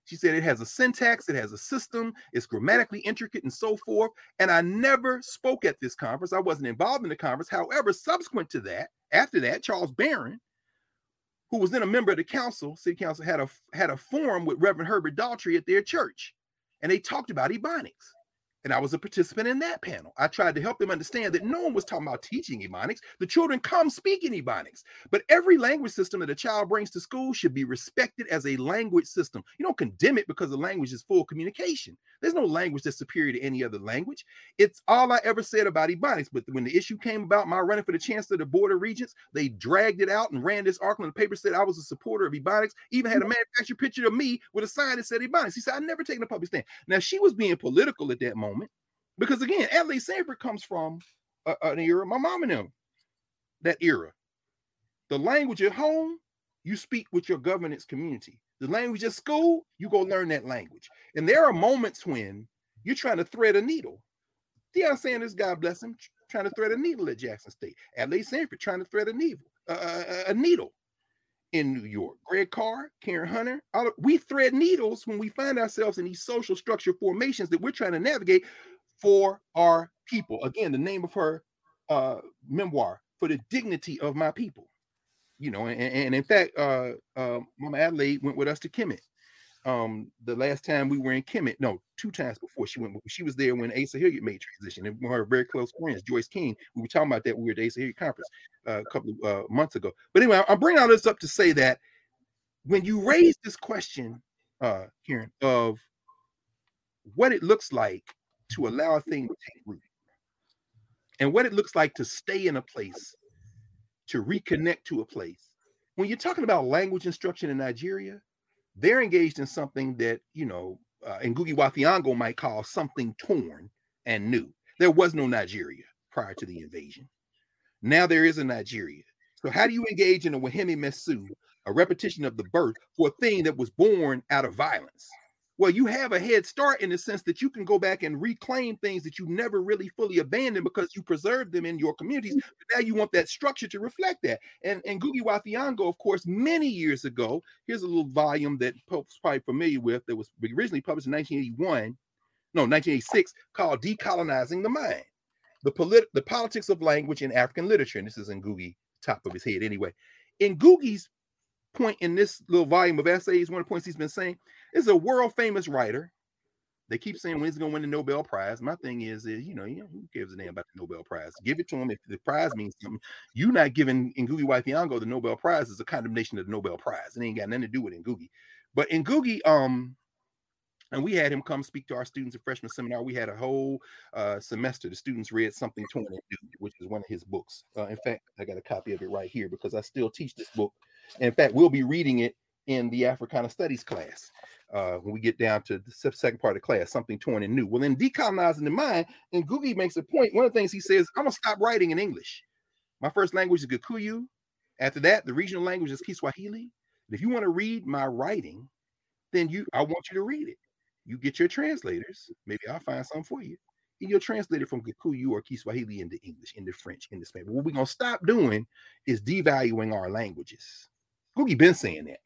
She said it has a syntax, it has a system, it's grammatically intricate, and so forth. And I never spoke at this conference. I wasn't involved in the conference. However, subsequent to that, after that, Charles Barron, who was then a member of the council, city council, had a had a forum with Reverend Herbert Daughtry at their church and they talked about ebonics. And I was a participant in that panel. I tried to help them understand that no one was talking about teaching Ebonics. The children come speaking Ebonics. But every language system that a child brings to school should be respected as a language system. You don't condemn it because the language is full communication. There's no language that's superior to any other language. It's all I ever said about Ebonics. But when the issue came about my running for the chancellor of the Board of Regents, they dragged it out and ran this article in the paper said I was a supporter of Ebonics. Even had a manufactured picture of me with a sign that said Ebonics. He said, I've never taken a public stand. Now, she was being political at that moment moment. Because again, Adelaide Sanford comes from a, an era, my mom and them, that era. The language at home, you speak with your governance community. The language at school, you go learn that language. And there are moments when you're trying to thread a needle. Deion Sanders, God bless him, trying to thread a needle at Jackson State. Adelaide Sanford trying to thread a needle, uh, a needle in New York. Greg Carr, Karen Hunter, of, we thread needles when we find ourselves in these social structure formations that we're trying to navigate for our people. Again, the name of her uh, memoir, For the Dignity of My People. You know, and, and in fact, uh, uh, Mama Adelaide went with us to Kemet um the last time we were in Kemet, no, two times before she went, she was there when Asa Hilliard made transition, and one of her very close friends, Joyce King. We were talking about that. We were at the Asa Hilliard conference uh, a couple of uh, months ago. But anyway, I'm bringing all this up to say that when you raise this question, uh, Karen, of what it looks like to allow a thing to take root, and what it looks like to stay in a place, to reconnect to a place. When you're talking about language instruction in Nigeria, they're engaged in something that, you know, uh, Ngugi wa Thiong'o might call something torn and new. There was no Nigeria prior to the invasion. Now there is a Nigeria. So how do you engage in a Wehem Mesut, a repetition of the birth for a thing that was born out of violence? Well, you have a head start in the sense that you can go back and reclaim things that you never really fully abandoned because you preserved them in your communities. Mm. But now you want that structure to reflect that. And and Ngugi wa Thiong'o, of course, many years ago, here's a little volume that Pope's probably familiar with that was originally published in 1981, no, 1986, called Decolonizing the Mind. The, polit- the politics of language in African literature. And this is in Ngugi, top of his head anyway. In Ngugi's point in this little volume of essays, one of the points he's been saying is a world famous writer. They keep saying when he's going to win the Nobel Prize. My thing is, is you know, you know, who gives a damn about the Nobel Prize? Give it to him if the prize means something. You not giving Ngugi wa Thiong'o the Nobel Prize is a condemnation of the Nobel Prize. It ain't got nothing to do with Ngugi. But Ngugi, um, and we had him come speak to our students at freshman seminar. We had a whole uh, semester. The students read something and new, which is one of his books. Uh, in fact, I got a copy of it right here because I still teach this book. In fact, we'll be reading it in the Africana Studies class uh, when we get down to the second part of the class, something torn and new. Well, in decolonizing the mind, and Ngugi makes a point. One of the things he says, I'm gonna stop writing in English. My first language is Gikuyu. After that, the regional language is Kiswahili. If you want to read my writing, then you I want you to read it. You get your translators. Maybe I'll find some for you. And you'll translate it from Gikuyu or Kiswahili into English, into French, into Spanish. What we're gonna stop doing is devaluing our languages. Ngugi been saying that.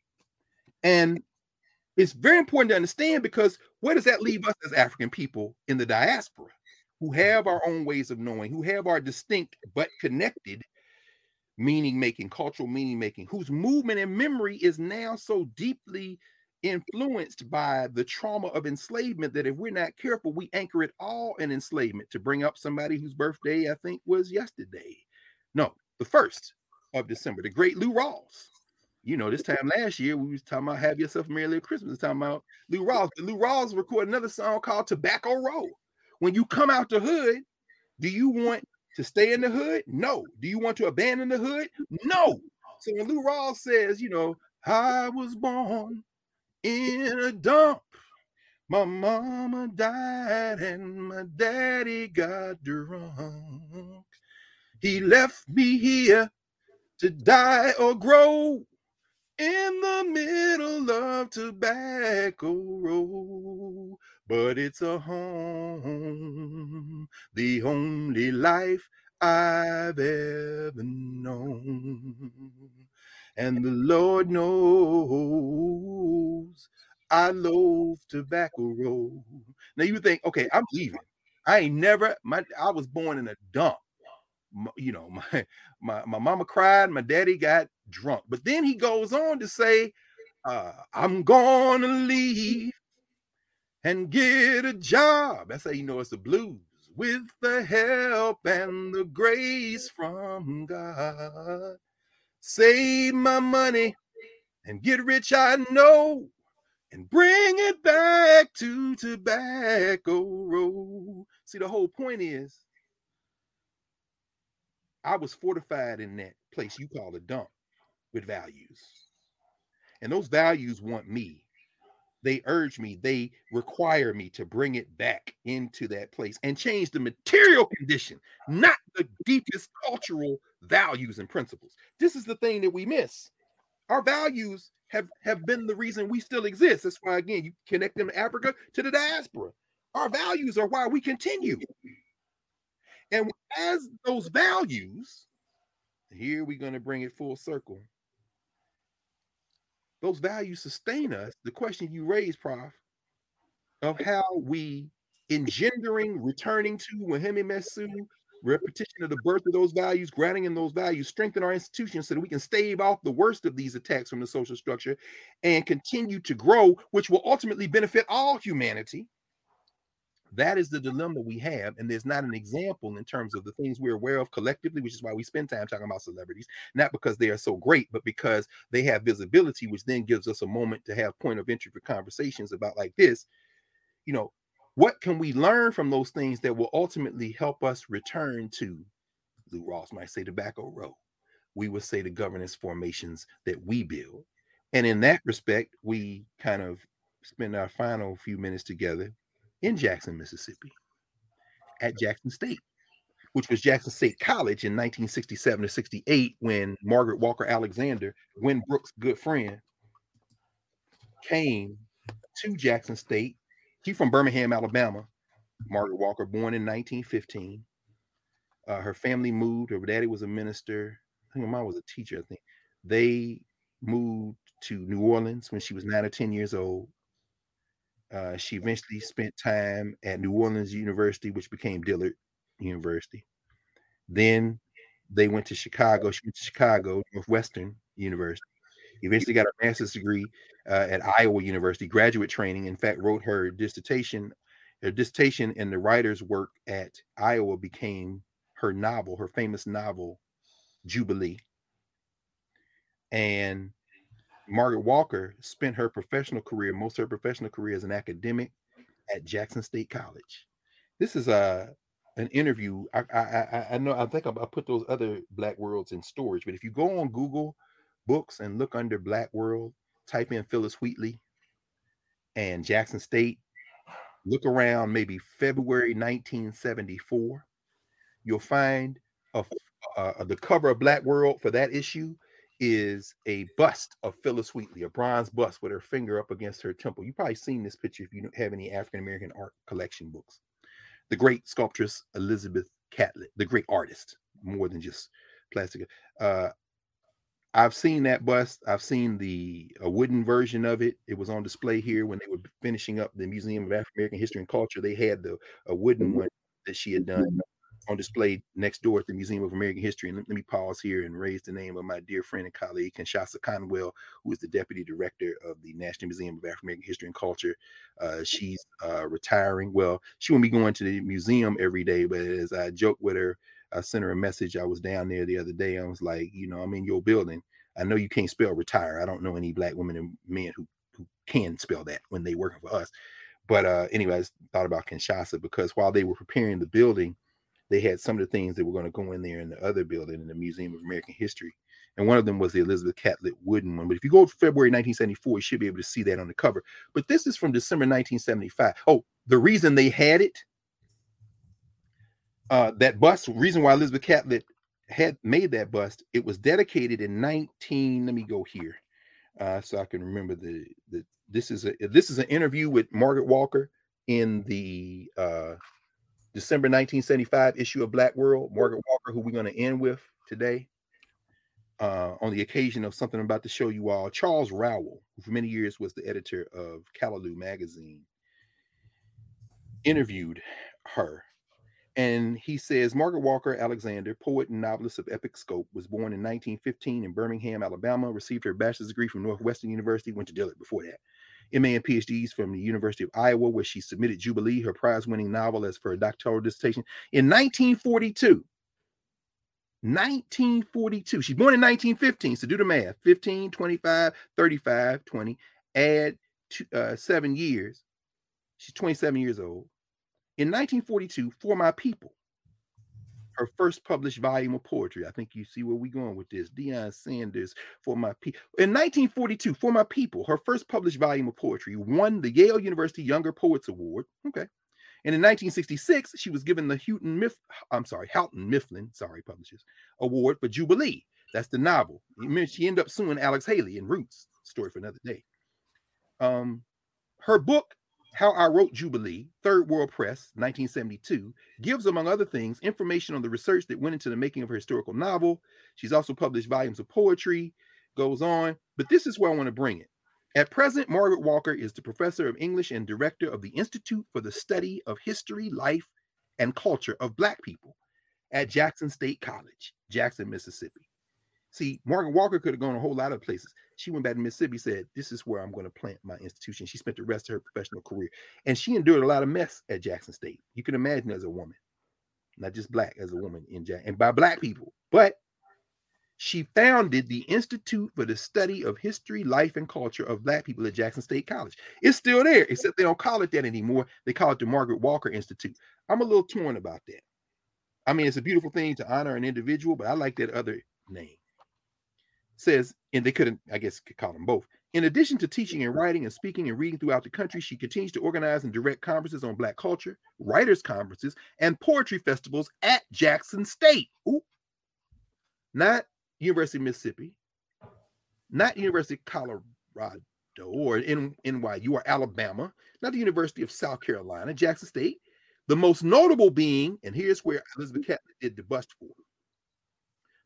And it's very important to understand because where does that leave us as African people in the diaspora who have our own ways of knowing, who have our distinct but connected meaning making, cultural meaning making, whose movement and memory is now so deeply influenced by the trauma of enslavement that if we're not careful, we anchor it all in enslavement. To bring up somebody whose birthday I think was yesterday. No, the first of December, the great Lou Rawls you know, this time last year we was talking about "Have Yourself a Merry Little Christmas." Talking about Lou Rawls. Lou Rawls recorded another song called "Tobacco Road." When you come out the hood, do you want to stay in the hood? No. Do you want to abandon the hood? No. So when Lou Rawls says, you know, I was born in a dump. My mama died and my daddy got drunk. He left me here to die or grow in the middle of Tobacco Road, but it's a home, the only life I've ever known. And the Lord knows I love Tobacco Road. Now you think, okay, I'm leaving. I ain't never my I was born in a dump you know, my my my mama cried, my daddy got drunk. But then he goes on to say, uh, I'm gonna leave and get a job. That's how you know it's the blues. With the help and the grace from God. Save my money and get rich, I know, and bring it back to Tobacco Road. See, the whole point is I was fortified in that place you call a dump with values. And those values want me. They urge me, they require me to bring it back into that place and change the material condition, not the deepest cultural values and principles. This is the thing that we miss. Our values have, have been the reason we still exist. That's why, again, you connect them to Africa to the diaspora. Our values are why we continue. And as those values, here we're going to bring it full circle. Those values sustain us. The question you raised, Prof, of how we engendering, returning to Wehem Mesut, repetition of the birth of those values, grounding in those values, strengthen our institutions so that we can stave off the worst of these attacks from the social structure and continue to grow, which will ultimately benefit all humanity that is the dilemma we have. And there's not an example in terms of the things we're aware of collectively, which is why we spend time talking about celebrities, not because they are so great, but because they have visibility, which then gives us a moment to have point of entry for conversations about like this. You know, what can we learn from those things that will ultimately help us return to Lou Rawls might say Tobacco Road. We would say the governance formations that we build. And in that respect, we kind of spend our final few minutes together in Jackson, Mississippi, at Jackson State, which was Jackson State College in 1967 to 68 when Margaret Walker Alexander, Gwen Brooks' good friend, came to Jackson State. She's from Birmingham, Alabama. Margaret Walker, born in 1915. Uh, her family moved. Her daddy was a minister. I think her mom was a teacher. I think they moved to New Orleans when she was nine or ten years old. Uh, she eventually spent time at New Orleans University, which became Dillard University. Then they went to Chicago. She went to Chicago, Northwestern University. Eventually got a master's degree uh, at Iowa University, graduate training. In fact, wrote her dissertation. Her dissertation in the writer's work at Iowa became her novel, her famous novel, Jubilee. And Margaret Walker spent her professional career, most of her professional career as an academic at Jackson State College. This is a an interview. I I I know I think I, put those other Black Worlds in storage, but if you go on Google Books and look under Black World, type in Phillis Wheatley and Jackson State, look around maybe February 1974, you'll find a, uh, the cover of Black World for that issue is a bust of Phillis Wheatley, a bronze bust with her finger up against her temple. You've probably seen this picture if you don't have any African American art collection books. The great sculptress Elizabeth Catlett, the great artist, more than just plastic. Uh, I've seen that bust. I've seen the a wooden version of it. It was on display here when they were finishing up the Museum of African American History and Culture. They had the a wooden one that she had done on display next door at the Museum of American History. And let, me pause here and raise the name of my dear friend and colleague, Kinshasha Conwill, who is the Deputy Director of the National Museum of African American History and Culture. Uh, she's uh, retiring. Well, she won't be going to the museum every day, but as I joke with her, I sent her a message. I was down there the other day. I was like, you know, I'm in your building. I know you can't spell retire. I don't know any black women and men who, who can spell that when they working for us. But uh, anyways, thought about Kinshasha because while they were preparing the building, they had some of the things that were going to go in there in the other building in the Museum of American History. And one of them was the Elizabeth Catlett wooden one. But if you go to February 1974, you should be able to see that on the cover. But this is from December 1975. Oh, the reason they had it, uh, that bust, reason why Elizabeth Catlett had made that bust, it was dedicated in 19. Let me go here. Uh, so I can remember the the this is a this is an interview with Margaret Walker in the uh December 1975 issue of Black World, Margaret Walker, who we're going to end with today, uh, on the occasion of something I'm about to show you all. Charles Rowell, who for many years was the editor of Callaloo magazine, interviewed her. And he says Margaret Walker Alexander, poet and novelist of epic scope, was born in 1915 in Birmingham, Alabama, received her bachelor's degree from Northwestern University, went to Dillard before that. MA and PhDs from the University of Iowa, where she submitted Jubilee, her prize winning novel, as for a doctoral dissertation in 1942. 1942. She's born in 1915. So do the math 15, 25, 35, 20. Add two, uh, seven years. She's 27 years old. In 1942, For My People, her first published volume of poetry. I think you see where we're going with this. Deion Sanders, For My People. In 1942, For My People, her first published volume of poetry won the Yale University Younger Poets Award. Okay. And in 1966, she was given the Houghton Miff, I'm sorry, Houghton Mifflin, sorry, publishers, award for Jubilee. That's the novel. She ended up suing Alex Haley in Roots. Story for another day. Um, her book how I Wrote Jubilee, Third World Press, 1972, gives, among other things, information on the research that went into the making of her historical novel. She's also published volumes of poetry, goes on, but this is where I want to bring it. At present, Margaret Walker is the professor of English and director of the Institute for the Study of History, Life, and Culture of Black People at Jackson State College, Jackson, Mississippi. See, Margaret Walker could have gone a whole lot of places. She went back to Mississippi, said, This is where I'm going to plant my institution. She spent the rest of her professional career. And she endured a lot of mess at Jackson State. You can imagine as a woman, not just black, as a woman in Jack and by black people. But she founded the Institute for the Study of History, Life, and Culture of Black People at Jackson State College. It's still there, except they don't call it that anymore. They call it the Margaret Walker Institute. I'm a little torn about that. I mean, it's a beautiful thing to honor an individual, but I like that other name says, and they couldn't, I guess, could call them both. In addition to teaching and mm-hmm. writing and speaking and reading throughout the country, she continues to organize and direct conferences on Black culture, writers' conferences, and poetry festivals at Jackson State. Ooh. Not University of Mississippi, not University of Colorado or in NYU or Alabama, not the University of South Carolina, Jackson State. The most notable being, and here's where Elizabeth Catlett did the bust for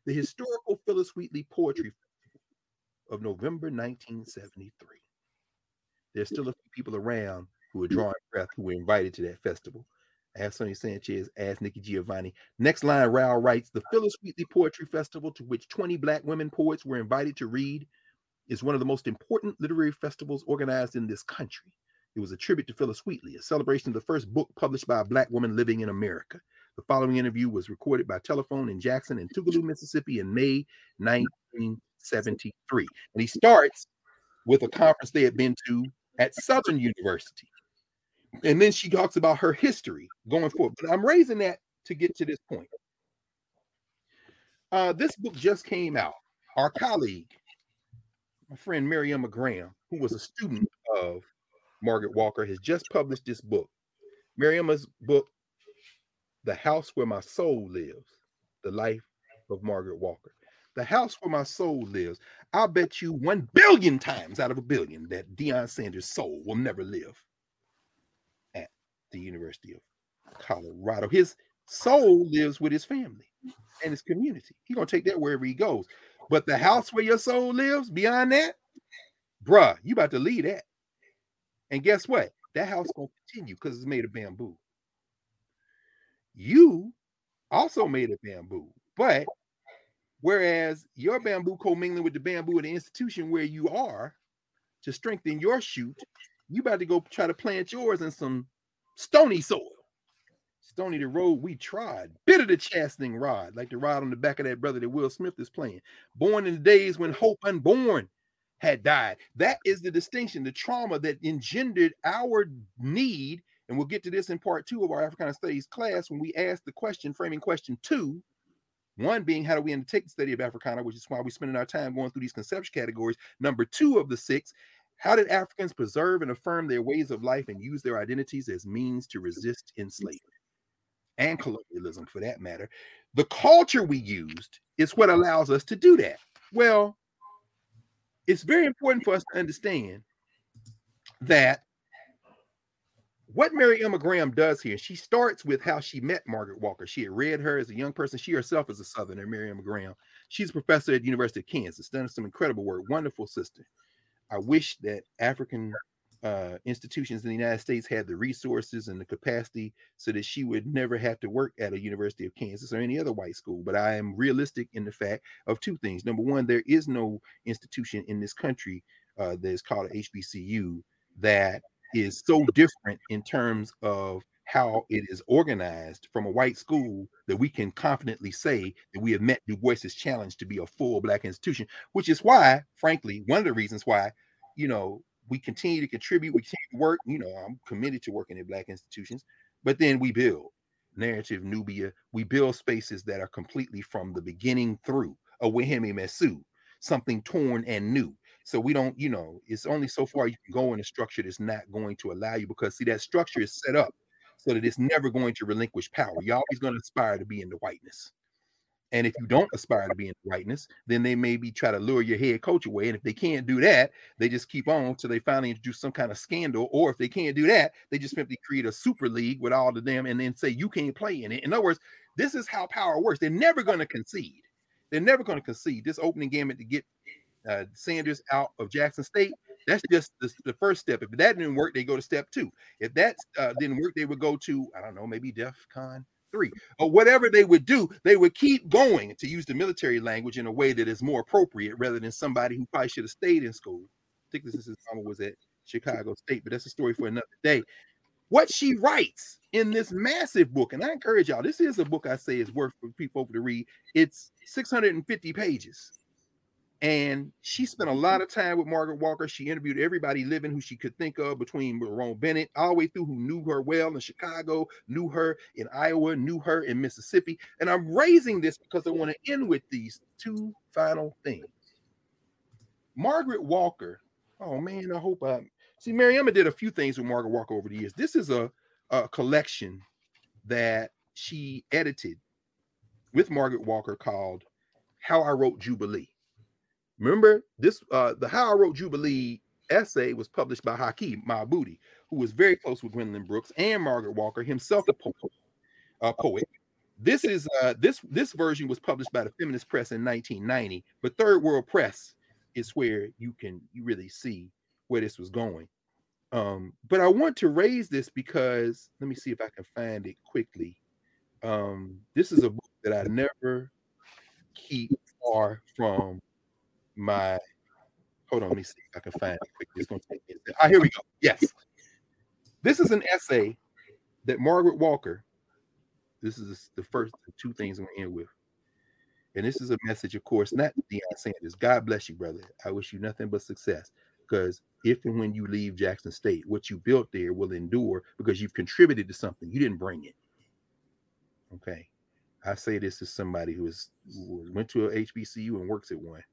the Historical Phillis Wheatley Poetry Festival of November 1973. There's still a few people around who are drawing breath who were invited to that festival. Ask Sonia Sanchez, ask Nikki Giovanni. Next line, Rowell writes The Phillis Wheatley Poetry Festival, to which 20 Black women poets were invited to read, is one of the most important literary festivals organized in this country. It was a tribute to Phillis Wheatley, a celebration of the first book published by a Black woman living in America. The following interview was recorded by telephone in Jackson and Tougaloo, Mississippi in May 1973. And he starts with a conference they had been to at Southern University. And then she talks about her history going forward. But I'm raising that to get to this point. Uh, this book just came out. Our colleague, my friend Maryemma Graham, who was a student of Margaret Walker, has just published this book. Maryemma's book, The House Where My Soul Lives, The Life of Margaret Walker. The House Where My Soul Lives. I'll bet you one billion times out of a billion that Deion Sanders' soul will never live at the University of Colorado. His soul lives with his family and his community. He's gonna take that wherever he goes. But the house where your soul lives, beyond that, bruh, you about to leave that. And guess what? That house gonna continue because it's made of bamboo. You also made of bamboo, but whereas your bamboo commingling with the bamboo of the institution where you are to strengthen your shoot, you about to go try to plant yours in some stony soil. Stony the road we tried, bitter the chastening rod, like the rod on the back of that brother that Will Smith is playing. Born in the days when hope unborn had died. That is the distinction, the trauma that engendered our need. And we'll get to this in part two of our Africana Studies class when we ask the question, framing question two. One being, how do we undertake the study of Africana, which is why we're spending our time going through these conception categories. Number two of the six, how did Africans preserve and affirm their ways of life and use their identities as means to resist enslavement? and colonialism for that matter, the culture we used is what allows us to do that. Well, it's very important for us to understand that what Maryemma Graham does here, she starts with how she met Margaret Walker. She had read her as a young person. She herself is a Southerner, Maryemma Graham. She's a professor at the University of Kansas, done some incredible work, wonderful sister. I wish that African uh, institutions in the United States had the resources and the capacity so that she would never have to work at a University of Kansas or any other white school. But I am realistic in the fact of two things. Number one, there is no institution in this country uh, that is called HBCU that is so different in terms of how it is organized from a white school that we can confidently say that we have met Du Bois's challenge to be a full black institution, which is why, frankly, one of the reasons why, you know, we continue to contribute, we continue to work. You know, I'm committed to working in black institutions, but then we build narrative Nubia. We build spaces that are completely from the beginning through a Wehem Mesut, something torn and new. So we don't, you know, it's only so far you can go in a structure that's not going to allow you because see that structure is set up so that it's never going to relinquish power. You're always going to aspire to be in the whiteness. And if you don't aspire to be in whiteness, then they maybe try to lure your head coach away. And if they can't do that, they just keep on till they finally introduce some kind of scandal. Or if they can't do that, they just simply create a super league with all of them and then say you can't play in it. In other words, this is how power works. They're never going to concede. They're never going to concede. This opening game to get uh, Sanders out of Jackson State. That's just the, the, first step. If that didn't work, they go to step two. If that uh, didn't work, they would go to I don't know, maybe DEF CON three, or whatever they would do, they would keep going to use the military language in a way that is more appropriate rather than somebody who probably should have stayed in school, I particularly since his mama was at Chicago State. But that's a story for another day. What she writes in this massive book, and I encourage y'all, this is a book I say is worth for people to read. It's 650 pages. And she spent a lot of time with Margaret Walker. She interviewed everybody living who she could think of between Lerone Bennett, all the way through, who knew her well in Chicago, knew her in Iowa, knew her in Mississippi. And I'm raising this because I want to end with these two final things. Margaret Walker, oh man, I hope I see. Maryemma did a few things with Margaret Walker over the years. This is a, a collection that she edited with Margaret Walker called How I Wrote Jubilee. Remember this uh the How I Wrote Jubilee essay was published by Hakeem Madhubuti, who was very close with Gwendolyn Brooks and Margaret Walker, himself a poet. Uh, poet. This is uh this this version was published by the Feminist Press in 1990, but Third World Press is where you can you really see where this was going. Um, but I want to raise this because let me see if I can find it quickly. Um, this is a book that I never keep far from my hold on, let me see if I can find it. It's gonna take me. Ah, here we go. Yes. This is an essay that Margaret Walker. This is the first two things I'm gonna end with. And this is a message, of course, not Deion Sanders. God bless you, brother. I wish you nothing but success. Because if and when you leave Jackson State, what you built there will endure because you've contributed to something. You didn't bring it. Okay. I say this as somebody who is who went to a HBCU and works at one.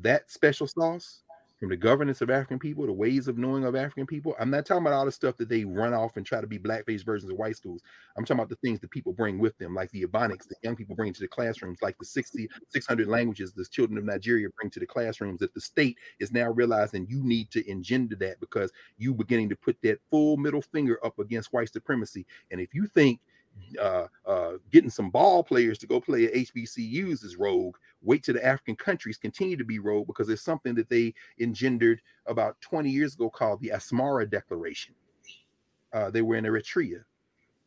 That special sauce from the governance of African people, the ways of knowing of African people. I'm not talking about all the stuff that they run off and try to be blackface versions of white schools. I'm talking about the things that people bring with them, like the Ebonics that young people bring to the classrooms, like the 60, 600 languages the children of Nigeria bring to the classrooms that the state is now realizing you need to engender that because you beginning to put that full middle finger up against white supremacy. And if you think uh, uh, getting some ball players to go play at HBCUs is rogue. Wait till the African countries continue to be rogue because there's something that they engendered about 20 years ago called the Asmara Declaration. Uh, they were in Eritrea,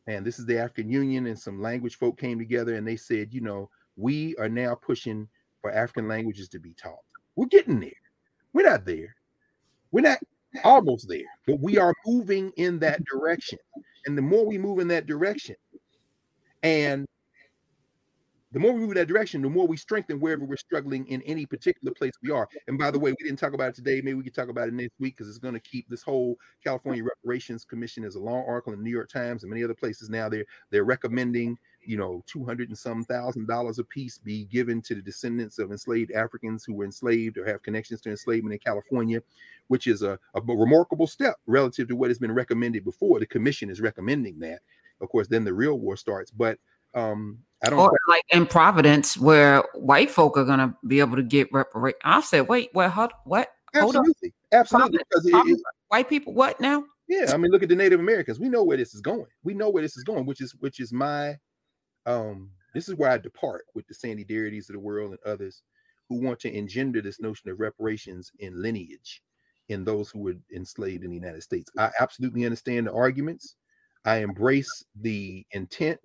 and this is the African Union, and some language folk came together and they said, you know, we are now pushing for African languages to be taught. We're getting there. We're not there. We're not almost there, but we are moving in that direction. And the more we move in that direction, and the more we move that direction, the more we strengthen wherever we're struggling in any particular place we are. And by the way, we didn't talk about it today. Maybe we could talk about it next week because it's going to keep this whole California Reparations Commission as a long article in the New York Times and many other places now. They're they're recommending, you know, two hundred and some thousand dollars a piece be given to the descendants of enslaved Africans who were enslaved or have connections to enslavement in California, which is a, a remarkable step relative to what has been recommended before. The commission is recommending that of course, then the real war starts. But um, I don't or like in Providence, where white folk are gonna be able to get reparation. I said, wait, what? Hold, what? Absolutely, absolutely. Because it, it, white people, what now? Yeah, I mean, look at the Native Americans. We know where this is going. We know where this is going, which is which is my um. This is where I depart with the Sandy Daritys of the world and others who want to engender this notion of reparations in lineage in those who were enslaved in the United States. I absolutely understand the arguments. I embrace the intent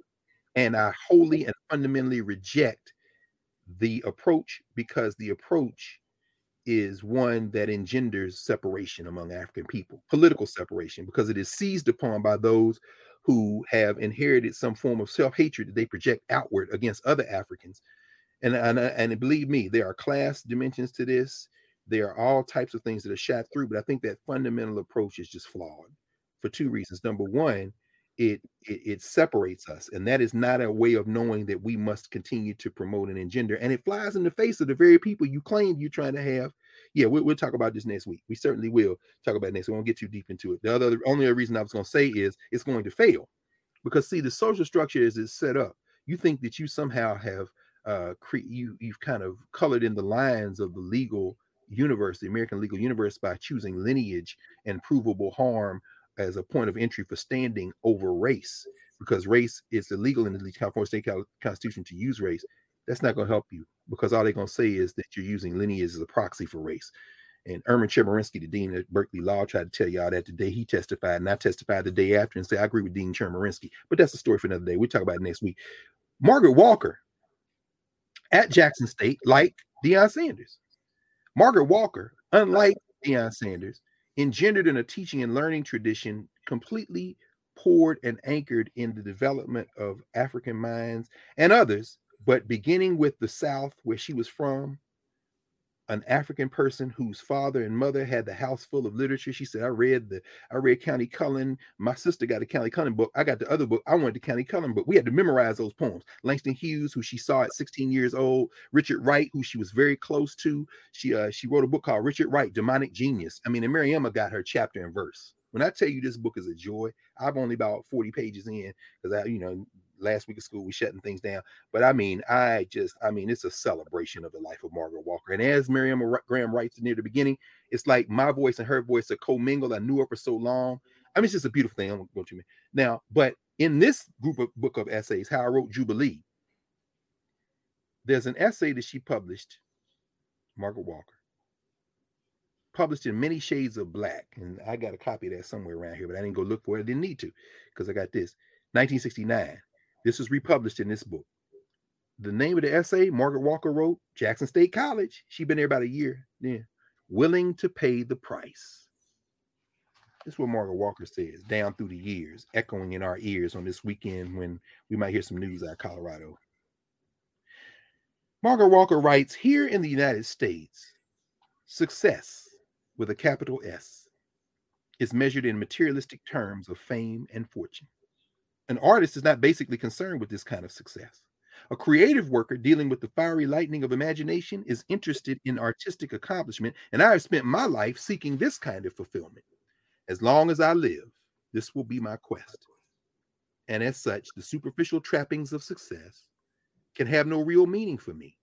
and I wholly and fundamentally reject the approach because the approach is one that engenders separation among African people, political separation, because it is seized upon by those who have inherited some form of self hatred that they project outward against other Africans. And, and, and believe me, there are class dimensions to this. There are all types of things that are shot through, but I think that fundamental approach is just flawed for two reasons. Number one, it, it, it separates us and that is not a way of knowing that we must continue to promote and engender and it flies in the face of the very people you claim you're trying to have. Yeah we'll, we'll talk about this next week. We certainly will talk about next we won't get too deep into it. The other only other reason i was going to say is it's going to fail because see the social structure as it's set up you think that you somehow have uh cre- you you've kind of colored in the lines of the legal universe the american legal universe by choosing lineage and provable harm as a point of entry for standing over race because race is illegal in the California State Constitution to use race. That's not going to help you because all they're going to say is that you're using lineage as a proxy for race. And Erwin Chemerinsky, the dean at Berkeley Law, tried to tell y'all that the day he testified, and I testified the day after and say I agree with Dean Chemerinsky. But that's a story for another day. We'll talk about next week. Margaret Walker at Jackson State, like Deion Sanders. Margaret Walker, unlike Deion Sanders, engendered in a teaching and learning tradition completely poured and anchored in the development of African minds and others, but beginning with the South, where she was from, an African person whose father and mother had the house full of literature. She said, I read the I read Countee Cullen. My sister got a Countee Cullen book. I got the other book. I wanted the Countee Cullen book. We had to memorize those poems. Langston Hughes, who she saw at 16 years old, Richard Wright, who she was very close to. She uh she wrote a book called Richard Wright, Demonic Genius. I mean, and Maryemma got her chapter and verse. When I tell you this book is a joy, I've only about 40 pages in because I, you know, last week of school we shutting things down. But i mean i just i mean it's a celebration of the life of margaret walker. And as Maryemma Graham writes near the beginning it's like my voice and her voice are commingled i knew her for so long. I mean it's just a beautiful thing. I'm going to now but in this group of book of essays how i wrote jubilee there's an essay that she published margaret walker published in many shades of black. And i got a copy of that somewhere around here but i didn't go look for it. I didn't need to because i got this. 1969 this was republished in this book. The name of the essay Margaret Walker wrote, Jackson State College. She'd been there about a year then. willing to pay the price. This is what Margaret Walker says down through the years, echoing in our ears on this weekend when we might hear some news out of Colorado. Margaret Walker writes Here in the United States, success with a capital S is measured in materialistic terms of fame and fortune. An artist is not basically concerned with this kind of success. A creative worker dealing with the fiery lightning of imagination is interested in artistic accomplishment, and I have spent my life seeking this kind of fulfillment. As long as I live, this will be my quest. And as such, the superficial trappings of success can have no real meaning for me.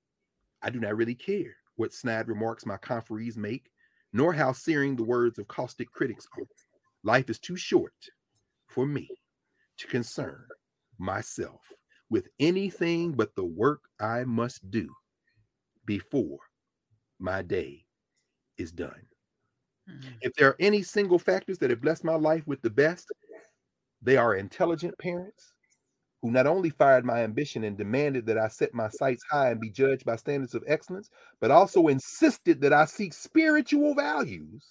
I do not really care what snide remarks my conferees make, nor how searing the words of caustic critics are. Life is too short for me to concern myself with anything but the work I must do before my day is done. Mm-hmm. If there are any single factors that have blessed my life with the best, they are intelligent parents who not only fired my ambition and demanded that I set my sights high and be judged by standards of excellence, but also insisted that I seek spiritual values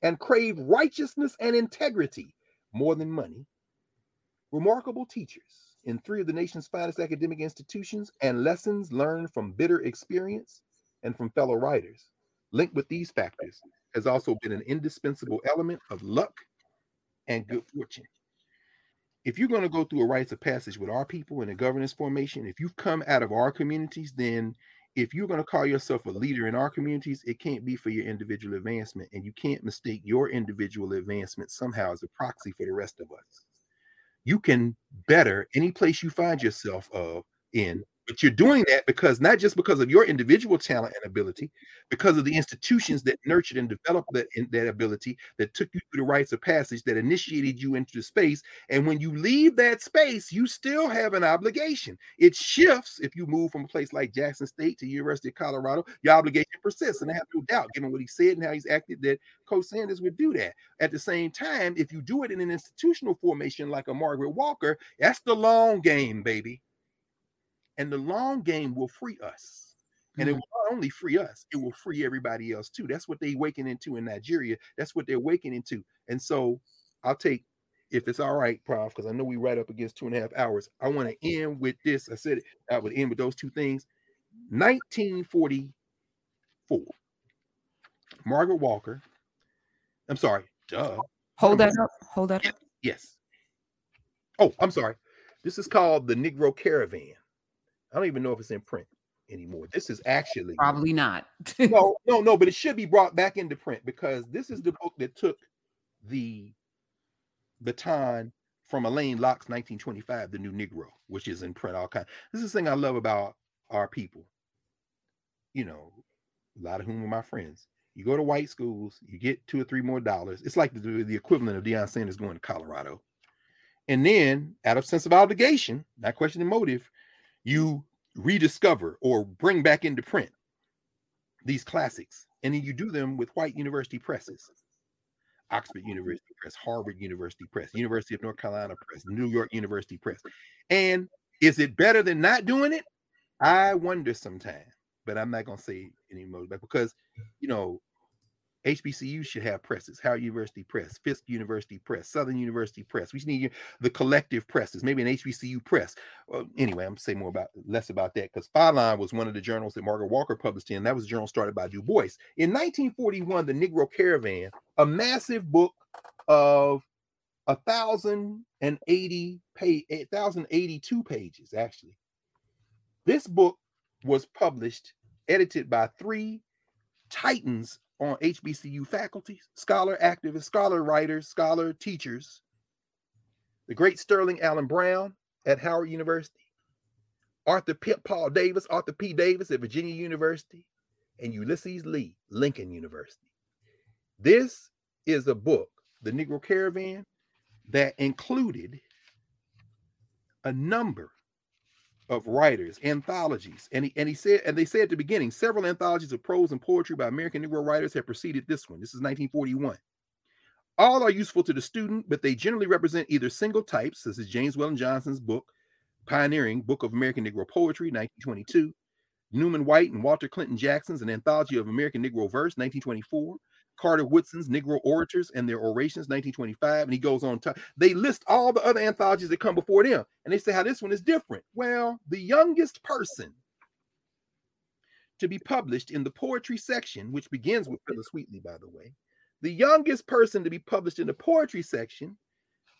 and crave righteousness and integrity more than money. Remarkable teachers in three of the nation's finest academic institutions and lessons learned from bitter experience and from fellow writers. Linked with these factors has also been an indispensable element of luck and good fortune. If you're going to go through a rites of passage with our people in a governance formation, if you've come out of our communities, then if you're going to call yourself a leader in our communities, it can't be for your individual advancement. And you can't mistake your individual advancement somehow as a proxy for the rest of us you can better any place you find yourself of in but you're doing that because not just because of your individual talent and ability, because of the institutions that nurtured and developed that, that ability, that took you through the rites of passage, that initiated you into the space. And when you leave that space, you still have an obligation. It shifts if you move from a place like Jackson State to University of Colorado, your obligation persists. And I have no doubt, given what he said and how he's acted, that Coach Sanders would do that. At the same time, if you do it in an institutional formation like a Margaret Walker, that's the long game, baby. And the long game will free us. And it mm-hmm. will not only free us, it will free everybody else too. That's what they waken into in Nigeria. That's what they're waking into. And so I'll take, if it's all right, Prof, because I know we right up against two and a half hours. I want to end with this. I said it, I would end with those two things. 1944. Margaret Walker. I'm sorry. Duh. Hold that up. Hold that up. Yes. Oh, I'm sorry. This is called the Negro Caravan. I don't even know if it's in print anymore. This is actually probably not. no, no, no, but it should be brought back into print because this is the book that took the baton from Alain Locke's 1925, The New Negro, which is in print all kind. This is the thing I love about our people. You know, a lot of whom are my friends. You go to white schools, you get two or three more dollars. It's like the, the equivalent of Deion Sanders going to Colorado. And then, out of sense of obligation, not questioning motive, you rediscover or bring back into print these classics, and then you do them with white university presses. Oxford University Press, Harvard University Press, University of North Carolina Press, New York University Press. And is it better than not doing it? I wonder sometimes, but I'm not gonna say anymore because you know HBCU should have presses. Howard University Press, Fisk University Press, Southern University Press. We need the collective presses, maybe an HBCU press. Well, anyway, I'm gonna say more about less about that because Phylon was one of the journals that Margaret Walker published in. That was a journal started by Du Bois in 1941. The Negro Caravan, a massive book of a thousand and eighty page, thousand eighty-two pages actually. This book was published, edited by three titans on HBCU faculty, scholar activists, scholar writers, scholar teachers. The great Sterling Allen Brown at Howard University, Arthur P. Paul Davis, Arthur P. Davis at Virginia University, and Ulysses Lee, Lincoln University. This is a book, The Negro Caravan, that included a number of writers, anthologies. And he, and he said, and they said at the beginning, several anthologies of prose and poetry by American Negro writers have preceded this one. This is 1941. All are useful to the student, but they generally represent either single types, This is James Weldon Johnson's book, Pioneering Book of American Negro Poetry, 1922, Newman White and Walter Clinton Jackson's An Anthology of American Negro Verse, 1924. Carter Woodson's Negro Orators and Their Orations, 1925. And he goes on to they list all the other anthologies that come before them. And they say how this one is different. Well, the youngest person to be published in the poetry section, which begins with Phillis Wheatley, by the way, the youngest person to be published in the poetry section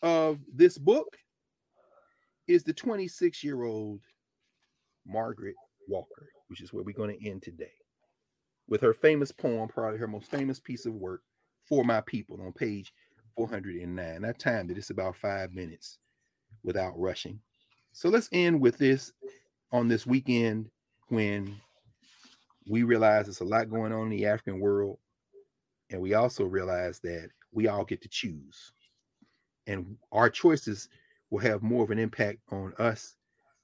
of this book is the 26 year old Margaret Walker, which is where we're going to end today with her famous poem, probably her most famous piece of work, For My People, on page 409. I timed it, it's about five minutes without rushing. So let's end with this on this weekend when we realize there's a lot going on in the African world. And we also realize that we all get to choose. And our choices will have more of an impact on us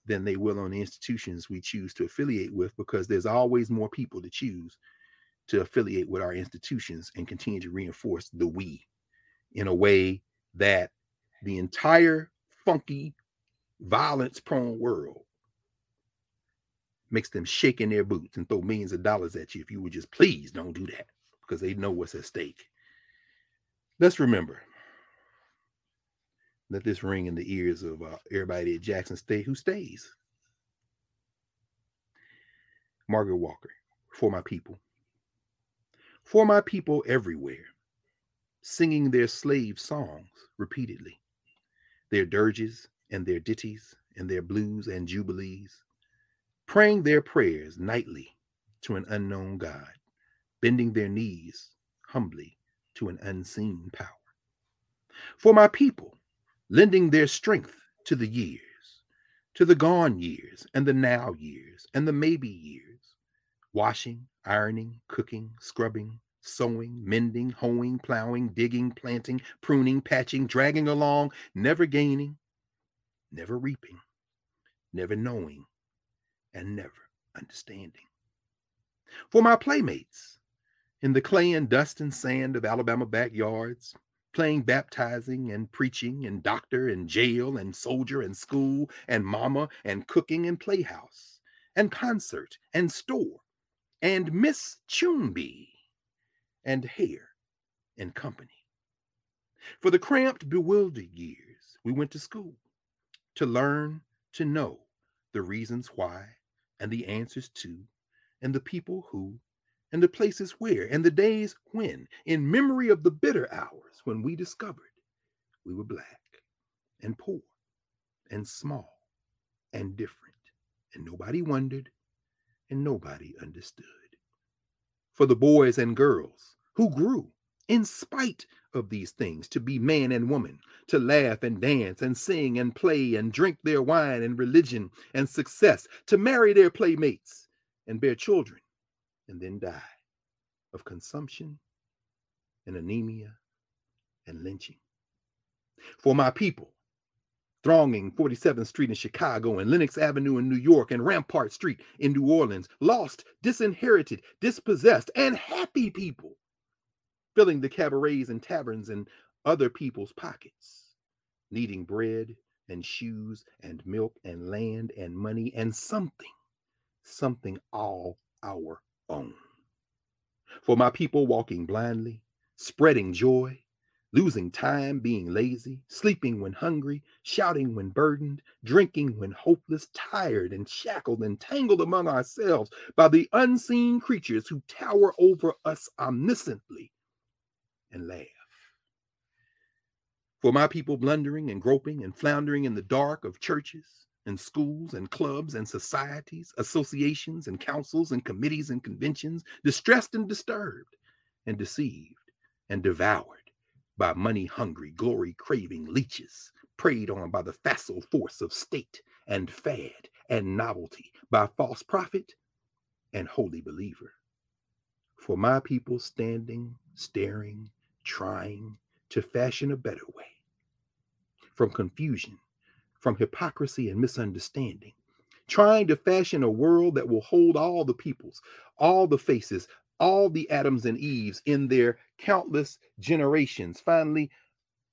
than they will on the institutions we choose to affiliate with because there's always more people to choose to affiliate with our institutions and continue to reinforce the we in a way that the entire funky, violence prone world makes them shake in their boots and throw millions of dollars at you if you would just please don't do that because they know what's at stake. Let's remember. Let this ring in the ears of uh, everybody at Jackson State who stays. Margaret Walker, for my people for my people everywhere, singing their slave songs repeatedly, their dirges and their ditties and their blues and jubilees, praying their prayers nightly to an unknown God, bending their knees humbly to an unseen power. For my people, lending their strength to the years, to the gone years and the now years and the maybe years, washing, ironing, cooking, scrubbing, sewing, mending, hoeing, plowing, digging, planting, pruning, patching, dragging along, never gaining, never reaping, never knowing, and never understanding. For my playmates in the clay and dust and sand of Alabama backyards, playing baptizing and preaching and doctor and jail and soldier and school and mama and cooking and playhouse and concert and store and Miss Chumby and hair and company. For the cramped, bewildered years, we went to school to learn to know the reasons why and the answers to, and the people who, and the places where, and the days when, in memory of the bitter hours when we discovered we were black and poor and small and different, and nobody wondered and nobody understood. For the boys and girls who grew in spite of these things to be man and woman, to laugh and dance and sing and play and drink their wine and religion and success, to marry their playmates and bear children and then die of consumption and anemia and lynching. For my people thronging 47th Street in Chicago and Lenox Avenue in New York and Rampart Street in New Orleans, lost, disinherited, dispossessed, and happy people, filling the cabarets and taverns and other people's pockets, needing bread and shoes and milk and land and money and something, something all our own. For my people walking blindly, spreading joy, losing time being lazy, sleeping when hungry, shouting when burdened, drinking when hopeless, tired and shackled and tangled among ourselves by the unseen creatures who tower over us omnisciently and laugh. For my people blundering and groping and floundering in the dark of churches and schools and clubs and societies, associations and councils and committees and conventions, distressed and disturbed and deceived and devoured by money hungry, glory craving leeches, preyed on by the facile force of state and fad and novelty, by false prophet and holy believer. For my people standing, staring, trying to fashion a better way from confusion, from hypocrisy and misunderstanding, trying to fashion a world that will hold all the peoples, all the faces, all the Adams and Eves in their countless generations. Finally,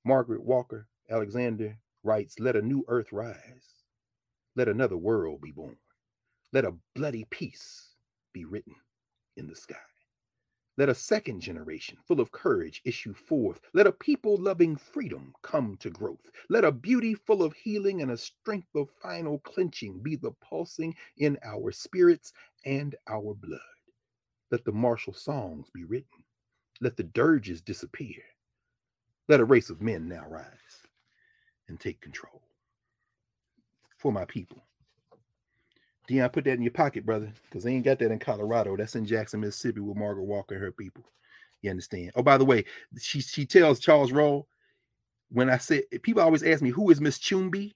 Margaret Walker Alexander writes, Let a new earth rise, let another world be born, Let a bloody peace be written in the sky. Let a second generation full of courage issue forth. Let a people loving freedom come to growth. Let a beauty full of healing and a strength of final clenching be the pulsing in our spirits and our blood. Let the martial songs be written. Let the dirges disappear. Let a race of men now rise and take control. For my people. Deion, put that in your pocket, brother, because they ain't got that in Colorado. That's in Jackson, Mississippi, with Margaret Walker and her people. You understand? Oh, by the way, she she tells Charles Rowell when I said people always ask me who is Miss Chumbi.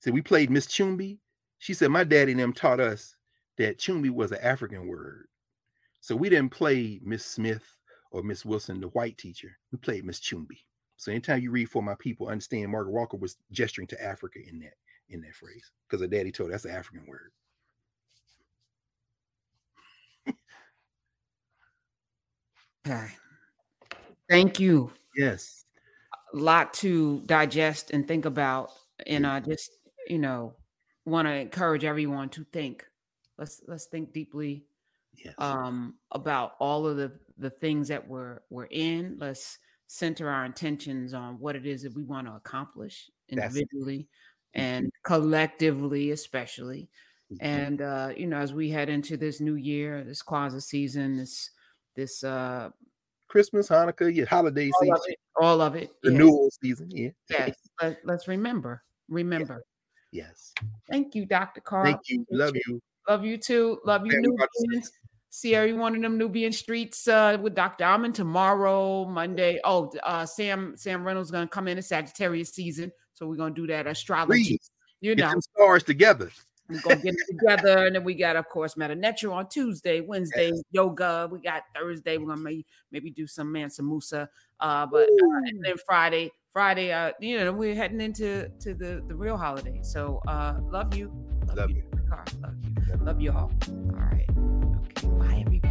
Said we played Miss Chumbi. She said my daddy and them taught us that Chumbi was an African word, so we didn't play Miss Smith or Miss Wilson, the white teacher. We played Miss Chumbi. So anytime you read for my people, understand Margaret Walker was gesturing to Africa in that in that phrase because her daddy told her that's an African word. Okay. Thank you. Yes. A lot to digest and think about. And I just, you know, want to encourage everyone to think. Let's let's think deeply Yes. um about all of the the things that we're we're in. Let's center our intentions on what it is that we want to accomplish individually and collectively, especially. Mhm. And uh, you know, as we head into this new year, this Kwanzaa season, this this uh Christmas, Hanukkah, yeah, holiday all season, of it, all of it. yeah. renewal season. Yeah. Yes, let, let's remember. Remember. Yes. Thank you, Dr. Carl. Thank you. Love you. Love you too. Love you, Man, we about See everyone in them Nubian streets uh, with Dr. Almond tomorrow, Monday. Oh, uh, Sam Sam Reynolds gonna come in. It's Sagittarius season, so we're gonna do that astrology. Please You know, stars together. we're gonna get it together, and then we got, of course, Medu Neter on Tuesday, Wednesday, yoga. We got Thursday. We're gonna maybe, maybe do some Mansa Musa. Uh, but uh, and then Friday, Friday, uh, you know, we're heading into to the the real holiday. So uh, love you, Love you. Carl. Love you, love you all. All right. Bye, everybody.